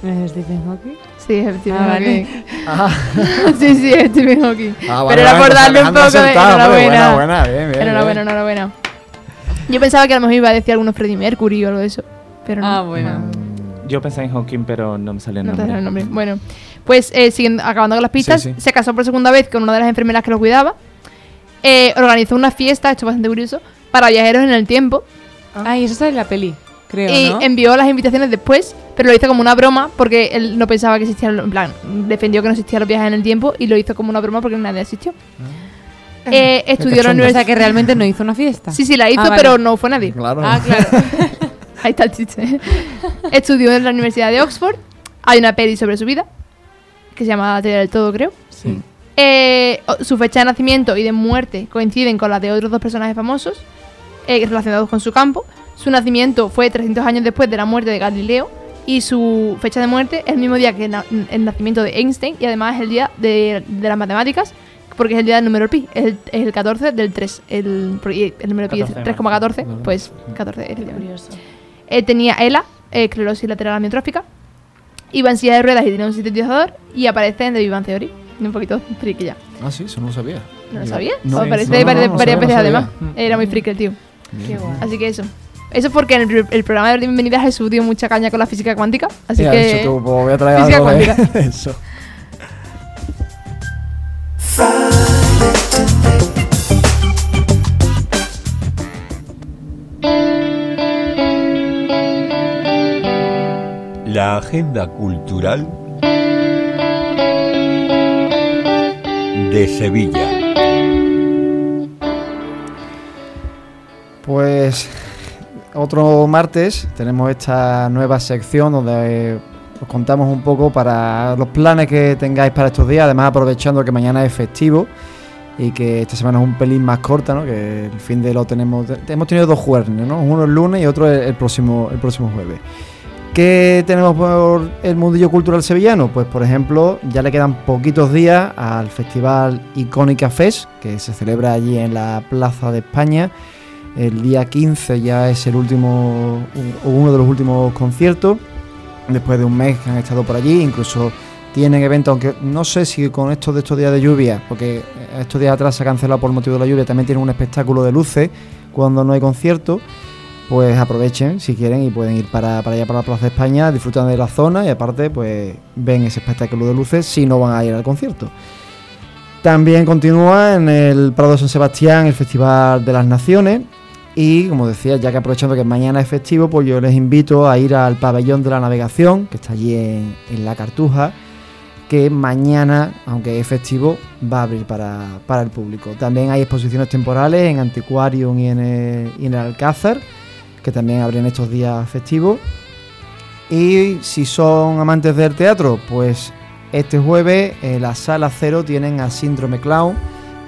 ¿Es Stephen Hawking? Sí, es Stephen Ah, vale. Hawking. Ah, Sí, sí, es Stephen Hawking. ah, Pero era por pues darle un poco de enhorabuena. Buena, buena, bien, bien. Enhorabuena, bien. enhorabuena. Yo pensaba que a lo mejor iba a decir algunos Freddie Mercury o algo de eso. Pero no. Ah, bueno. Yo pensé en Hawking, pero no me salió el No te nombre. sale el nombre. Bueno, pues eh, siguiendo, acabando con las pistas, Sí, sí. se casó por segunda vez con una de las enfermeras que lo cuidaba. Eh, organizó una fiesta, esto es bastante curioso, para viajeros en el tiempo. Ay, eso sale en la peli, creo, y ¿no? envió las invitaciones después, pero lo hizo como una broma porque él no pensaba que existían, en plan, defendió que no existían los viajes en el tiempo y lo hizo como una broma porque nadie asistió. Eh, estudió en la universidad. que realmente no hizo una fiesta. Sí, sí, la hizo, Ah, vale. pero no fue nadie. Claro. Ah, claro. Ahí está el chiste. Estudió en la Universidad de Oxford. Hay una peli sobre su vida, que se llama La teoría del todo, creo. Sí. Eh, su fecha de nacimiento y de muerte coinciden con las de otros dos personajes famosos eh, relacionados con su campo. Su nacimiento fue 300 años después de la muerte de Galileo y su fecha de muerte es el mismo día que na- el nacimiento de Einstein y además es el día de, de las matemáticas porque es el día del número pi, es el, es el 14 del 3, el, el número pi es 14 3,14, más. pues 14 es el día. Eh, tenía ELA, eh, esclerosis lateral amiotrófica. Iba en silla de ruedas y tenía un sintetizador. Y aparece en The Big Bang Theory. Un poquito friki ya. Ah, sí, eso no lo sabía. ¿No lo Ya. sabías? No, aparece no, no, varias, sabía, veces no sabía. además. Era muy friki el tío. Qué guay. Así que eso. Eso es porque en el, programa de Bienvenida Jesús dio mucha caña con la física cuántica. Así Ya, que. eso tú, pues, voy a traer física algo de- cuántica. eso. La agenda cultural de Sevilla. Pues otro martes tenemos esta nueva sección donde os contamos un poco para los planes que tengáis para estos días, además aprovechando que mañana es festivo y que esta semana es un pelín más corta, ¿no? que el fin de lo tenemos hemos tenido dos jueves, ¿no? uno el lunes y otro el, próximo el próximo jueves. ¿Qué tenemos por el mundillo cultural sevillano? Pues por ejemplo, ya le quedan poquitos días al festival Icónica Fest, que se celebra allí en la Plaza de España. El día 15 ya es el último, uno de los últimos conciertos, después de un mes que han estado por allí, incluso tienen eventos, aunque no sé si con estos de estos días de lluvia, porque estos días atrás se ha cancelado por motivo de la lluvia, también tienen un espectáculo de luces cuando no hay concierto, pues aprovechen si quieren y pueden ir para, allá, para la Plaza de España, disfrutan de la zona y aparte pues ven ese espectáculo de luces si no van a ir al concierto. También continúa en el Prado San Sebastián el Festival de las Naciones. Y como decía, ya que aprovechando que mañana es festivo, pues yo les invito a ir al pabellón de la navegación, que está allí en, la Cartuja, que mañana, aunque es festivo, va a abrir para, para el público. También hay exposiciones temporales en Antiquarium y en el, y en el Alcázar, que también abren estos días festivos. Y si son amantes del teatro, pues Este jueves en la sala cero tienen a Síndrome Clown,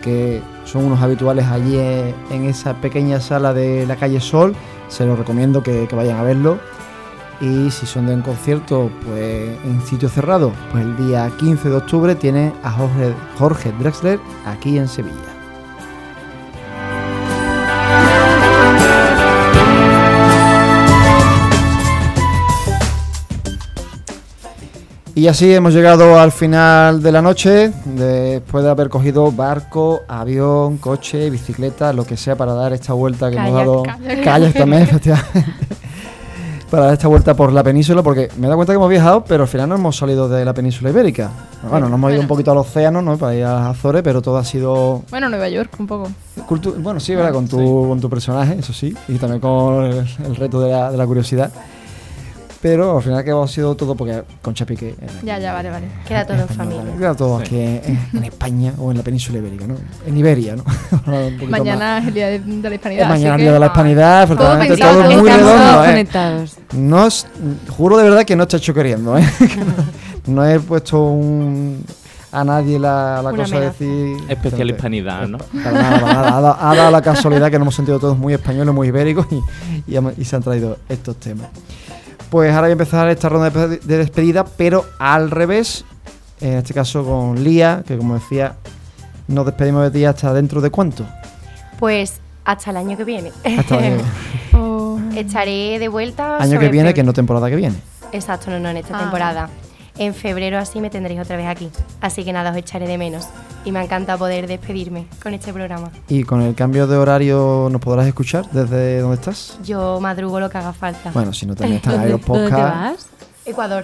que son unos habituales allí en, esa pequeña sala de la calle Sol. Se los recomiendo que, vayan a verlo. Y si son de un concierto pues en sitio cerrado, pues el día 15 de octubre tienen a Jorge, Jorge Drexler aquí en Sevilla. Y así hemos llegado al final de la noche, después de haber cogido barco, avión, coche, bicicleta, lo que sea para dar esta vuelta que hemos dado. Kayak también, efectivamente. para dar esta vuelta por la península, porque me he dado cuenta que hemos viajado, pero al final no hemos salido de la península ibérica. Bueno, nos hemos ido un poquito al océano, ¿no? Para ir a las Azores, pero todo ha sido Bueno, Nueva York, un poco. Cultu- bueno, sí, ¿verdad? Con tu, con tu personaje, eso sí, y también con el, el reto de la, de la curiosidad. Pero al final que ha sido todo porque con Chapique. Ya, ya, vale, vale. Queda todo en familia. Queda todo aquí en, en España o en la península ibérica, ¿no? En Iberia, ¿no? Mañana es el día de, de la hispanidad. Es mañana el día que- de la hispanidad, efectivamente, pensado, todo todo muy redondo, Estamos ¿eh? conectados. No es- juro de verdad que no está hecho queriendo, ¿eh? no he puesto un, a nadie la, la cosa de decir. Especial hispanidad, ¿no? Para nada, para nada. Ha, dado, ha dado la casualidad que nos hemos sentido todos muy españoles, muy ibéricos y, y y se han traído estos temas. Pues ahora voy a empezar esta ronda de de despedida, pero al revés. En este caso con Lía, que como decía, nos despedimos de ti hasta dentro de cuánto. Pues hasta el año que viene. Hasta el año, Oh. Estaré de vuelta. año que viene, que no temporada que viene. Exacto, no, no, en esta Ah. temporada. En febrero así me tendréis otra vez aquí. Así que nada, os echaré de menos. Y me encanta poder despedirme con este programa. Y con el cambio de horario, ¿nos podrás escuchar desde donde estás? Yo madrugo lo que haga falta. Bueno, si no también están ahí ¿Dónde, los dónde te podcasts. vas? Ecuador.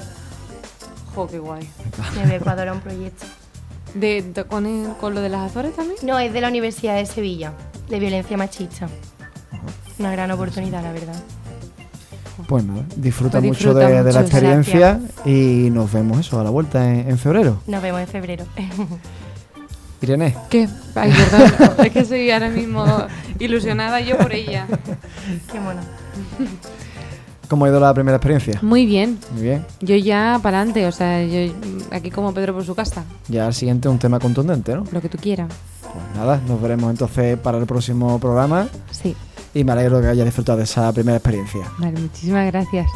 Jo, qué guay. Me voy a Ecuador a un proyecto. De, de- con, el- con lo de las Azores también? No, es de la Universidad de Sevilla, de violencia machista. Una gran oportunidad, la verdad. Pues nada, disfruta Pues mucho de, de la experiencia y nos vemos eso a la vuelta en, en febrero. Nos vemos en febrero. Irene, ¿Qué? Ay, perdón. es que soy ahora mismo ilusionada yo por ella. Qué mono. ¿cómo ha ido la primera experiencia? Muy bien. Muy bien. Yo ya para adelante, o sea, yo aquí como Pedro por su casa, Ya al siguiente un tema contundente, ¿no? lo que tú quieras. Pues nada, nos veremos entonces para el próximo programa Sí, y me alegro que hayas disfrutado de esa primera experiencia. vale, muchísimas gracias.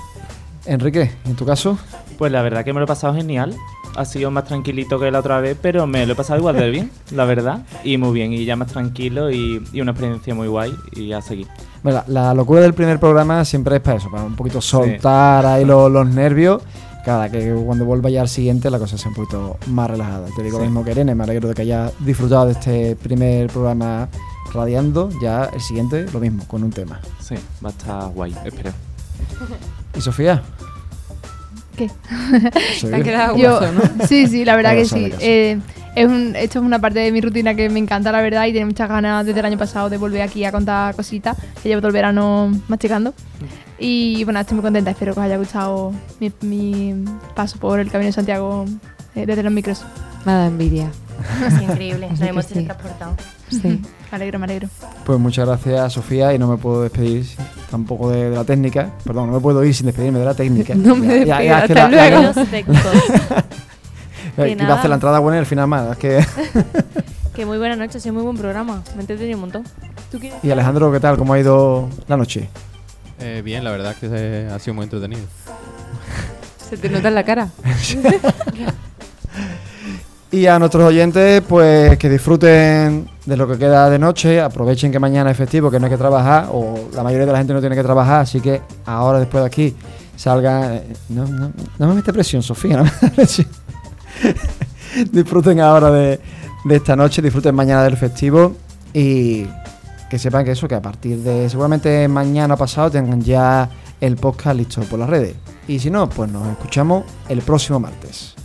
Enrique, en tu caso, Pues la verdad que me lo he pasado genial. Ha sido más tranquilito que la otra vez, pero me lo he pasado igual de bien, la verdad. Y muy bien, y ya más tranquilo y, y una experiencia muy guay y a seguir. Bueno, la locura del primer programa siempre es para eso, para un poquito soltar ahí los, los nervios. Cada que cuando vuelva ya al siguiente la cosa sea un poquito más relajada. Te digo lo mismo que Irene, me alegro de que hayas disfrutado de este primer programa radiando. Ya el siguiente lo mismo, con un tema. Sí, va a estar guay, espero. ¿Y Sofía? ¿Qué? Te ha quedado Yo, guaso, ¿no? sí, sí, la verdad que sí. Eh, es un, esto es una parte de mi rutina que me encanta, la verdad, y tengo muchas ganas desde el año pasado de volver aquí a contar cositas, que llevo todo el verano masticando. Y bueno, estoy muy contenta, espero que os haya gustado mi, mi paso por el Camino de Santiago eh, desde los micros. Dado envidia. Es increíble, nos hemos sí. teletransportado. Sí. Me alegro, me alegro. Pues muchas gracias, Sofía, y no me puedo despedir tampoco de, de la técnica. Perdón, no me puedo ir sin despedirme de la técnica. No me Ya- ya- ya hasta la- luego. Los técnicos. ya- Que iba a hacer la entrada buena y al final mal. Es que... que muy buenas noches, es muy buen programa. Me he entretenido un montón. Y Alejandro, ¿qué tal? ¿Cómo ha ido la noche? Eh, bien, la verdad es que se- ha sido muy entretenido. Se te nota en la cara. Y a nuestros oyentes, pues que disfruten de lo que queda de noche, aprovechen que mañana es festivo, que no hay que trabajar, o la mayoría de la gente no tiene que trabajar, así que ahora después de aquí salgan... eh, No, no, me mete presión, Sofía, no me mete presión. disfruten ahora de, de esta noche, disfruten mañana del festivo y que sepan que eso, que a partir de seguramente mañana pasado tengan ya el podcast listo por las redes. Y si no, pues nos escuchamos el próximo martes.